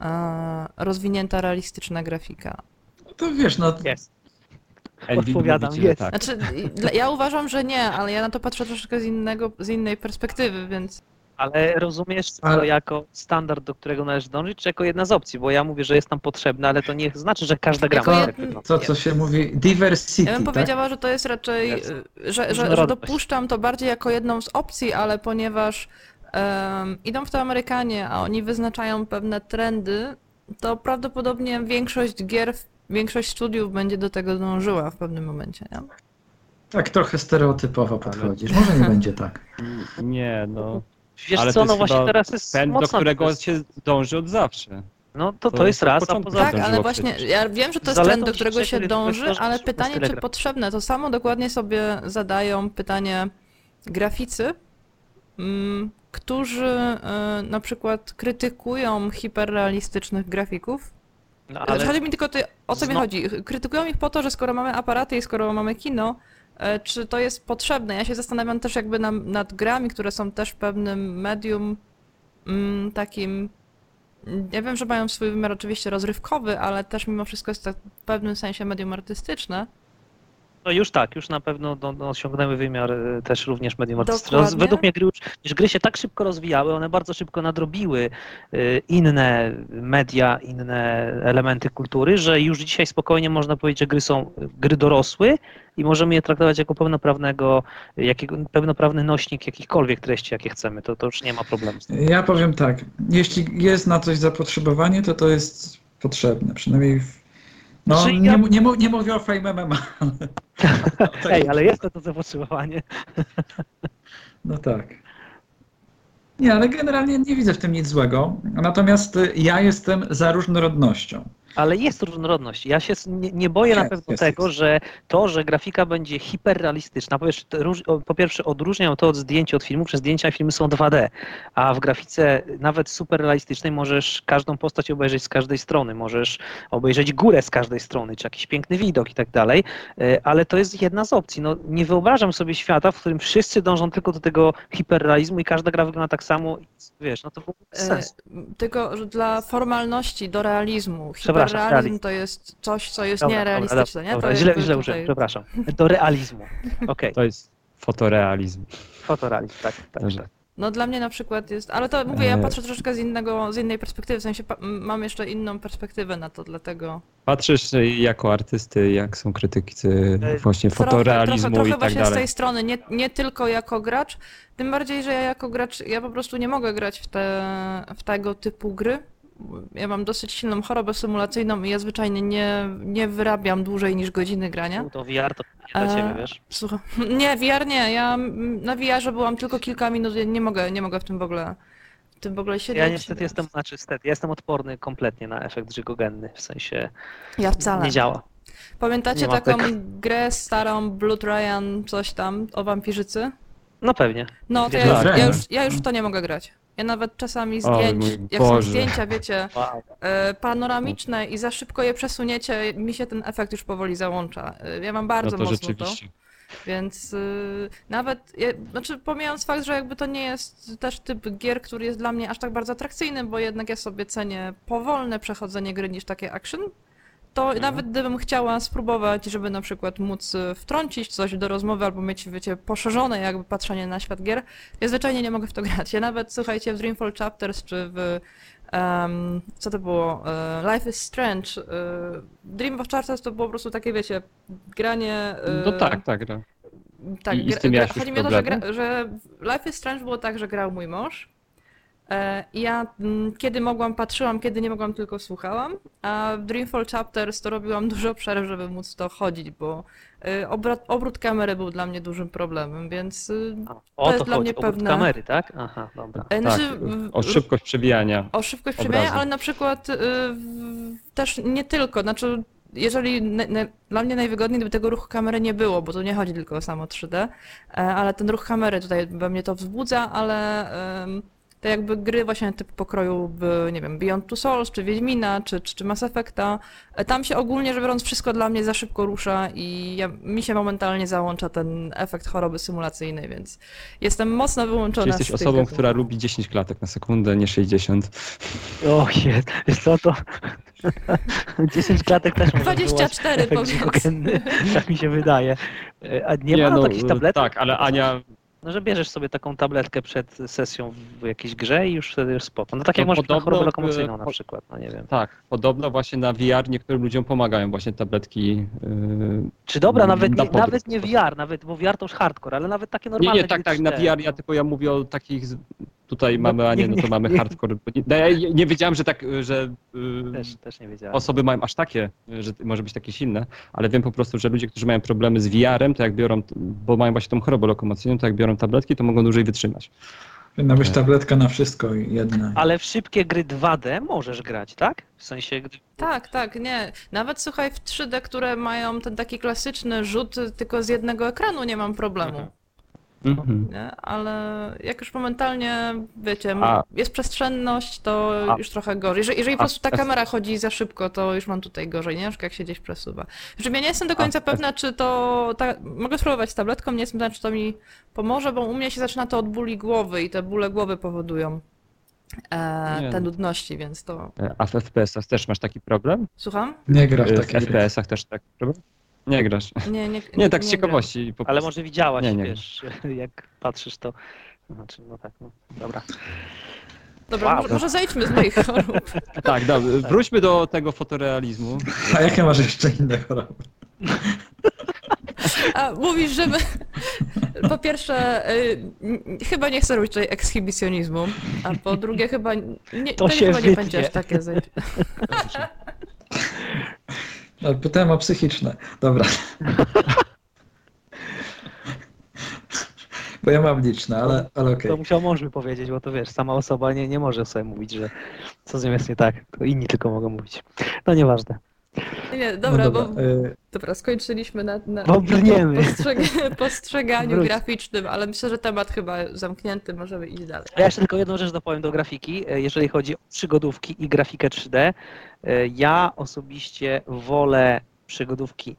e, rozwinięta, realistyczna grafika. To wiesz, no Jest. Odpowiadam, jest. tak. Znaczy, ja uważam, że nie, ale ja na to patrzę troszeczkę z, innego, z innej perspektywy, więc Ale rozumiesz to Ale- jako standard, do którego należy dążyć, czy jako jedna z opcji? Bo ja mówię, że jest nam potrzebna, ale to nie znaczy, że każda gra Jako ma tak to, co się mówi diversity, ja bym tak? powiedziała, że to jest raczej, y, że, że, że dopuszczam to bardziej jako jedną z opcji, ale ponieważ em, idą w to Amerykanie, a oni wyznaczają pewne trendy, to prawdopodobnie większość gier, większość studiów będzie do tego dążyła w pewnym momencie. Nie? Tak trochę stereotypowo podchodzisz. Może nie będzie tak. Nie, no. Wiesz Ale co, to no właśnie chyba teraz jest Pęd, do mocna którego kwestia. się dąży od zawsze. No to, to, to jest raz, a początku poza Tak, tym... ale dążyło właśnie, przecież. ja wiem, że to jest Zaletą trend, do którego się dąży, ale pytanie, czy Telegram. potrzebne. To samo dokładnie sobie zadają pytanie graficy, mm, którzy y, na przykład krytykują hiperrealistycznych grafików. No, Ale... ale Chodzi mi tylko ty, o co mi Zno- chodzi. Krytykują ich po to, że skoro mamy aparaty i skoro mamy kino, czy to jest potrzebne? Ja się zastanawiam też jakby na, nad grami, które są też pewnym medium mm, takim. Ja wiem, że mają swój wymiar oczywiście rozrywkowy, ale też mimo wszystko jest to w pewnym sensie medium artystyczne. No już tak, już na pewno no, no, osiągnęły wymiar e, też również medium artystyczne. Dokładnie. Według mnie gry, już, już gry się tak szybko rozwijały, one bardzo szybko nadrobiły e, inne media, inne elementy kultury, że już dzisiaj spokojnie można powiedzieć, że gry są gry dorosłe i możemy je traktować jako pełnoprawnego, jakiego, pełnoprawny nośnik jakichkolwiek treści, jakie chcemy. To, to już nie ma problemu z tym. Ja powiem tak, jeśli jest na coś zapotrzebowanie, to to jest potrzebne, przynajmniej w... No, Znaczy, nie, ja- nie, nie mówię o Fame MMA, Ej, ale jest to, to zapotrzebowanie. No tak. Nie, ale generalnie nie widzę w tym nic złego. Natomiast ja jestem za różnorodnością. Ale jest różnorodność. Ja się nie, nie boję na Jest, pewno jest, tego, jest. że to, że grafika będzie hiperrealistyczna, po pierwsze, po pierwsze odróżniam to od zdjęć od filmu, że zdjęcia i filmy są 2D, a w grafice nawet superrealistycznej możesz każdą postać obejrzeć z każdej strony, możesz obejrzeć górę z każdej strony, czy jakiś piękny widok i tak dalej, E, ale to jest jedna z opcji. No, nie wyobrażam sobie świata, w którym wszyscy dążą tylko do tego hiperrealizmu i każda gra wygląda tak samo, i, wiesz, no to w ogóle E, sensu. tylko że dla formalności do realizmu. Przepraszam, Hiperrealizm realizm. to jest coś, co jest Dobra, nierealistyczne, dobra, nie? dobra, to źle, jakby źle tutaj- użyłem, przepraszam. Do realizmu. Okej, To jest fotorealizm. fotorealizm, tak, tak, Dobrze. tak. No dla mnie na przykład jest, ale to mówię, ja E. patrzę troszeczkę z innego, z innej perspektywy, w sensie pa- m- mam jeszcze inną perspektywę na to, dlatego Patrzysz y, jako artysty, jak są krytycy E, właśnie trochę, fotorealizmu trochę, trochę i tak właśnie z dalej. tej strony, nie, nie tylko jako gracz, tym bardziej, że ja jako gracz, ja po prostu nie mogę grać w, te, w tego typu gry. Ja mam dosyć silną chorobę symulacyjną i ja zwyczajnie nie, nie wyrabiam dłużej niż godziny grania. To VR to nie dla E, ciebie, wiesz? Słuchaj, nie, VR nie, ja na VR-ze byłam tylko kilka minut, ja nie mogę, nie mogę w tym w ogóle, w tym w ogóle siedzieć. Ja niestety więc jestem, znaczy niestety, ja jestem odporny kompletnie na efekt żygogenny, w sensie Ja wcale. nie działa. Pamiętacie Nie taką tak. grę starą, Blood Ryan, coś tam, o wampirzycy? No pewnie. No, to ja, ja, już, ja już w to nie mogę grać. Ja nawet czasami O zdjęć, mój jak są Boże. zdjęcia, wiecie, Wow. e, panoramiczne i za szybko je przesuniecie, mi się ten efekt już powoli załącza. E, Ja mam No bardzo to mocno rzeczywiście. to, więc y, nawet, ja, znaczy pomijając fakt, że jakby to nie jest też typ gier, który jest dla mnie aż tak bardzo atrakcyjny, bo jednak ja sobie cenię powolne przechodzenie gry niż takie action, to Mhm. nawet gdybym chciała spróbować, żeby na przykład móc y, wtrącić coś do rozmowy albo mieć, wiecie, poszerzone jakby patrzenie na świat gier, ja zwyczajnie nie mogę w to grać. Ja nawet, słuchajcie, w Dreamfall Chapters czy w em, co to było? E, Life is Strange. e, Dreamfall Chapters to było po prostu takie, wiecie, granie... e, No tak, tak. No. tak, I- i z gra- tym gra- chodzi mi o to, że, gra, że Life is Strange było tak, że grał mój mąż. E, Ja mm, kiedy mogłam patrzyłam, kiedy nie mogłam tylko słuchałam, a w Dreamfall Chapters to robiłam dużo przerw, żeby móc to chodzić, bo e, obrót, obrót kamery był dla mnie dużym problemem, więc y, A, To O jest to dla chodzi, mnie obrót pewne- kamery, tak? Aha, dobra. e, Tak, znaczy, w- o szybkość przebijania. o szybkość obrazu. przemiania, ale na przykład y, też nie tylko, znaczy jeżeli ne, ne, dla mnie najwygodniej, gdyby tego ruchu kamery nie było, bo tu nie chodzi tylko o samo 3D, e, ale ten ruch kamery tutaj we mnie to wzbudza, ale te jakby gry właśnie typu pokroju, nie wiem, Beyond Two Souls, czy Wiedźmina, czy, czy, czy Mass Effecta, e, tam się ogólnie rzecz biorąc wszystko dla mnie za szybko rusza i ja, mi się momentalnie załącza ten efekt choroby symulacyjnej, więc jestem mocno wyłączona Czy jesteś osobą, która lubi 10 klatek na sekundę, nie 60? O jest, wiesz co to? 10 klatek też może 24 wywołać efekt powiedz. żygogenny, tak mi się wydaje. E, A nie, ma no, takich tabletek? Tak, ale Ania No, że bierzesz sobie taką tabletkę przed sesją w jakiejś grze i już wtedy już spoko. No tak jak No masz na podobno, chorobę e, lokomocyjną na przykład, no nie wiem. Tak, podobno właśnie na VR niektórym ludziom pomagają właśnie tabletki. Yy... Czy dobra, nawet na nie, nawet nie. VR, nawet, bo VR to już hardcore, ale nawet takie Nie, normalne nie, tak, tak, na 4, VR ja tylko ja mówię o takich, tutaj No, mamy Anię, nie- no to mamy hardcore. Nie, no, ja nie, nie wiedziałem, że tak, że yy, Też, też nie wiedziałem. osoby mają aż takie, że może być takie silne, ale wiem po prostu, że ludzie, którzy mają problemy z VR-em, to jak biorą, bo mają właśnie tą chorobę lokomocyjną, to jak biorą tabletki, to mogą dłużej wytrzymać. Powinna być tabletka na wszystko i jedna. Ale w szybkie gry 2D możesz grać, tak? W sensie, gdy... Tak, tak, nie. Nawet słuchaj, w 3D, które mają ten taki klasyczny rzut tylko z jednego ekranu, nie mam problemu. Mhm. Mhm. Nie? Ale jak już momentalnie, wiecie, A- jest przestrzenność, to A- już trochę gorzej. Jeżeli, jeżeli po A- prostu ta kamera chodzi za szybko, to już mam tutaj gorzej, nie? Na przykład jak się gdzieś przesuwa. Że ja nie jestem do A- końca F- pewna, czy to... Ta... Mogę spróbować z tabletką, nie jestem pewna, czy to mi pomoże, bo u mnie się zaczyna to od bóli głowy i te bóle głowy powodują e, te nudności, więc to... E, A w FPS-ach też masz taki problem? Słucham? Nie gra w E, W takie. FPS-ach też taki problem? Nie grasz. Nie, nie, Nie, tak z ciekawości. Po Ale prostu. może widziałaś, Nie, nie. wiesz, jak patrzysz to... Znaczy, no tak, no, dobra. Dobra, Wow. może, może zejdźmy z moich chorób. Tak, dobra. Wróćmy do tego fotorealizmu. A jakie masz jeszcze inne choroby? A mówisz, że my... Po pierwsze, y, n- chyba nie chcę robić tutaj ekshibicjonizmu, a po drugie chyba nie, To to się chyba nie wytnie. będzie aż takie zejście. No, pytałem o psychiczne. Dobra. Bo ja mam liczne, ale, ale okej. To musiał mąż mi powiedzieć, bo to wiesz, sama osoba nie, nie może sobie mówić, że co z nią jest nie tak, to inni tylko mogą mówić. No nieważne. Nie, dobra, no bo dobra. y, dobra, skończyliśmy na, na, Bo brniemy. na postrzeg- postrzeganiu Wróć. graficznym, ale myślę, że temat chyba zamknięty, możemy iść dalej. Ja jeszcze tylko jedną rzecz dopowiem do grafiki. E, Jeżeli chodzi o przygodówki i grafikę 3D, e, ja osobiście wolę przygodówki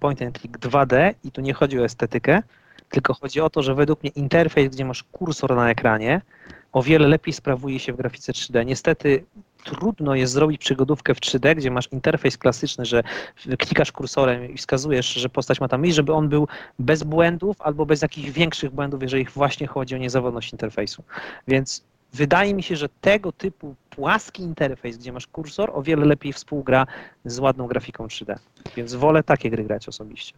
point and click 2D i tu nie chodzi o estetykę, tylko chodzi o to, że według mnie interfejs, gdzie masz kursor na ekranie, o wiele lepiej sprawuje się w grafice 3D. Niestety trudno jest zrobić przygodówkę w 3D, gdzie masz interfejs klasyczny, że klikasz kursorem i wskazujesz, że postać ma tam iść, żeby on był bez błędów albo bez jakichś większych błędów, jeżeli właśnie chodzi o niezawodność interfejsu. Więc wydaje mi się, że tego typu płaski interfejs, gdzie masz kursor, o wiele lepiej współgra z ładną grafiką 3D. Więc wolę takie gry grać osobiście.